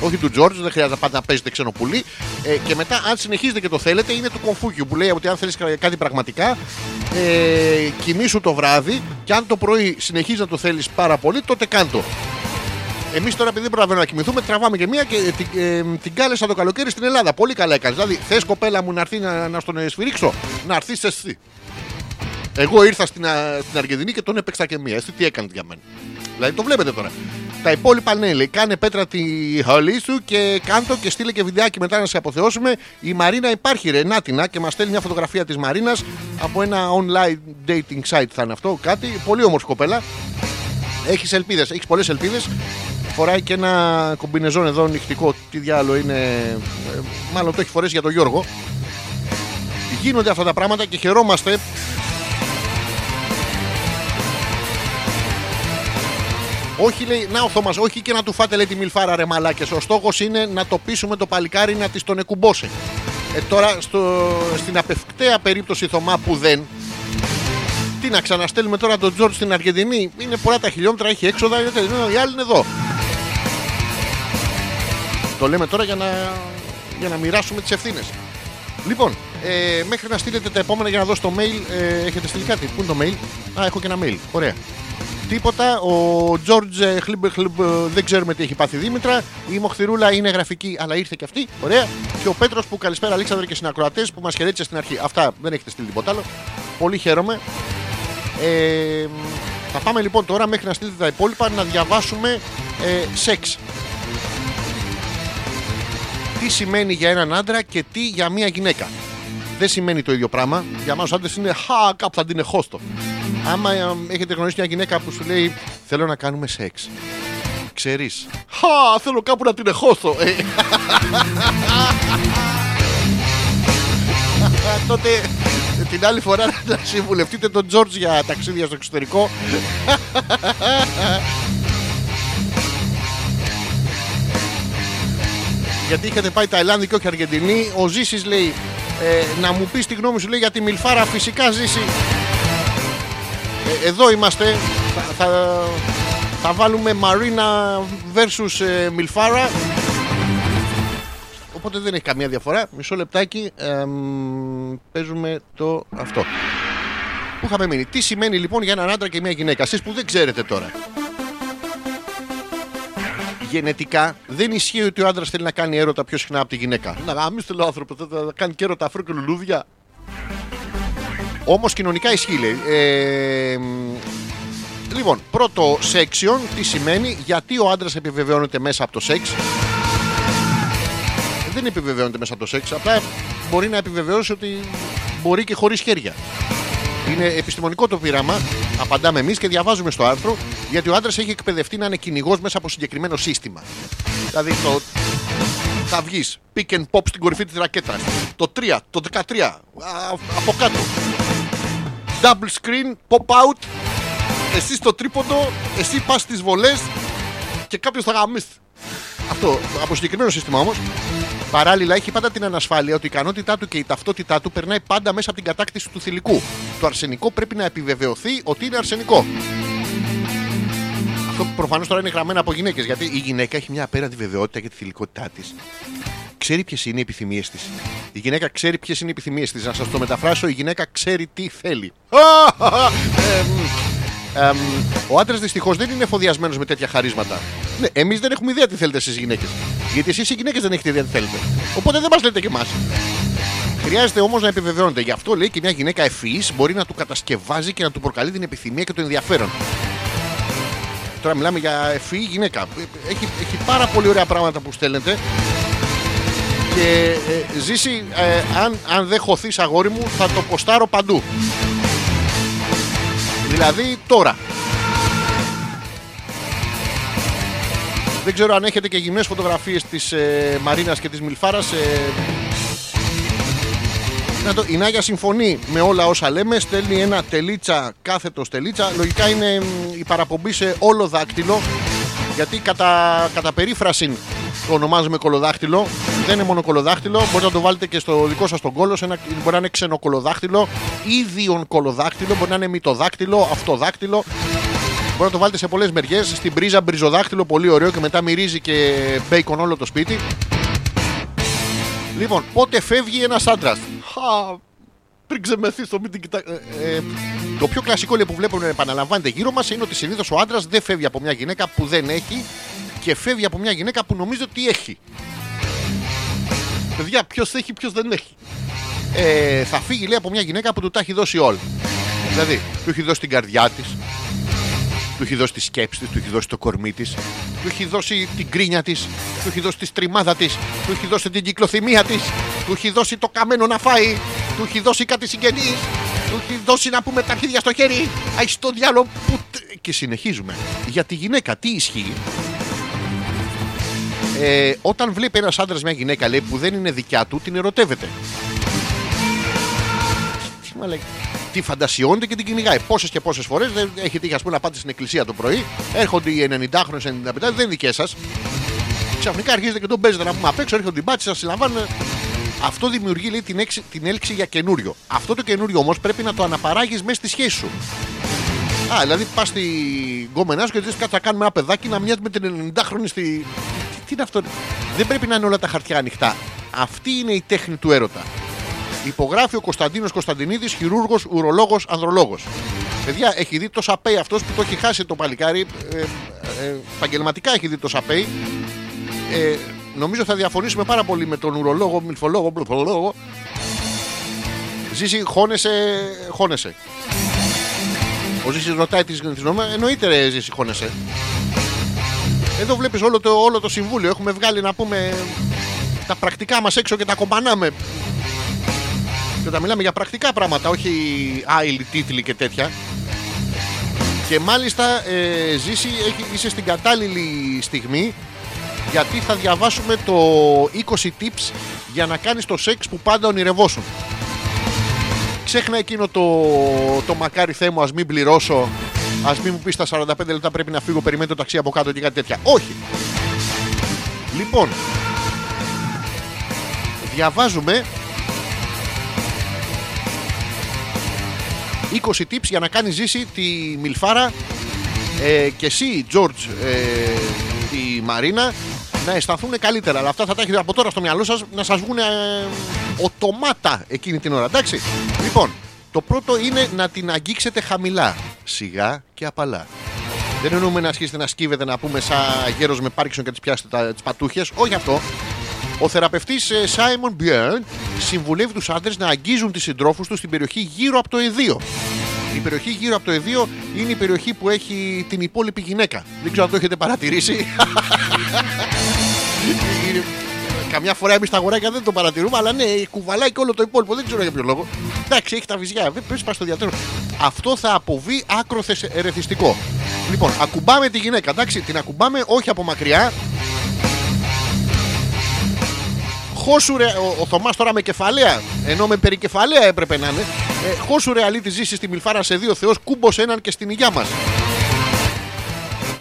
όχι του Τζόρτζ, δεν χρειάζεται να πάτε να παίζετε ξένο πουλί. Ε, και μετά, αν συνεχίζετε και το θέλετε, είναι του Κομφούκιου που λέει ότι αν θέλεις κάτι πραγματικά, ε, κοιμήσου το βράδυ και αν το πρωί συνεχίζεις να το θέλεις πάρα πολύ, τότε κάντο. Εμείς τώρα, επειδή δεν προλαβαίνουμε να κοιμηθούμε, τραβάμε και μία και ε, την, ε, την κάλεσα το καλοκαίρι στην Ελλάδα. Πολύ καλά έκανες. Δηλαδή, θες κοπέλα μου να έρθει να, να στον ε, σφυρίξω, να έρθεις εσύ. Εγώ ήρθα στην, α, στην Αργεντινή και τον έπαιξα και μία. Εσύ τι έκανες για μένα; Δηλαδή το βλέπετε τώρα. Τα υπόλοιπα ναι, λέει, κάνε πέτρα τη χολή σου και κάντο και στείλε και βιντεάκι μετά να σε αποθεώσουμε. Η Μαρίνα υπάρχει ρε, νάτινα και μας στέλνει μια φωτογραφία της Μαρίνας από ένα online dating site θα είναι αυτό, κάτι. Πολύ όμορφη κοπέλα. Έχεις ελπίδες, έχεις πολλές ελπίδες. Φοράει και ένα κομπινεζόν εδώ νυχτικό. Τι διάλογο είναι. ε, Μάλλον το έχει φορέσει για τον Γιώργο. Γίνονται αυτά τα πράγματα και χαιρόμαστε Όχι, λέει, να ο Θωμάς, όχι και να του φάτε λέει τη μιλφάρα ρε μαλάκες. Ο στόχος είναι να το πείσουμε το παλικάρι να της τον εκουμπώσει. Ε, τώρα στο, στην απευκταία περίπτωση Θωμά που δεν. Τι να ξαναστέλνουμε τώρα τον Τζόρτ στην Αργεντινή; Είναι πολλά τα χιλιόμετρα, έχει έξοδα. είναι τέτοιο. Οι άλλοι είναι εδώ. Το λέμε τώρα για να, για να μοιράσουμε τις ευθύνες. Λοιπόν, ε, μέχρι να στείλετε τα επόμενα για να δώσω το mail, ε, έχετε στείλει κάτι; Πού είναι το mail? Α, έχω και ένα mail. Ωραία. Τίποτα. Ο Τζόρτζ ε, Χλιμπ, Χλιμπ, ε, δεν ξέρουμε τι έχει πάθει Δήμητρα. Η Μοχθηρούλα είναι γραφική, αλλά ήρθε και αυτή. Ωραία. Και ο Πέτρος που καλησπέρα Αλέξανδρο και συνακροατές που μας χαιρέτησε στην αρχή. Αυτά δεν έχετε στείλει τίποτα άλλο. Πολύ χαίρομαι. Ε, θα πάμε λοιπόν τώρα μέχρι να στείλετε τα υπόλοιπα να διαβάσουμε ε, σεξ. Τι σημαίνει για έναν άντρα και τι για μια γυναίκα. Δεν σημαίνει το ίδιο πράγμα. Για μας άντρες είναι χα, κάπου θα την εχώστο. Άμα ε, έχετε γνωρίσει μια γυναίκα που σου λέει θέλω να κάνουμε σεξ. Ξέρεις. Χα, θέλω κάπου να την εχώσω. Ε, τότε την άλλη φορά να συμβουλευτείτε τον Τζόρτζ για ταξίδια στο εξωτερικό. Γιατί είχατε πάει Ταϊλάνδη και όχι Αργεντινή. Ο Ζήσης λέει ε, να μου πεις τη γνώμη σου λέει για τη Μιλφάρα. Φυσικά Ζήση. Ε, εδώ είμαστε. Θα, θα, θα βάλουμε Μαρίνα versus ε, Μιλφάρα. Οπότε δεν έχει καμία διαφορά. Μισό λεπτάκι. εμ, παίζουμε το αυτό. Πού είχαμε μείνει. Τι σημαίνει λοιπόν για έναν άντρα και μια γυναίκα; Εσείς που δεν ξέρετε τώρα. Γενετικά δεν ισχύει ότι ο άντρας θέλει να κάνει έρωτα πιο συχνά από τη γυναίκα. Να γαμίστε λέει ο άνθρωπο, θα θα κάνει και έρωτα αφρό και λουλούδια. Όμως κοινωνικά ισχύει λέει. Ε, μ, λοιπόν, πρώτο section τι σημαίνει, γιατί ο άντρας επιβεβαιώνεται μέσα από το σεξ. Δεν επιβεβαιώνεται μέσα από το σεξ. Απλά μπορεί να επιβεβαιώσει ότι μπορεί και χωρίς χέρια. Είναι επιστημονικό το πείραμα. Απαντάμε εμείς και διαβάζουμε στο άρθρο γιατί ο άντρας έχει εκπαιδευτεί να είναι κυνηγός μέσα από συγκεκριμένο σύστημα. Δηλαδή το. Θα βγεις pick and pop στην κορυφή της ρακέτας. Το 3, το 13. α, από κάτω. Double screen, pop out. Εσύ στο τρίποντο, εσύ πας στις βολές και κάποιος θα γαμίσει. Αυτό από συγκεκριμένο σύστημα όμως. Παράλληλα, έχει πάντα την ανασφάλεια ότι η ικανότητά του και η ταυτότητά του περνάει πάντα μέσα από την κατάκτηση του θηλυκού. Το αρσενικό πρέπει να επιβεβαιωθεί ότι είναι αρσενικό. Αυτό προφανώ τώρα είναι γραμμένο από γυναίκε. Γιατί η γυναίκα έχει μια απέραντη βεβαιότητα για τη θηλυκότητά τη. Ξέρει ποιε είναι οι επιθυμίε τη. Η γυναίκα ξέρει ποιε είναι οι επιθυμίε τη. Να σα το μεταφράσω, η γυναίκα ξέρει τι θέλει. Εμ, εμ, ο άντρας δυστυχώς δεν είναι εφοδιασμένος με τέτοια χαρίσματα. Ναι, εμείς δεν έχουμε ιδέα τι θέλετε εσείς γυναίκες. Γιατί εσείς οι γυναίκες δεν έχετε ιδέα τι θέλετε. Οπότε δεν μας λέτε και εμάς. Χρειάζεται όμως να επιβεβαιώνεται. Γι' αυτό λέει και μια γυναίκα ευφυής μπορεί να του κατασκευάζει και να του προκαλεί την επιθυμία και το ενδιαφέρον. Τώρα μιλάμε για ευφυή γυναίκα. Έχει, έχει πάρα πολύ ωραία πράγματα που στέλνετε. Και ε, ζήσει, ε, αν, αν δεν χωθείς αγόρι μου, θα το ποστάρω παντού. Δηλαδή τώρα. Δεν ξέρω αν έχετε και γυμνές φωτογραφίες της ε, Μαρίνας και της Μιλφάρας. Ε, να το, η Νάγια συμφωνεί με όλα όσα λέμε. Στέλνει ένα τελίτσα κάθετος τελίτσα. Λογικά είναι μ, η παραπομπή σε όλο δάκτυλο. Γιατί κατά, κατά περίφραση το ονομάζουμε κολοδάχτυλο. Δεν είναι μόνο κολοδάχτυλο. Μπορείτε να το βάλετε και στο δικό σας τον κόλο. Σε ένα, μπορεί να είναι ξενοκολοδάχτυλο, ίδιον κολοδάχτυλο. Μπορεί να είναι μυτοδάκτυλο, αυτοδάκτυλο. Μπορεί να το βάλετε σε πολλές μεριές. Στην πρίζα μπριζοδάκτυλο, πολύ ωραίο και μετά μυρίζει και μπέικον όλο το σπίτι. Λοιπόν, πότε φεύγει ένας άντρας; Χα, πριν ξεμεθύσω, μην την κοιτά... ε, ε, το πιο κλασικό λέει, που βλέπουμε να επαναλαμβάνεται γύρω μας είναι ότι συνήθως ο άντρας δεν φεύγει από μια γυναίκα που δεν έχει και φεύγει από μια γυναίκα που νομίζει ότι έχει. Παιδιά, ποιο έχει, ποιο δεν έχει. Ε, θα φύγει λέει από μια γυναίκα που του τα έχει δώσει όλα. Δηλαδή, του έχει δώσει την καρδιά τη, του έχει δώσει τη σκέψη τη, του έχει δώσει το κορμί τη, του έχει δώσει την κρίνια τη, του έχει δώσει τη στριμάδα τη, του έχει δώσει την κυκλοθυμία τη, του έχει δώσει το καμένο να φάει, του έχει δώσει κάτι συγγενή, του έχει δώσει να πούμε τα αρχίδια στο χέρι. Αϊ στο διάλογο που. Και συνεχίζουμε. Για τη γυναίκα, τι ισχύει. Ε, όταν βλέπει ένας άντρας μια γυναίκα λέει, που δεν είναι δικιά του, την ερωτεύεται. Τι μα λέει. Τη φαντασιώνεται και την κυνηγάει. Πόσες και πόσες φορές δεν έχει τύχει ας πούμε, να πάτε στην εκκλησία το πρωί, έρχονται οι 90χρονε, 95, δεν είναι δικές σας. Ξαφνικά αρχίζετε και τον παίζετε να πούμε απ' έξω, έρχονται την πάτση, σας συλλαμβάνουν. Αυτό δημιουργεί λέει, την, έξι, την έλξη για καινούριο. Αυτό το καινούριο όμως πρέπει να το αναπαράγεις μέσα στη σχέση σου. Α, δηλαδή πας στη γκόμενά σου και λες κάτσε να κάνουμε ένα παιδάκι να μοιάζει με την 90χρονη στη. Τι, τι είναι αυτό; Δεν πρέπει να είναι όλα τα χαρτιά ανοιχτά. Αυτή είναι η τέχνη του έρωτα. Υπογράφει ο Κωνσταντίνος Κωνσταντινίδης, χειρούργος, ουρολόγος, ανδρολόγος. Παιδιά, έχει δει το σαπέι αυτός που το έχει χάσει το παλικάρι. Ε, ε, επαγγελματικά έχει δει το σαπέι. Ε, νομίζω θα διαφωνήσουμε πάρα πολύ με τον ουρολόγο, μιλφολόγο, μπλουφολόγο. Ζήσει, χώνεσαι, χώνεσαι. Ο Ζήσης ρωτάει τη γνώμη, εννοείται ρε Ζήση, χώνεσαι. Εδώ βλέπεις όλο το, όλο το συμβούλιο. Έχουμε βγάλει να πούμε τα πρακτικά μας έξω και τα κομπανάμε. Και όταν μιλάμε για πρακτικά πράγματα, όχι άειλοι τίτλοι και τέτοια. Και μάλιστα ε, Ζήση έχει, είσαι στην κατάλληλη στιγμή γιατί θα διαβάσουμε το 20 tips για να κάνεις το σεξ που πάντα ονειρευόσουν. Ξέχνα εκείνο το, το μακάρι Θεέ μου, ας μην πληρώσω, ας μην μου πεις τα 45 λεπτά πρέπει να φύγω, περιμένει το ταξί από κάτω και κάτι τέτοια. Όχι. Λοιπόν, διαβάζουμε 20 tips για να κάνεις ζήσει τη Μιλφάρα ε, και εσύ, George, ε, τη Μαρίνα, να αισθανθούν καλύτερα. Αλλά αυτά θα τα έχετε από τώρα στο μυαλό σας να σας βγουν ε, οτομάτα εκείνη την ώρα. Εντάξει. Λοιπόν, το πρώτο είναι να την αγγίξετε χαμηλά. Σιγά και απαλά. Δεν εννοούμε να αρχίσετε να σκύβετε να πούμε σαν γέρος με πάρκισον και τις πιάσετε τα, τις πατούχες. Όχι αυτό. Ο θεραπευτής ε, Simon Björn συμβουλεύει τους άντρες να αγγίζουν τις συντρόφους τους στην περιοχή γύρω από το εδίο. Η περιοχή γύρω από το εδίο είναι η περιοχή που έχει την υπόλοιπη γυναίκα. Δεν ξέρω αν το έχετε παρατηρήσει. Καμιά φορά εμείς τα αγοράκια δεν το παρατηρούμε, αλλά ναι, κουβαλάει και όλο το υπόλοιπο. Δεν ξέρω για ποιο λόγο. Εντάξει, έχει τα βυζιά. Δεν πρέπει να στο διατέρω. Αυτό θα αποβεί άκρο θες- ερεθιστικό. Λοιπόν, ακουμπάμε τη γυναίκα, εντάξει, την ακουμπάμε όχι από μακριά. Χώσου ρε, ο, ο Θωμάς τώρα με κεφαλαία, ενώ με περικεφαλαία έπρεπε να είναι. Ε, χώσου ρε αλήτη ζήσει στη Μιλφάρα σε δύο θεός, κούμπος έναν και στην υγειά μας.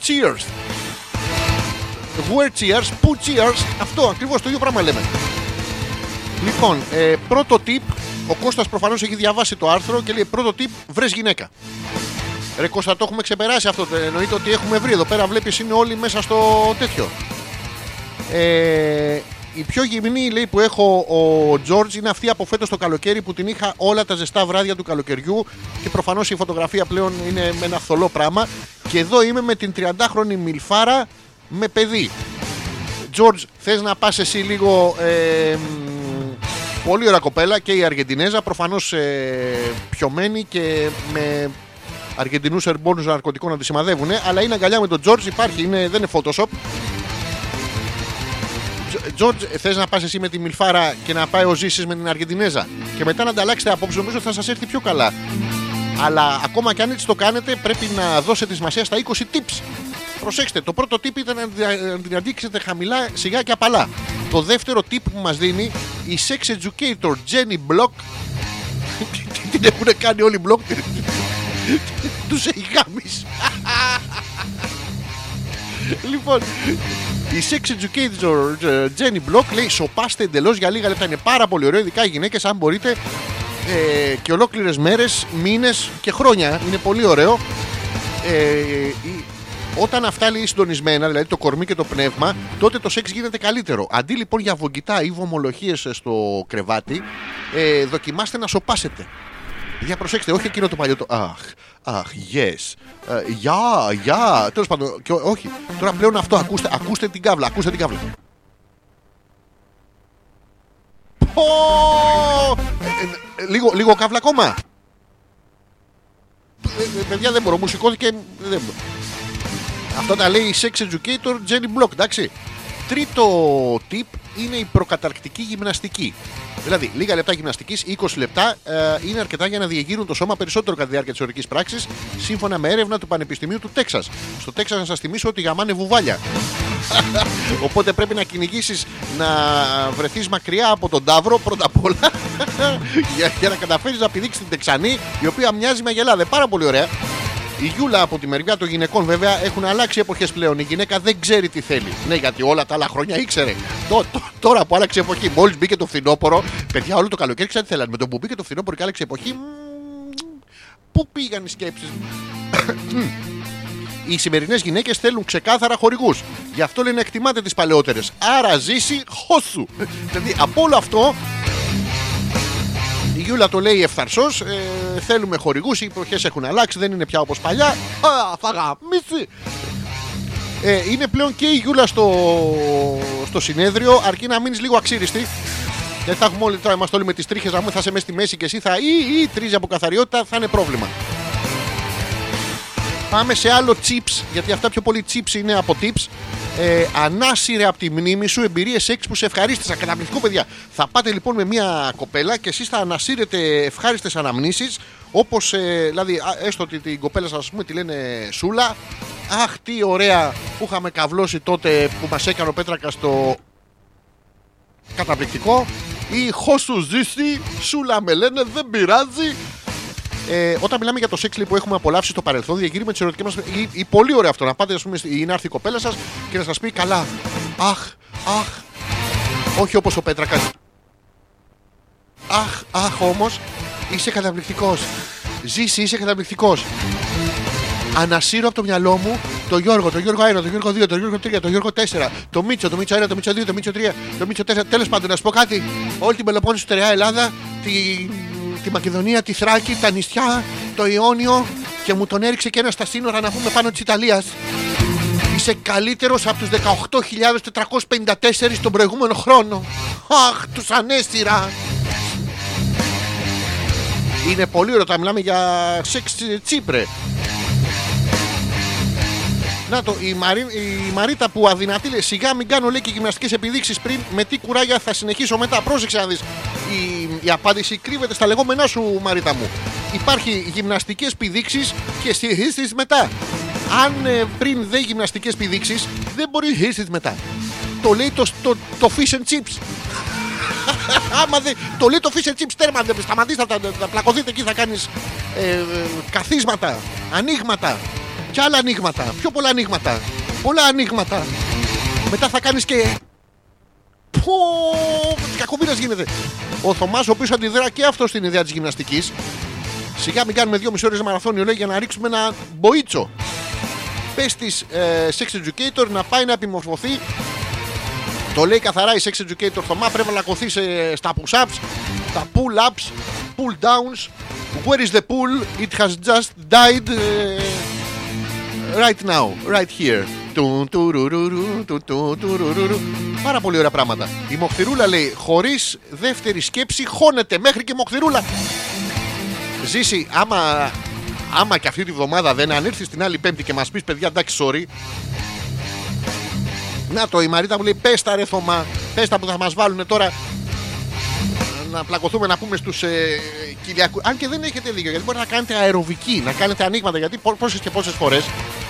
Cheers. Where cheers, πού cheers, αυτό ακριβώς το ίδιο πράγμα λέμε. Λοιπόν, ε, πρώτο tip, ο Κώστας προφανώς έχει διαβάσει το άρθρο και λέει πρώτο tip, βρες γυναίκα. Ρε Κώστα, το έχουμε ξεπεράσει αυτό. ε, Εννοείται ότι έχουμε βρει. Εδώ πέρα βλέπεις είναι όλοι μέσα στο τέτοιο. Ε, η πιο γυμνή λέει, που έχω ο Τζόρτζ είναι αυτή από φέτος το καλοκαίρι που την είχα όλα τα ζεστά βράδια του καλοκαιριού και προφανώς η φωτογραφία πλέον είναι με ένα θολό πράγμα. Και εδώ είμαι με την 30χρονη Μιλφάρα με παιδί. Τζόρτζ, θες να πας εσύ λίγο ε, μ, Πολύ ωραία κοπέλα και η Αργεντινέζα. Προφανώς πιωμένη και με Αργεντινούς ερμπόνους ναρκωτικών να τη σημαδεύουν. Αλλά είναι αγκαλιά με τον Τζορτζ. Υπάρχει, είναι, δεν είναι Photoshop. Τζορτζ, θες να πας εσύ με τη Μιλφάρα και να πάει ο Ζήσης με την Αργεντινέζα; Και μετά να ανταλλάξετε απόψε, νομίζω θα σας έρθει πιο καλά. Αλλά ακόμα και αν έτσι το κάνετε, πρέπει να δώσετε σημασία στα 20 tips. Προσέξτε, το πρώτο tip ήταν να δια- να την αντίξετε χαμηλά, σιγά και απαλά. Το δεύτερο tip που μας δίνει η sex educator Jenny Block. την έχουν κάνει όλοι Block. Τους έχει γάμεις. λοιπόν, η sex educator ε, Jenny Block λέει σοπάστε εντελώς για λίγα λεπτά. Είναι πάρα πολύ ωραίο, ειδικά οι γυναίκες, αν μπορείτε ε, και ολόκληρες μέρες, μήνες και χρόνια. Είναι πολύ ωραίο. Ε, η- όταν αυτά λέει συντονισμένα, δηλαδή το κορμί και το πνεύμα, τότε το σεξ γίνεται καλύτερο. Αντί λοιπόν για βογγητά ή βομολογίες στο κρεβάτι, ε, δοκιμάστε να σοπάσετε. Για προσέξτε, όχι εκείνο το παλιό το Αχ, αχ, yes. ε, Γεια, γεια. Τέλος πάντων, και ό- όχι. Τώρα πλέον αυτό, ακούστε, ακούστε την κάβλα, ακούστε την κάβλα. Πω! Ε, ε, ε, λίγο, λίγο κάβλα ακόμα. Ε, ε, παιδιά δεν μπορώ, μου σηκώθηκε. Δεν μπορώ. Αυτό τα λέει η sex educator Jenny Block, εντάξει. Τρίτο tip είναι η προκαταρκτική γυμναστική. Δηλαδή, λίγα λεπτά γυμναστικής, 20 λεπτά, ε, είναι αρκετά για να διεγείρουν το σώμα περισσότερο κατά τη διάρκεια της ορικής πράξης, σύμφωνα με έρευνα του Πανεπιστημίου του Τέξας. Στο Τέξας, να σας θυμίσω ότι γαμάνε βουβάλια. Οπότε πρέπει να κυνηγήσεις να βρεθείς μακριά από τον Ταύρο πρώτα απ' όλα για, για να καταφέρεις να πηδήξεις την Τεξανή, η οποία μοιάζει με αγελάδε. Πάρα πολύ ωραία. Η Γιούλα από τη μεριά των γυναικών βέβαια έχουν αλλάξει εποχές πλέον. Η γυναίκα δεν ξέρει τι θέλει. Ναι, γιατί όλα τα άλλα χρόνια ήξερε. Τω- τω- τώρα που άλλαξε εποχή, μόλις μπήκε το φθινόπωρο, παιδιά όλο το καλοκαίρι ξέρετε τι θέλανε. Με το που μπήκε το φθινόπωρο και άλλαξε εποχή, μμμ, πού πήγαν οι σκέψεις οι σημερινές γυναίκες θέλουν ξεκάθαρα χορηγούς. Γι' αυτό λένε εκτιμάτε τις παλαιότερες. Άρα ζήσει χώσου. δηλαδή από όλο αυτό. Η Γιούλα το λέει ευθαρσός. Ε, θέλουμε χορηγούς. Οι εποχέ έχουν αλλάξει. Δεν είναι πια όπως παλιά. Α, θα γαμίσει. Ε, είναι πλέον και η Γιούλα στο, στο συνέδριο. Αρκεί να μείνεις λίγο αξίριστη. Δεν θα έχουμε όλοι τώρα, είμαστε όλοι με τις τρίχες να πούμε θα είσαι μέσα στη μέση και εσύ θα ή, ή τρίζει από καθαριότητα, θα είναι πρόβλημα. Πάμε σε άλλο chips, γιατί αυτά πιο πολύ chips είναι από tips. Ε, ανάσυρε από τη μνήμη σου εμπειρίες σεξ που σε ευχαρίστησαν. Καταπληκτικό, παιδιά. Θα πάτε λοιπόν με μια κοπέλα και εσείς θα ανασύρετε ευχάριστες αναμνήσεις. Όπως, ε, δηλαδή, α, έστω ότι την κοπέλα σας, πούμε, τη λένε Σούλα. Αχ, τι ωραία που είχαμε καβλώσει τότε που μας έκανε ο Πέτρακας στο καταπληκτικό. Ή χώσου ζήσει, Σούλα με λένε, δεν πειράζει. Ε, όταν μιλάμε για το σεξ λέει, που έχουμε απολαύσει στο παρελθόν, διαγείρουμε τις ερωτικές μα. Ή, ή πολύ ωραίο αυτό να πάτε, ας πούμε, στη- ή να έρθει η κοπέλα σας και να σας πει καλά. Αχ, αχ. Όχι όπως ο Πέτρακας. Αχ, αχ όμως. Είσαι καταπληκτικός. Ζήσει, είσαι καταπληκτικός. Ανασύρω από το μυαλό μου το Γιώργο, το Γιώργο 1, το Γιώργο 2, το Γιώργο 3, το Γιώργο 4, το Μίτσο, το Μίτσο 1, το Μίτσο 2, το Μίτσο 3, το Μίτσο 4. Τέλος πάντων, να σου πω κάτι. Όλη την Πελοπόννησο, στερεά Ελλάδα, τη, τη Μακεδονία, τη Θράκη, τα νησιά, το Ιόνιο και μου τον έριξε και ένα στα σύνορα να πούμε πάνω της Ιταλίας. Είσαι καλύτερος από τους 18.454 τον προηγούμενο χρόνο. Αχ, τους ανέστηρα. Είναι πολύ ωραίο όταν μιλάμε για σεξ τσίπρε. Να το, η, Μαρί, η Μαρίτα που αδυνατεί λέει σιγά μην κάνω λέει και γυμναστικές επιδείξεις πριν με τι κουράγια θα συνεχίσω μετά. Πρόσεξε να δεις. Η, η απάντηση κρύβεται στα λεγόμενά σου, Μαρίτα μου. Υπάρχει γυμναστικές επιδείξεις και συγχύσει μετά. Αν ε, πριν δεν γυμναστικές επιδείξεις, δεν μπορεί να χύσεις μετά. Το λέει το, το, το fish and chips. Άμα δεν. Το λέει το fish and chips τέρμα. Δεν σταματήστε, θα, θα πλακωθείτε εκεί, θα κάνεις ε, ε, καθίσματα, ανοίγματα και άλλα ανοίγματα. Πιο πολλά ανοίγματα. Πολλά ανοίγματα. Μετά θα κάνεις και. Πω! Κακομοίρας γίνεται. Ο Θωμάς, ο οποίος αντιδρά και αυτός στην ιδέα της γυμναστικής. Σιγά μην κάνουμε δύο μισή ώρες μαραθώνιο, λέει, για να ρίξουμε ένα μποίτσο. Πες της ε, sex educator να πάει να επιμορφωθεί το λέει καθαρά η sex educator Θωμά. Πρέπει να λακωθεί σε- στα push-ups, στα pull-ups, pull-downs. Where is the pool? It has just died uh, right now, right here. Του, τουρουρουρου, του, του, τουρουρουρου. Πάρα πολύ ωραία πράγματα. Η Μοχθηρούλα λέει: Χωρίς δεύτερη σκέψη, χώνεται μέχρι και η Μοχθηρούλα. Ζήσει, άμα, άμα και αυτή τη βδομάδα δεν αν έρθει την άλλη Πέμπτη και μας πεις παιδιά, εντάξει, sorry. Να το, η Μαρίτα μου λέει: Πες τα ρε Θωμά, πες τα που θα μας βάλουν τώρα να πλακωθούμε να πούμε στους ε, Κυριακού. Αν και δεν έχετε δίκιο, γιατί μπορεί να κάνετε αεροβική, να κάνετε ανοίγματα. Γιατί πόσες και πόσες φορές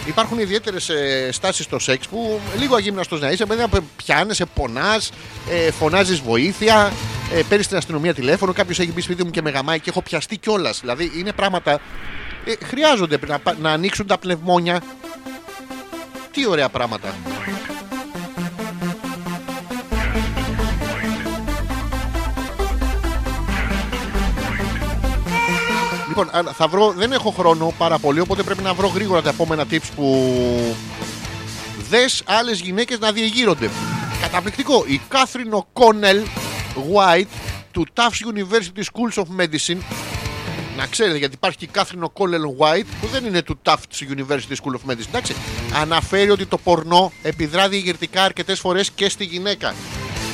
υπάρχουν ιδιαίτερες ε, στάσεις στο σεξ που λίγο αγύμναστος να είσαι, παιδί πιάνεσαι, πονάς, ε, φωνάζεις βοήθεια, ε, παίρνεις την αστυνομία τηλέφωνο. Κάποιος έχει μπει σπίτι μου και με γαμάει και έχω πιαστεί κιόλας. Δηλαδή είναι πράγματα. Ε, χρειάζονται να, πα- να ανοίξουν τα πνευμόνια. Τι ωραία πράγματα. Λοιπόν, α, θα βρω, δεν έχω χρόνο πάρα πολύ, οπότε πρέπει να βρω γρήγορα τα επόμενα tips που δες άλλες γυναίκες να διεγείρονται. Καταπληκτικό. Η Κάθριν O'Connell White του Tufts University Schools of Medicine να ξέρετε γιατί υπάρχει και η Κάθριν O'Connell White που δεν είναι του Tufts University School of Medicine. Εντάξει, αναφέρει ότι το πορνό επιδρά διεγερτικά αρκετές φορές και στη γυναίκα.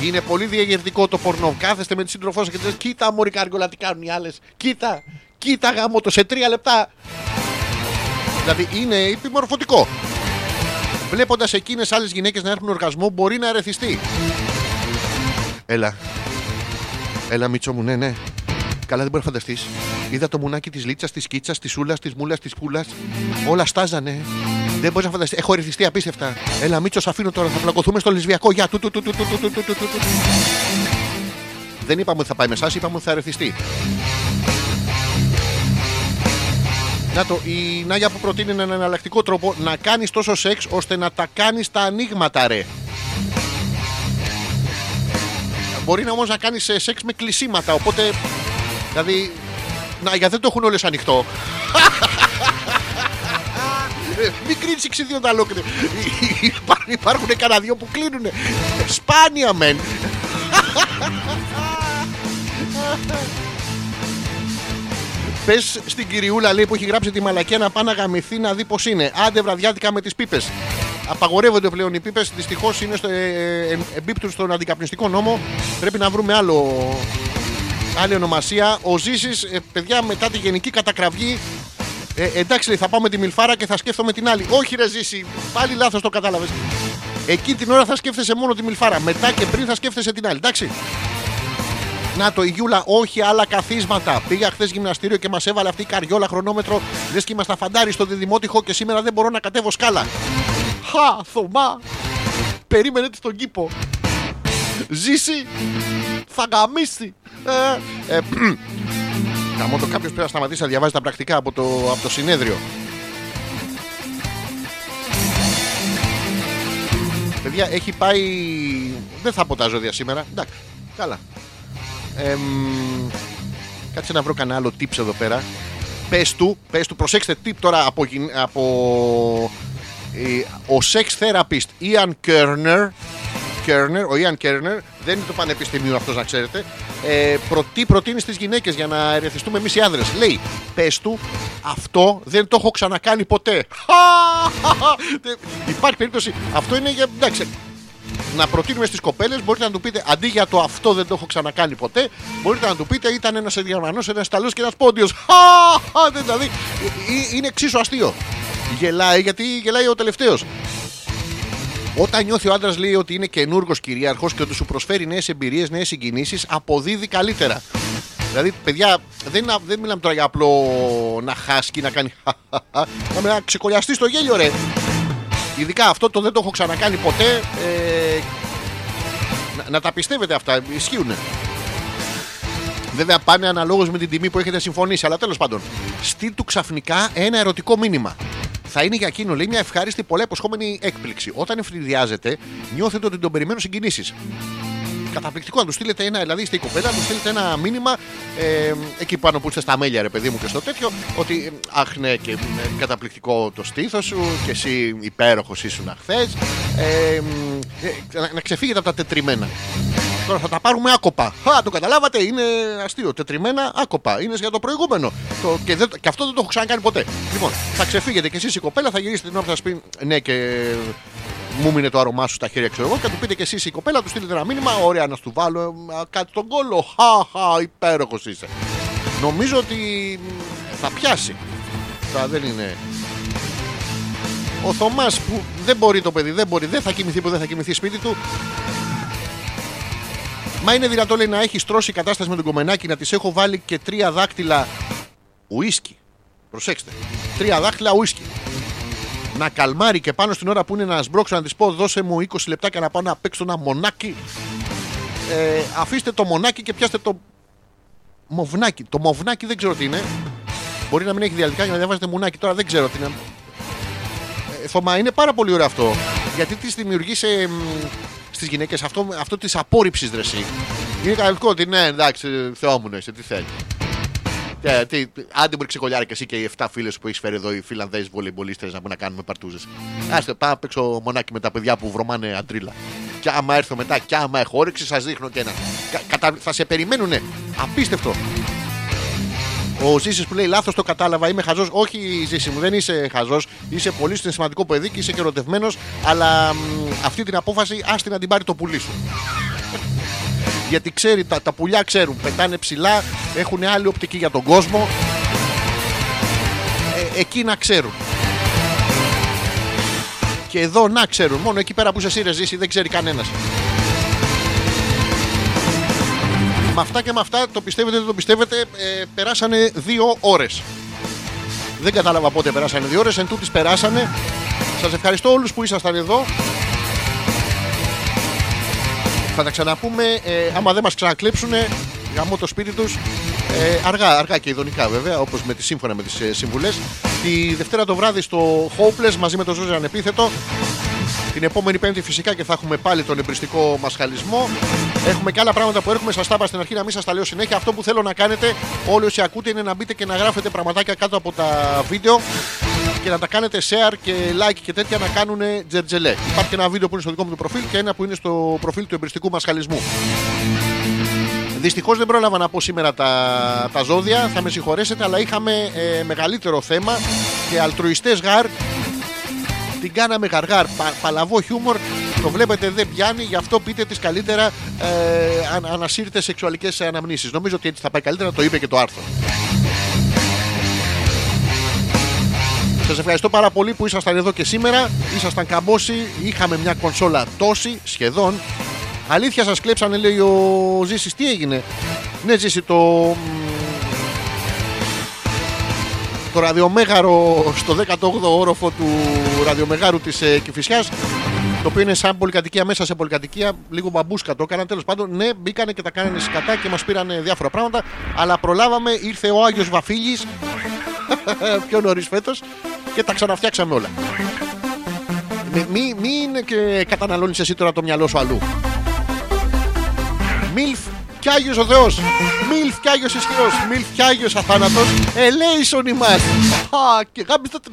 Είναι πολύ διαγερτικό το πορνό. Κάθεστε με τη σύντροφό σας και λέτε: Κοίτα, Μωρή Κάργολα, τι κάνουν οι άλλες. Κοίτα, κοίτα γάμο το σε τρία λεπτά. Δηλαδή είναι επιμορφωτικό. Βλέποντα εκείνε άλλε γυναίκε να έχουν οργασμό, μπορεί να ερεθιστεί. Έλα. Έλα, Μίτσο μου, ναι, ναι. Καλά, δεν μπορεί να φανταστεί. Είδα το μουνάκι τη Λίτσα, τη Κίτσα, τη Σούλα, τη Μούλα, τη Πούλα. Όλα στάζανε. Δεν μπορεί να φανταστεί. Έχω ερεθιστεί απίστευτα. Έλα, Μίτσο, σ' αφήνω τώρα. Θα πλακωθούμε στο λεσβιακό. Γεια του, του, του, του, του, του, του, του, του, του. Δεν είπαμε ότι θα πάει με εσά, είπαμε ότι θα ερεθιστεί. Να το, η Νάγια που προτείνει έναν εναλλακτικό τρόπο να κάνεις τόσο σεξ ώστε να τα κάνεις τα ανοίγματα, ρε. Μπορεί να όμως να κάνεις σεξ με κλεισίματα, οπότε. Δηλαδή. Να, γιατί δεν το έχουν όλες ανοιχτό. Ε, Μην κρίνεις εξιδίοντα ολόκληρη. Υπάρχουν, υπάρχουν κανένα δυο που κλείνουν. Σπάνια μεν. Πες στην κυριούλα λέει που έχει γράψει τη μαλακία να πάει να γαμηθεί να δει πώς είναι. Άντε βραδιάτικα με τις πίπες. Απαγορεύονται πλέον οι πίπες. Δυστυχώς είναι στο, ε, ε, εμπίπτουν στον αντικαπνιστικό νόμο. Πρέπει να βρούμε άλλο, άλλη ονομασία. Ο Ζήσης, παιδιά, μετά τη γενική κατακραυγή. Ε, εντάξει, λέει, θα πάω με τη Μιλφάρα και θα σκέφτομαι την άλλη. Όχι, ρε Ζήση, πάλι λάθος το κατάλαβες. Εκεί την ώρα θα σκέφτεσαι μόνο τη Μιλφάρα. Μετά και πριν θα σκέφτεσαι την άλλη. Εντάξει. Να το η Γιούλα, όχι άλλα καθίσματα. Πήγα χθες γυμναστήριο και μας έβαλε αυτή η καριόλα χρονόμετρο. Λες και ήμασταν φαντάρι στο διδημότυχο και σήμερα δεν μπορώ να κατέβω σκάλα. Χα, Θωμά. Περίμενε τη στον κήπο. Ζήσει. Θα γαμίσει. Ε, ε, Καμώ το κάποιος πρέπει να σταματήσει να διαβάζει τα πρακτικά από το, από το συνέδριο. Παιδιά, έχει πάει. Δεν θα πω τα ζώδια σήμερα. Εντάξει, καλά. Εμ, κάτσε να βρω κανένα άλλο tips εδώ πέρα. Πες του, πες του, προσέξτε tip τώρα από, γυν- από ε, ο sex therapist Ian Kerner. Kerner, ο Ian Kerner, δεν είναι το πανεπιστημίο αυτός να ξέρετε. Ε, προ, τι προτείνεις στις γυναίκες για να ερεθιστούμε εμείς οι άντρε. Λέει, πες του, αυτό δεν το έχω ξανακάνει ποτέ. Δεν- Υπάρχει περίπτωση. Αυτό είναι για. Εντάξει, να προτείνουμε στις κοπέλες, μπορείτε να του πείτε αντί για το αυτό δεν το έχω ξανακάνει ποτέ, μπορείτε να του πείτε ήταν ένας Γερμανό, ένας Ιταλό και ένας Πόντιος. Δηλαδή ε, ε, είναι εξίσου αστείο. Γελάει γιατί γελάει ο τελευταίος. Όταν νιώθει ο άντρας λέει ότι είναι καινούργος κυρίαρχος και ότι σου προσφέρει νέες εμπειρίες, νέες συγκινήσεις, αποδίδει καλύτερα. Δηλαδή, παιδιά, δεν, είναι- δεν μιλάμε τώρα για απλό να χάσει και να κάνει. Να να ξεκολλιαστείς στο γέλιο, ρε. Ειδικά αυτό το δεν το έχω ξανακάνει ποτέ. Ε, να, να τα πιστεύετε αυτά, ισχύουν. Βέβαια πάνε αναλόγως με την τιμή που έχετε συμφωνήσει, αλλά τέλος πάντων. Στείλ του ξαφνικά ένα ερωτικό μήνυμα. Θα είναι για εκείνο, λέει, μια ευχάριστη, πολλά υποσχόμενη έκπληξη. Όταν εφηδιάζετε, νιώθετε ότι τον περιμένουν συγκινήσεις. Καταπληκτικό να του στείλετε ένα, δηλαδή είστε η κοπέλα, να του στείλετε ένα μήνυμα ε, εκεί πάνω που είστε στα μέλια, ρε παιδί μου, και στο τέτοιο, ότι ε, αχ, ναι, και είναι καταπληκτικό το στήθος σου, και εσύ υπέροχος ήσουν χθε. Ε, ε, να, να ξεφύγετε από τα τετριμένα. Τώρα θα τα πάρουμε άκοπα. Α, το καταλάβατε, είναι αστείο. Τετριμένα άκοπα. Είναι για το προηγούμενο. Το, και, δεν, και αυτό δεν το έχω ξανακάνει ποτέ. Λοιπόν, θα ξεφύγετε κι εσείς η κοπέλα, θα γυρίσετε την ώρα που θα σας πει Ναι, και μου μείνε το άρωμά σου στα χέρια, ξέρω εγώ. Και θα του πείτε κι εσείς η κοπέλα, του στείλετε ένα μήνυμα. Ωραία, να σου βάλω ε, κάτι στον κόλο. Χαχα, υπέροχος είσαι. Νομίζω ότι θα πιάσει. Θα δεν είναι. Ο Θωμάς που δεν μπορεί το παιδί, δεν μπορεί, δεν θα κοιμηθεί που δεν θα κοιμηθεί σπίτι του. Μα είναι δυνατό λέει να έχει στρώσει η κατάσταση με τον κομμενάκι να της έχω βάλει και τρία δάκτυλα ουίσκι. Προσέξτε. Τρία δάκτυλα ουίσκι. Να καλμάρει και πάνω στην ώρα που είναι να σμπρώξω να της πω δώσε μου 20 λεπτά και να πάω να παίξω ένα μονάκι. Ε, αφήστε το μονάκι και πιάστε το μοβνάκι. Το μοβνάκι δεν ξέρω τι είναι. Μπορεί να μην έχει διαλυτικά για να διαβάζετε μουνάκι. Τώρα δεν ξέρω τι είναι. Ε, Θωμά, είναι πάρα πολύ ωραίο αυτό. Γιατί τη δημιουργεί σε, στις γυναίκες αυτό, αυτό της απόρριψης δρεσί. Είναι κανονικό ότι ναι, εντάξει, Θεό μου είσαι, τι θέλεις. Και, τι, άντε μπορεί ξεκολλιάρει και εσύ και οι 7 φίλες που έχεις φέρει εδώ οι Φιλανδέζοι βολεμπολίστε να μπορούν να κάνουμε παρτούζες. Άστε, πάω να παίξω μονάκι με τα παιδιά που βρωμάνε αντρίλα. Και άμα έρθω μετά, και άμα έχω όρεξη, σας δείχνω και ένα. Κα- κατα- θα σε περιμένουνε. Απίστευτο. Ο Ζήσης που λέει λάθος το κατάλαβα, είμαι χαζός. Όχι, Ζήση μου, δεν είσαι χαζός. Είσαι πολύ σημαντικό παιδί και είσαι και ερωτευμένος. Αλλά μ, αυτή την απόφαση άστη να την πάρει το πουλί σου. Γιατί ξέρει, τα, τα πουλιά ξέρουν, πετάνε ψηλά, έχουν άλλη οπτική για τον κόσμο. Ε, εκεί να ξέρουν. Και εδώ να ξέρουν. Μόνο εκεί πέρα που είσαι εσύ ρε Ζήση, δεν ξέρει κανένας. Με αυτά και με αυτά, το πιστεύετε δεν το πιστεύετε, ε, περάσανε δύο ώρες. Δεν κατάλαβα πότε περάσανε δύο ώρες, εν τούτης περάσανε. Σας ευχαριστώ όλους που ήσασταν εδώ. Θα τα ξαναπούμε, ε, άμα δεν μας ξανακλέψουν, γαμώ το σπίτι τους. Ε, αργά, αργά και ειδονικά βέβαια, όπως με τη, σύμφωνα με τις ε, συμβουλές. Τη Δευτέρα το βράδυ στο Hopeless μαζί με τον Ζώζε Ανεπίθετο. Την επόμενη Πέμπτη φυσικά και θα έχουμε πάλι τον εμπριστικό μασχαλισμό. Έχουμε και άλλα πράγματα που έρχομαι. Σας τα είπα στην αρχή να μην σας τα λέω συνέχεια. Αυτό που θέλω να κάνετε, όλοι όσοι ακούτε, είναι να μπείτε και να γράφετε πραγματάκια κάτω από τα βίντεο και να τα κάνετε share και like και τέτοια να κάνουν τζερτζελέ. Υπάρχει ένα βίντεο που είναι στο δικό μου το προφίλ και ένα που είναι στο προφίλ του εμπριστικού μασχαλισμού. Δυστυχώς δεν πρόλαβα να πω σήμερα τα, τα ζώδια, θα με συγχωρέσετε, αλλά είχαμε ε, μεγαλύτερο θέμα και αλτρουιστές γάρ την κάναμε γαργάρ. Πα, παλαβό χιούμορ. Το βλέπετε δεν πιάνει, γι' αυτό πείτε τις καλύτερα ε, αν, ανασύρτε σεξουαλικές αναμνήσεις. Νομίζω ότι έτσι θα πάει καλύτερα, το είπε και το άρθρο. Σας ευχαριστώ πάρα πολύ που ήσασταν εδώ και σήμερα. Ήσασταν καμπόσοι, είχαμε μια κονσόλα τόση, σχεδόν. Αλήθεια σας κλέψανε λέει ο Ζήσης, τι έγινε; Ναι Ζήση, το, μ, το ραδιομέγαρο στο 18ο όροφο του ραδιομεγάρου της ε, Κηφισιάς το οποίο είναι σαν πολυκατοικία μέσα σε πολυκατοικία, λίγο μπαμπούσκα το έκαναν. Τέλος πάντων, ναι, μπήκανε και τα κάνανε σκατά και μας πήραν διάφορα πράγματα. Αλλά προλάβαμε, ήρθε ο Άγιος Βαφίλης πιο νωρίς φέτος και τα ξαναφτιάξαμε όλα. Μη, μη, μην και καταναλώνεις εσύ τώρα το μυαλό σου αλλού. Μιλφ κι Άγιος ο Θεός Μιλφ κι Άγιος ισχυρός Μιλφ κι Άγιος αθάνατος Ελέησον ημάς Α, και γάμπιστα την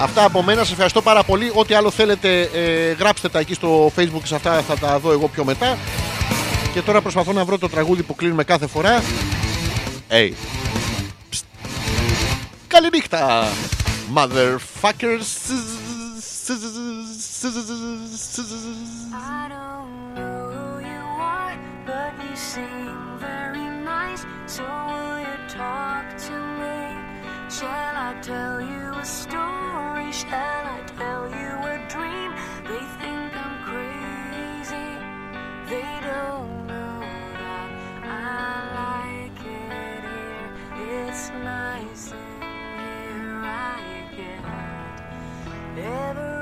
Αυτά από μένα, σας ευχαριστώ πάρα πολύ Ό,τι άλλο θέλετε ε, γράψτε τα εκεί στο facebook και σε αυτά θα τα δω εγώ πιο μετά Και τώρα προσπαθώ να βρω το τραγούδι που κλείνουμε κάθε φορά Hey Πστ. Καληνύχτα Motherfuckers I don't but you sing very nice. So will you talk to me? Shall I tell you a story? Shall I tell you a dream? They think I'm crazy. They don't know that I like it here. It's nice in here. I get every